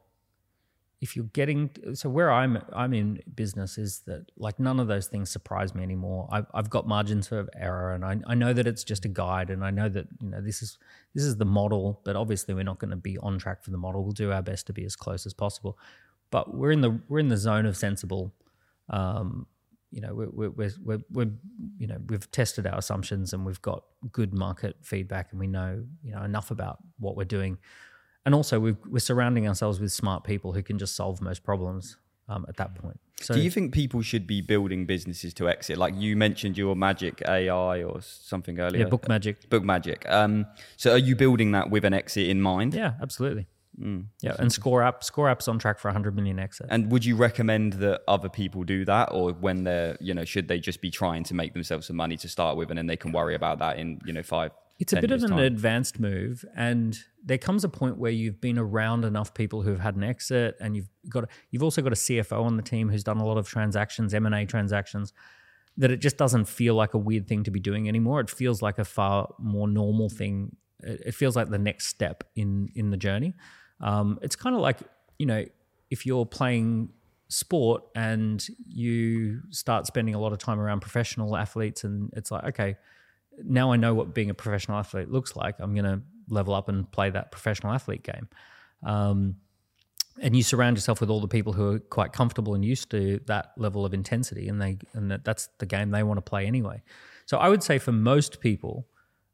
if you're getting so where I'm I'm in business is that like none of those things surprise me anymore. I've I've got margins of error, and I I know that it's just a guide, and I know that you know this is this is the model, but obviously we're not going to be on track for the model. We'll do our best to be as close as possible, but we're in the we're in the zone of sensible. Um, you know, we're, we're, we're, we're, you know, we've tested our assumptions and we've got good market feedback and we know, you know, enough about what we're doing. And also we've, we're surrounding ourselves with smart people who can just solve most problems um, at that point. So Do you think people should be building businesses to exit? Like you mentioned your Magic AI or something earlier. yeah, book magic. Book Magic. Um, so are you building that with an exit in mind? Yeah, absolutely. Yeah, and ScoreApp, Score App's on track for 100 million exit. And would you recommend that other people do that, or when they're, you know, should they just be trying to make themselves some money to start with, and then they can worry about that in, you know, five? It's a bit of an time? advanced move, and there comes a point where you've been around enough people who have had an exit, and you've got you've also got a CFO on the team who's done a lot of transactions, M and A transactions, that it just doesn't feel like a weird thing to be doing anymore. It feels like a far more normal thing. It it feels like the next step in in the journey. Um, it's kind of like you know if you're playing sport and you start spending a lot of time around professional athletes, and it's like okay now I know what being a professional athlete looks like. I'm going to level up and play that professional athlete game. Um, and you surround yourself with all the people who are quite comfortable and used to that level of intensity, and they and that, that's the game they want to play anyway. So I would say for most people,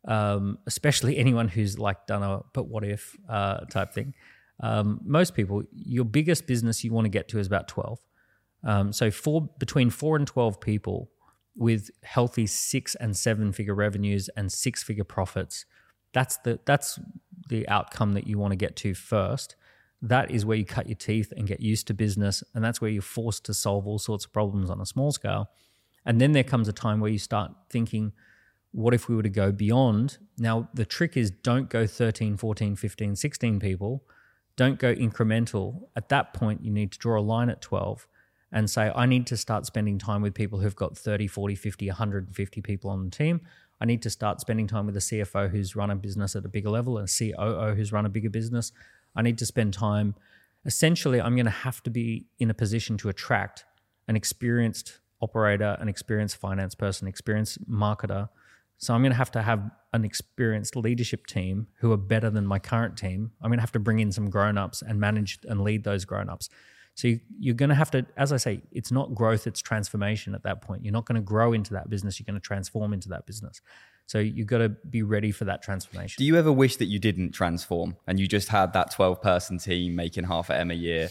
um, especially (laughs) anyone who's like done a but what if uh, type thing, um, most people, your biggest business you want to get to is about twelve. Um, so four between four and twelve people with healthy six and seven figure revenues and six figure profits, that's the that's the outcome that you want to get to first. That is where you cut your teeth and get used to business, and that's where you're forced to solve all sorts of problems on a small scale. And then there comes a time where you start thinking, what if we were to go beyond? Now, the trick is don't go 13, 14, 15, 16 people. Don't go incremental. At that point, you need to draw a line at 12 and say, I need to start spending time with people who've got 30, 40, 50, 150 people on the team. I need to start spending time with a CFO who's run a business at a bigger level and a COO who's run a bigger business. I need to spend time. Essentially, I'm going to have to be in a position to attract an experienced operator, an experienced finance person, experienced marketer. So I'm going to have to have an experienced leadership team who are better than my current team. I'm going to have to bring in some grown-ups and manage and lead those grown-ups. So you, you're going to have to, as I say, it's not growth, it's transformation at that point. You're not going to grow into that business, you're going to transform into that business. So you've got to be ready for that transformation. Do you ever wish that you didn't transform and you just had that 12 person team making half a M a year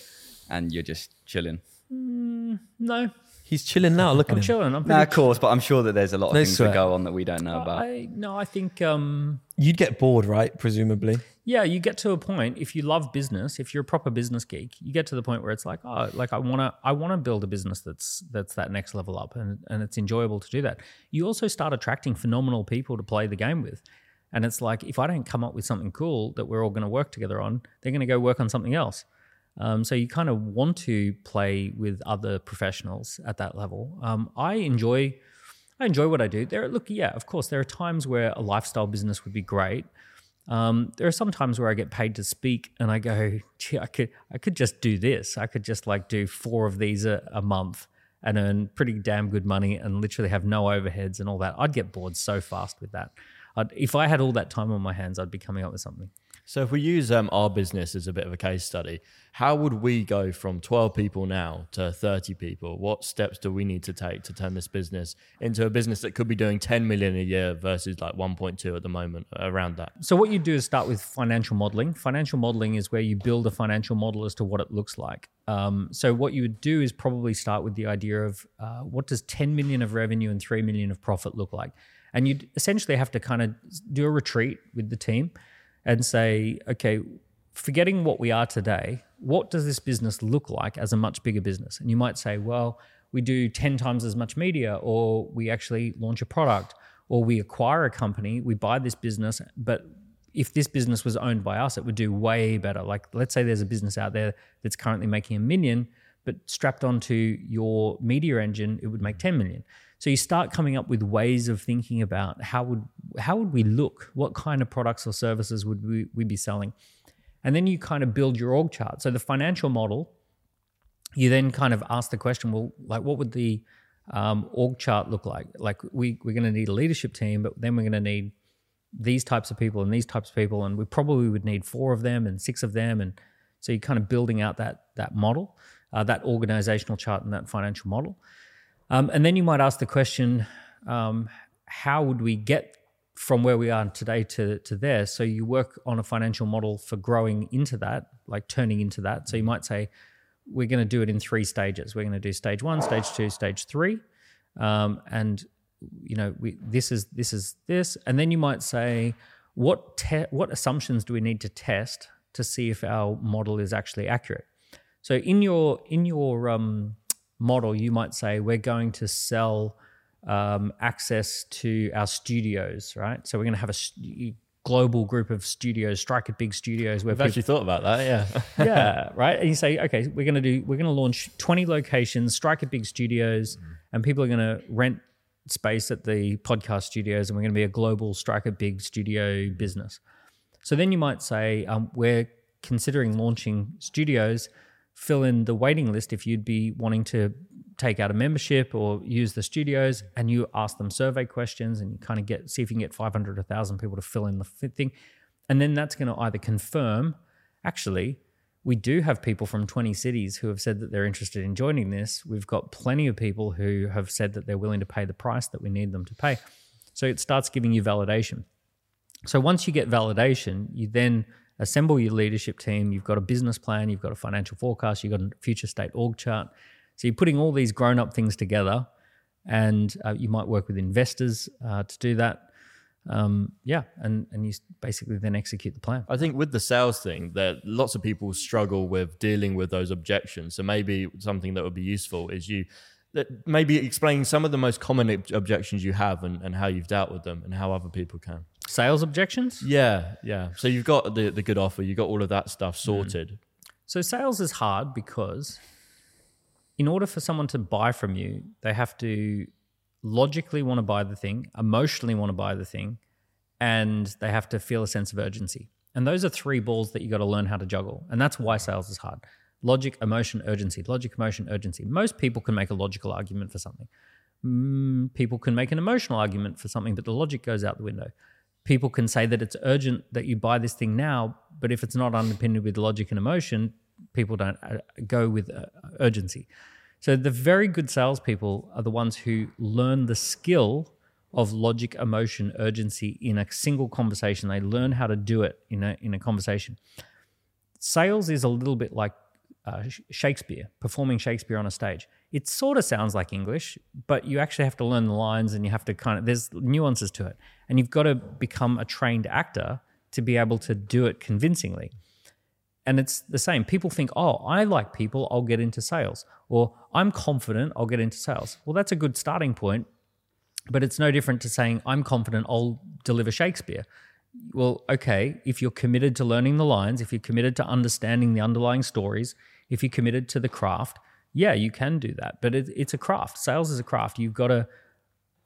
and you're just chilling? Mm, no, He's chilling now. Look at I'm him. chilling. I'm Nah, pretty of course, but I'm sure that there's a lot of No things sweat. that go on that we don't know about. I, no, I think um, You'd get bored, right? Presumably. yeah, you get to a point if you love business, if you're a proper business geek, you get to the point where it's like, oh, like I want to, I want to build a business that's that's that next level up, and and it's enjoyable to do that. You also start attracting phenomenal people to play the game with, and it's like if I don't come up with something cool that we're all going to work together on, they're going to go work on something else. Um, so you kind of want to play with other professionals at that level. Um, I enjoy, I enjoy what I do. There, look, yeah, of course, there are times where a lifestyle business would be great. Um, there are some times where I get paid to speak, and I go, (laughs) gee, I could, I could just do this. I could just like do four of these a, a month and earn pretty damn good money, and literally have no overheads and all that. I'd get bored so fast with that. I'd, if I had all that time on my hands, I'd be coming up with something. So if we use um, our business as a bit of a case study, how would we go from 12 people now to 30 people? What steps do we need to take to turn this business into a business that could be doing 10 million a year versus like 1.2 at the moment, around that? So what you do is start with financial modeling. Financial modeling is where you build a financial model as to what it looks like. Um, so what you would do is probably start with the idea of uh, what does 10 million of revenue and 3 million of profit look like? And you'd essentially have to kind of do a retreat with the team and say, okay, forgetting what we are today, what does this business look like as a much bigger business? And you might say, well, we do 10 times as much media, or we actually launch a product, or we acquire a company, we buy this business, but if this business was owned by us, it would do way better. Like, let's say there's a business out there that's currently making a million, but strapped onto your media engine, it would make 10 million. So you start coming up with ways of thinking about how would how would we look? What kind of products or services would we, we be selling? And then you kind of build your org chart. So the financial model, you then kind of ask the question, well, like what would the um, org chart look like? Like we, we're going to need a leadership team, but then we're going to need these types of people and these types of people, and we probably would need four of them and six of them, and so you're kind of building out that that model, uh, that organizational chart and that financial model, um, and then you might ask the question, um, how would we get from where we are today to to there. So you work on a financial model for growing into that, like turning into that. So you might say we're going to do it in three stages. We're going to do stage one, stage two, stage three, um, and you know we, this is this is this, and then you might say what te- what assumptions do we need to test to see if our model is actually accurate. So in your in your um, model, you might say we're going to sell um, access to our studios, right? So we're going to have a st- global group of studios, Strike It Big studios where I've people, actually thought about that. Yeah. (laughs) yeah, right. And you say, okay, we're going to do, we're going to launch 20 locations, Strike It Big studios, and people are going to rent space at the podcast studios, and we're going to be a global Strike It Big studio business. So then you might say, um, we're considering launching studios. Fill in the waiting list if you'd be wanting to take out a membership or use the studios, and you ask them survey questions and you kind of get see if you can get 500 or 1,000 people to fill in the thing. And then that's going to either confirm, actually, we do have people from 20 cities who have said that they're interested in joining this. We've got plenty of people who have said that they're willing to pay the price that we need them to pay. So it starts giving you validation. So once you get validation, you then assemble your leadership team. You've got a business plan, you've got a financial forecast, you've got a future state org chart. So you're putting all these grown up things together, and uh, you might work with investors uh, to do that. Um, yeah, and and you basically then execute the plan. I think with the sales thing, that lots of people struggle with dealing with those objections. So maybe something that would be useful is you maybe explain some of the most common ob- objections you have and, and how you've dealt with them and how other people can. Sales objections. Yeah, yeah. So you've got the, the good offer, you've got all of that stuff mm-hmm. sorted. So sales is hard because in order for someone to buy from you, they have to logically want to buy the thing, emotionally want to buy the thing, and they have to feel a sense of urgency. And those are three balls that you got to learn how to juggle. And that's why sales is hard. Logic, emotion, urgency. Logic, emotion, urgency. Most people can make a logical argument for something. Mm, people can make an emotional argument for something, but the logic goes out the window. People can say that it's urgent that you buy this thing now, but if it's not underpinned with logic and emotion, people don't uh, go with uh, urgency. So the very good salespeople are the ones who learn the skill of logic, emotion, urgency in a single conversation. They learn how to do it in a in a conversation. Sales is a little bit like uh, Shakespeare, performing Shakespeare on a stage. It sort of sounds like English, but you actually have to learn the lines and you have to kind of, there's nuances to it. And you've got to become a trained actor to be able to do it convincingly. And it's the same. People think, oh, I like people, I'll get into sales. Or I'm confident, I'll get into sales. Well, that's a good starting point, but it's no different to saying, I'm confident, I'll deliver Shakespeare. Well, okay, if you're committed to learning the lines, if you're committed to understanding the underlying stories, if you're committed to the craft, yeah, you can do that. But it, it's a craft. Sales is a craft. You've got to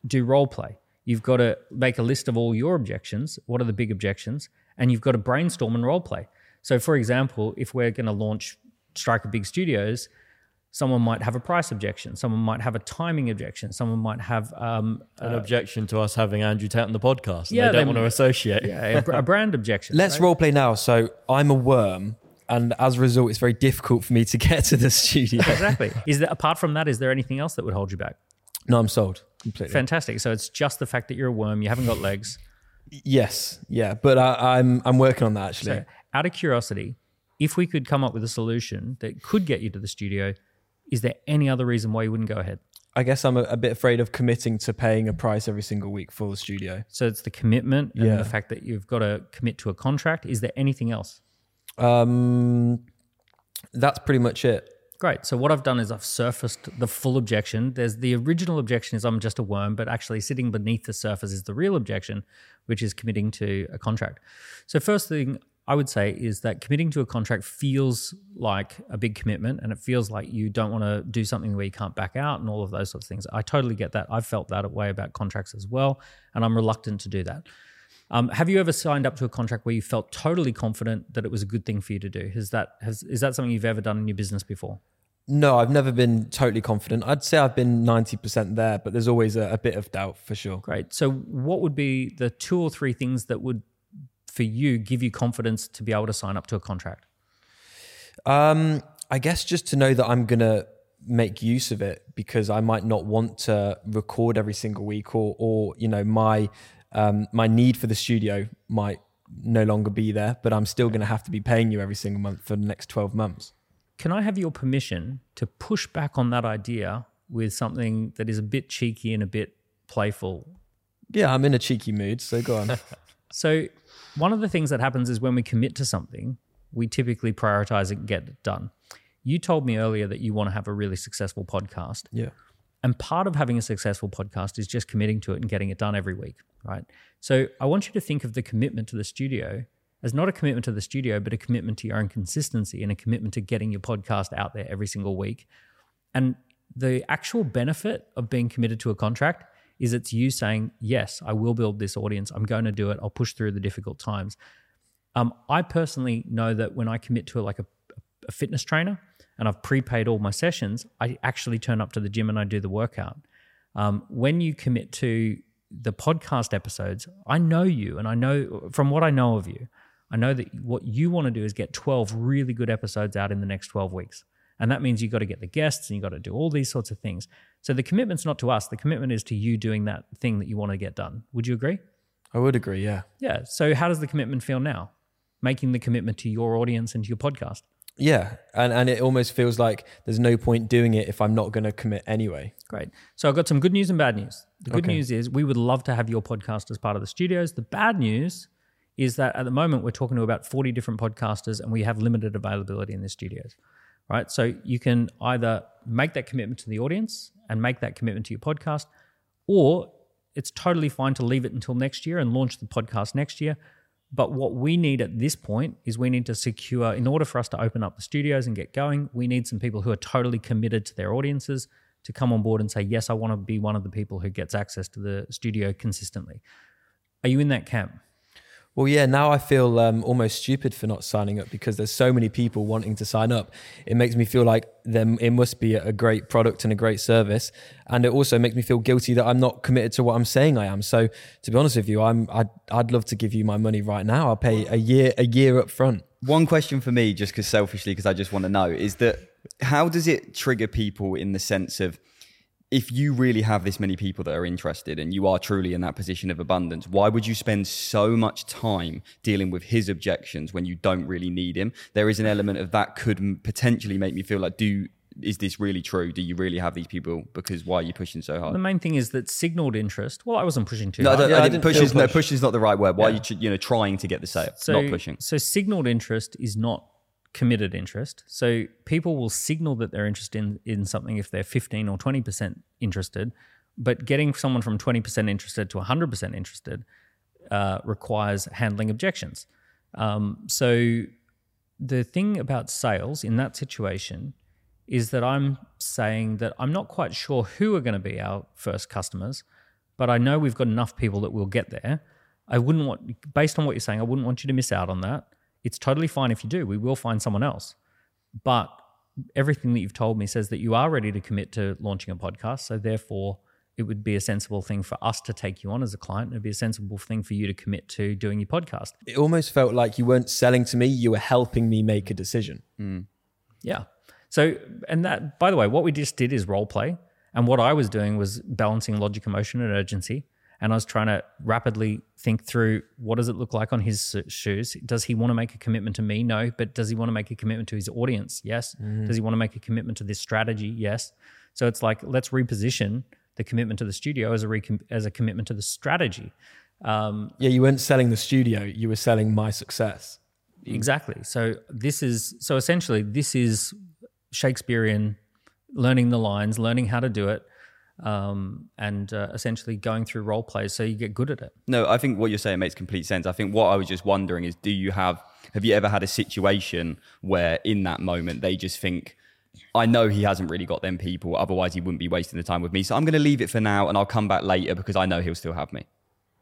do role play. You've got to make a list of all your objections. What are the big objections? And you've got to brainstorm and role play. So, for example, if we're going to launch Strike It Big Studios, someone might have a price objection. Someone might have a timing objection. Someone might have um, An objection to us having Andrew Tate on the podcast. Yeah, Yeah, they they- don't want to associate. a, a brand objection. Let's right? role play now. So I'm a worm, and as a result, it's very difficult for me to (laughs) get to the studio. Exactly. Is there apart from that, is there anything else that would hold you back? no, I'm sold completely. Fantastic. So it's just the fact that you're a worm. You haven't got legs. Yes, yeah, but I, I'm I'm working on that actually. So, out of curiosity, if we could come up with a solution that could get you to the studio, is there any other reason why you wouldn't go ahead? I guess I'm a, a bit afraid of committing to paying a price every single week for the studio. So it's the commitment and Yeah. the fact that you've got to commit to a contract. Is there anything else? Um, that's pretty much it. Great. So what I've done is I've surfaced the full objection. There's the original objection is I'm just a worm, but actually sitting beneath the surface is the real objection, which is committing to a contract. So first thing I would say is that committing to a contract feels like a big commitment and it feels like you don't want to do something where you can't back out and all of those sorts of things. I totally get that. I've felt that way about contracts as well, and I'm reluctant to do that. Um, have you ever signed up to a contract where you felt totally confident that it was a good thing for you to do? Has that has is that something you've ever done in your business before? No, I've never been totally confident. I'd say I've been 90% there, but there's always a, a bit of doubt for sure. Great. So, what would be the two or three things that would, for you, give you confidence to be able to sign up to a contract? Um, I guess just to know that I'm gonna make use of it because I might not want to record every single week or or you know my um, my need for the studio might no longer be there, but I'm still going to have to be paying you every single month for the next 12 months. Can I have your permission to push back on that idea with something that is a bit cheeky and a bit playful? Yeah, I'm in a cheeky mood, so go on. (laughs) (laughs) So, one of the things that happens is when we commit to something, we typically prioritize it and get it done. You told me earlier that you want to have a really successful podcast. yeah. And part of having a successful podcast is just committing to it and getting it done every week, right? So I want you to think of the commitment to the studio as not a commitment to the studio, but a commitment to your own consistency and a commitment to getting your podcast out there every single week. And the actual benefit of being committed to a contract is it's you saying, Yes, I will build this audience. I'm going to do it. I'll push through the difficult times. Um, I personally know that when I commit to like a, a fitness trainer and I've prepaid all my sessions, I actually turn up to the gym and I do the workout. Um, when you commit to the podcast episodes, I know you and I know from what I know of you, I know that what you want to do is get 12 really good episodes out in the next 12 weeks. And that means you've got to get the guests and you've got to do all these sorts of things. So the commitment's not to us, the commitment is to you doing that thing that you want to get done. Would you agree? I would agree, yeah. Yeah. So how does the commitment feel now? Making the commitment to your audience and to your podcast. Yeah, and, and it almost feels like there's no point doing it if I'm not going to commit anyway. Great. So I've got some good news and bad news. The good Okay. news is we would love to have your podcast as part of the studios. The bad news is that at the moment we're talking to about 40 different podcasters and we have limited availability in the studios. Right? So you can either make that commitment to the audience and make that commitment to your podcast or it's totally fine to leave it until next year and launch the podcast next year. But what we need at this point is we need to secure, in order for us to open up the studios and get going, we need some people who are totally committed to their audiences to come on board and say, Yes, I want to be one of the people who gets access to the studio consistently. Are you in that camp? Well, yeah, now I feel um, almost stupid for not signing up because there's so many people wanting to sign up. It makes me feel like them it must be a great product and a great service, and it also makes me feel guilty that I'm not committed to what I'm saying I am. So, to be honest with you, I'm I'd, I'd love to give you my money right now. I'll pay a year a year up front. One question for me, just because selfishly, because I just want to know, is that how does it trigger people in the sense of if you really have this many people that are interested and you are truly in that position of abundance, why would you spend so much time dealing with his objections when you don't really need him? There is an element of that could potentially make me feel like, do is this really true? Do you really have these people? Because why are you pushing so hard? The main thing is that signaled interest. Well, I wasn't pushing too No, I, hard. Yeah, I I didn't didn't push. Is, no, push. push is not the right word. Why Yeah. are you, you know, trying to get the sale, So, not pushing? So signaled interest is not committed interest. So people will signal that they're interested in, in something if they're 15 or 20% interested, but getting someone from 20% interested to 100% interested uh, requires handling objections. Um, so the thing about sales in that situation is that I'm saying that I'm not quite sure who are going to be our first customers, but I know we've got enough people that will get there. I wouldn't want, based on what you're saying, I wouldn't want you to miss out on that. It's totally fine if you do. We will find someone else. But everything that you've told me says that you are ready to commit to launching a podcast. So therefore, it would be a sensible thing for us to take you on as a client. It'd be a sensible thing for you to commit to doing your podcast. It almost felt like you weren't selling to me; you were helping me make a decision. Mm. Yeah. So, and that, by the way, what we just did is role play. And what I was doing was balancing logic, emotion, and urgency. And I was trying to rapidly think through what does it look like on his shoes? Does he want to make a commitment to me? No. But does he want to make a commitment to his audience? Yes. Does he want to make a commitment to this strategy? Yes. So it's like, let's reposition the commitment to the studio as a, recom- as a commitment to the strategy. Um, Yeah, you weren't selling the studio; you were selling my success. Exactly. So this is so essentially this is Shakespearean learning the lines, learning how to do it, um, and uh, essentially going through role plays so you get good at it. No, I think what you're saying makes complete sense. I think what I was just wondering is do you have have you ever had a situation where in that moment they just think I know he hasn't really got them people, otherwise he wouldn't be wasting the time with me. So I'm going to leave it for now and I'll come back later because I know he'll still have me.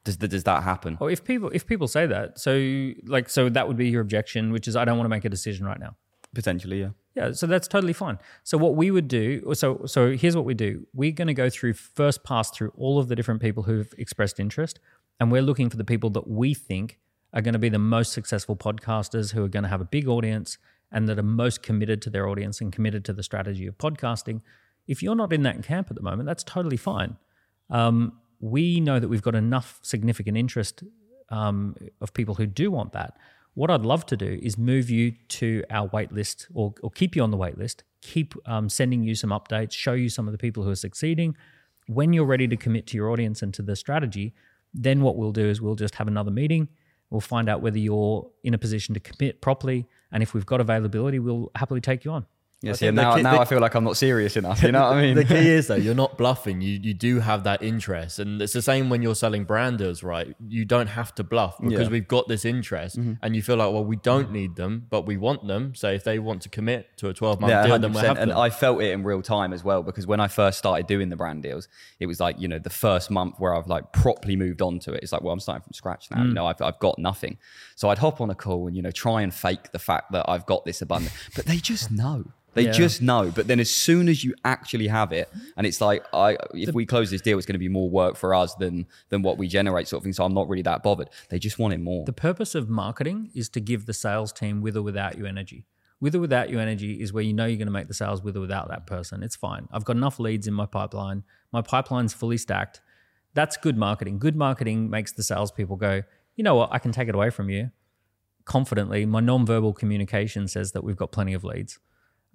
Does does that happen? Or if people if people say that, so like so that would be your objection, which is I don't want to make a decision right now. Potentially, yeah. Yeah, so that's totally fine. So what we would do, so so here's what we do. We're going to go through first pass through all of the different people who've expressed interest, and we're looking for the people that we think are going to be the most successful podcasters who are going to have a big audience and that are most committed to their audience and committed to the strategy of podcasting. If you're not in that camp at the moment, that's totally fine. Um, we know that we've got enough significant interest um, of people who do want that. What I'd love to do is move you to our wait list or, or keep you on the wait list, keep um, sending you some updates, show you some of the people who are succeeding. When you're ready to commit to your audience and to the strategy, then what we'll do is we'll just have another meeting. We'll find out whether you're in a position to commit properly. And if we've got availability, we'll happily take you on. Yeah. the Now, key- now the- I feel like I'm not serious enough. You know what I mean? (laughs) the key is though, you're not bluffing. You you do have that interest, and it's the same when you're selling branders, right? You don't have to bluff because Yeah. Mm-hmm. we've got this interest, and you feel like, well, we don't need them, but we want them. So if they want to commit to a 12 month Yeah, deal, 100%. then we'll have and them. I felt it in real time as well because when I first started doing the brand deals, it was like you know the first month where I've like properly moved on to it. It's like well, I'm starting from scratch now. You know, I've I've got nothing, so I'd hop on a call and you know try and fake the fact that I've got this abundance, but they just know. They Yeah. just know. But then as soon as you actually have it, and it's like I if we close this deal, it's going to be more work for us than than what we generate, sort of thing. So I'm not really that bothered. They just want it more. The purpose of marketing is to give the sales team with or without you energy. With or without you energy is where you know you're going to make the sales with or without that person. It's fine. I've got enough leads in my pipeline. My pipeline's fully stacked. That's good marketing. Good marketing makes the salespeople go, you know what, I can take it away from you confidently. My non-verbal communication says that we've got plenty of leads.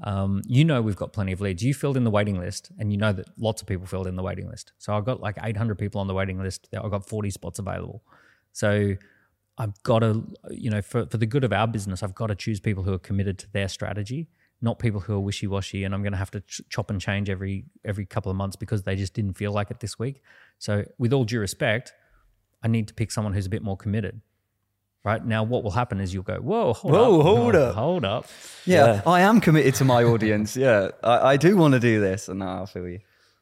Um, you know we've got plenty of leads. You filled in the waiting list, and you know that lots of people filled in the waiting list. So I've got like 800 people on the waiting list. I've got 40 spots available. So I've got to, you know, for, for the good of our business, I've got to choose people who are committed to their strategy, not people who are wishy washy. And I'm going to have to ch- chop and change every every couple of months because they just didn't feel like it this week. So with all due respect, I need to pick someone who's a bit more committed. Right now, what will happen is you'll go, whoa, hold Whoa, up, hold up. hold up. yeah, I am committed to my audience. Yeah, I, I do want to do this, and no, I feel you.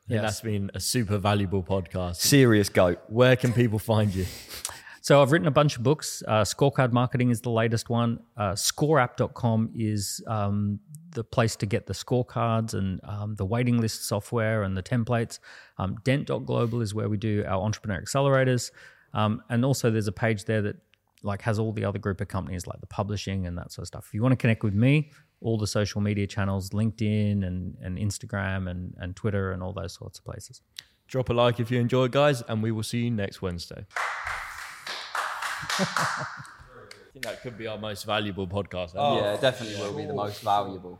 And that's been a super valuable podcast. Serious goat. Where can people find you? So I've written a bunch of books. Uh, Scorecard Marketing is the latest one. Uh, ScoreApp.com is um, the place to get the scorecards and um, the waiting list software and the templates. Um, Dent.global is where we do our entrepreneur accelerators. Um, and also there's a page there that like has all the other group of companies like the publishing and that sort of stuff. If you want to connect with me, all the social media channels, LinkedIn and, and Instagram and, and Twitter and all those sorts of places. Drop a like if you enjoyed, guys, and we will see you next Wednesday. (laughs) I think that could be our most valuable podcast. Yeah, it definitely will be the most valuable.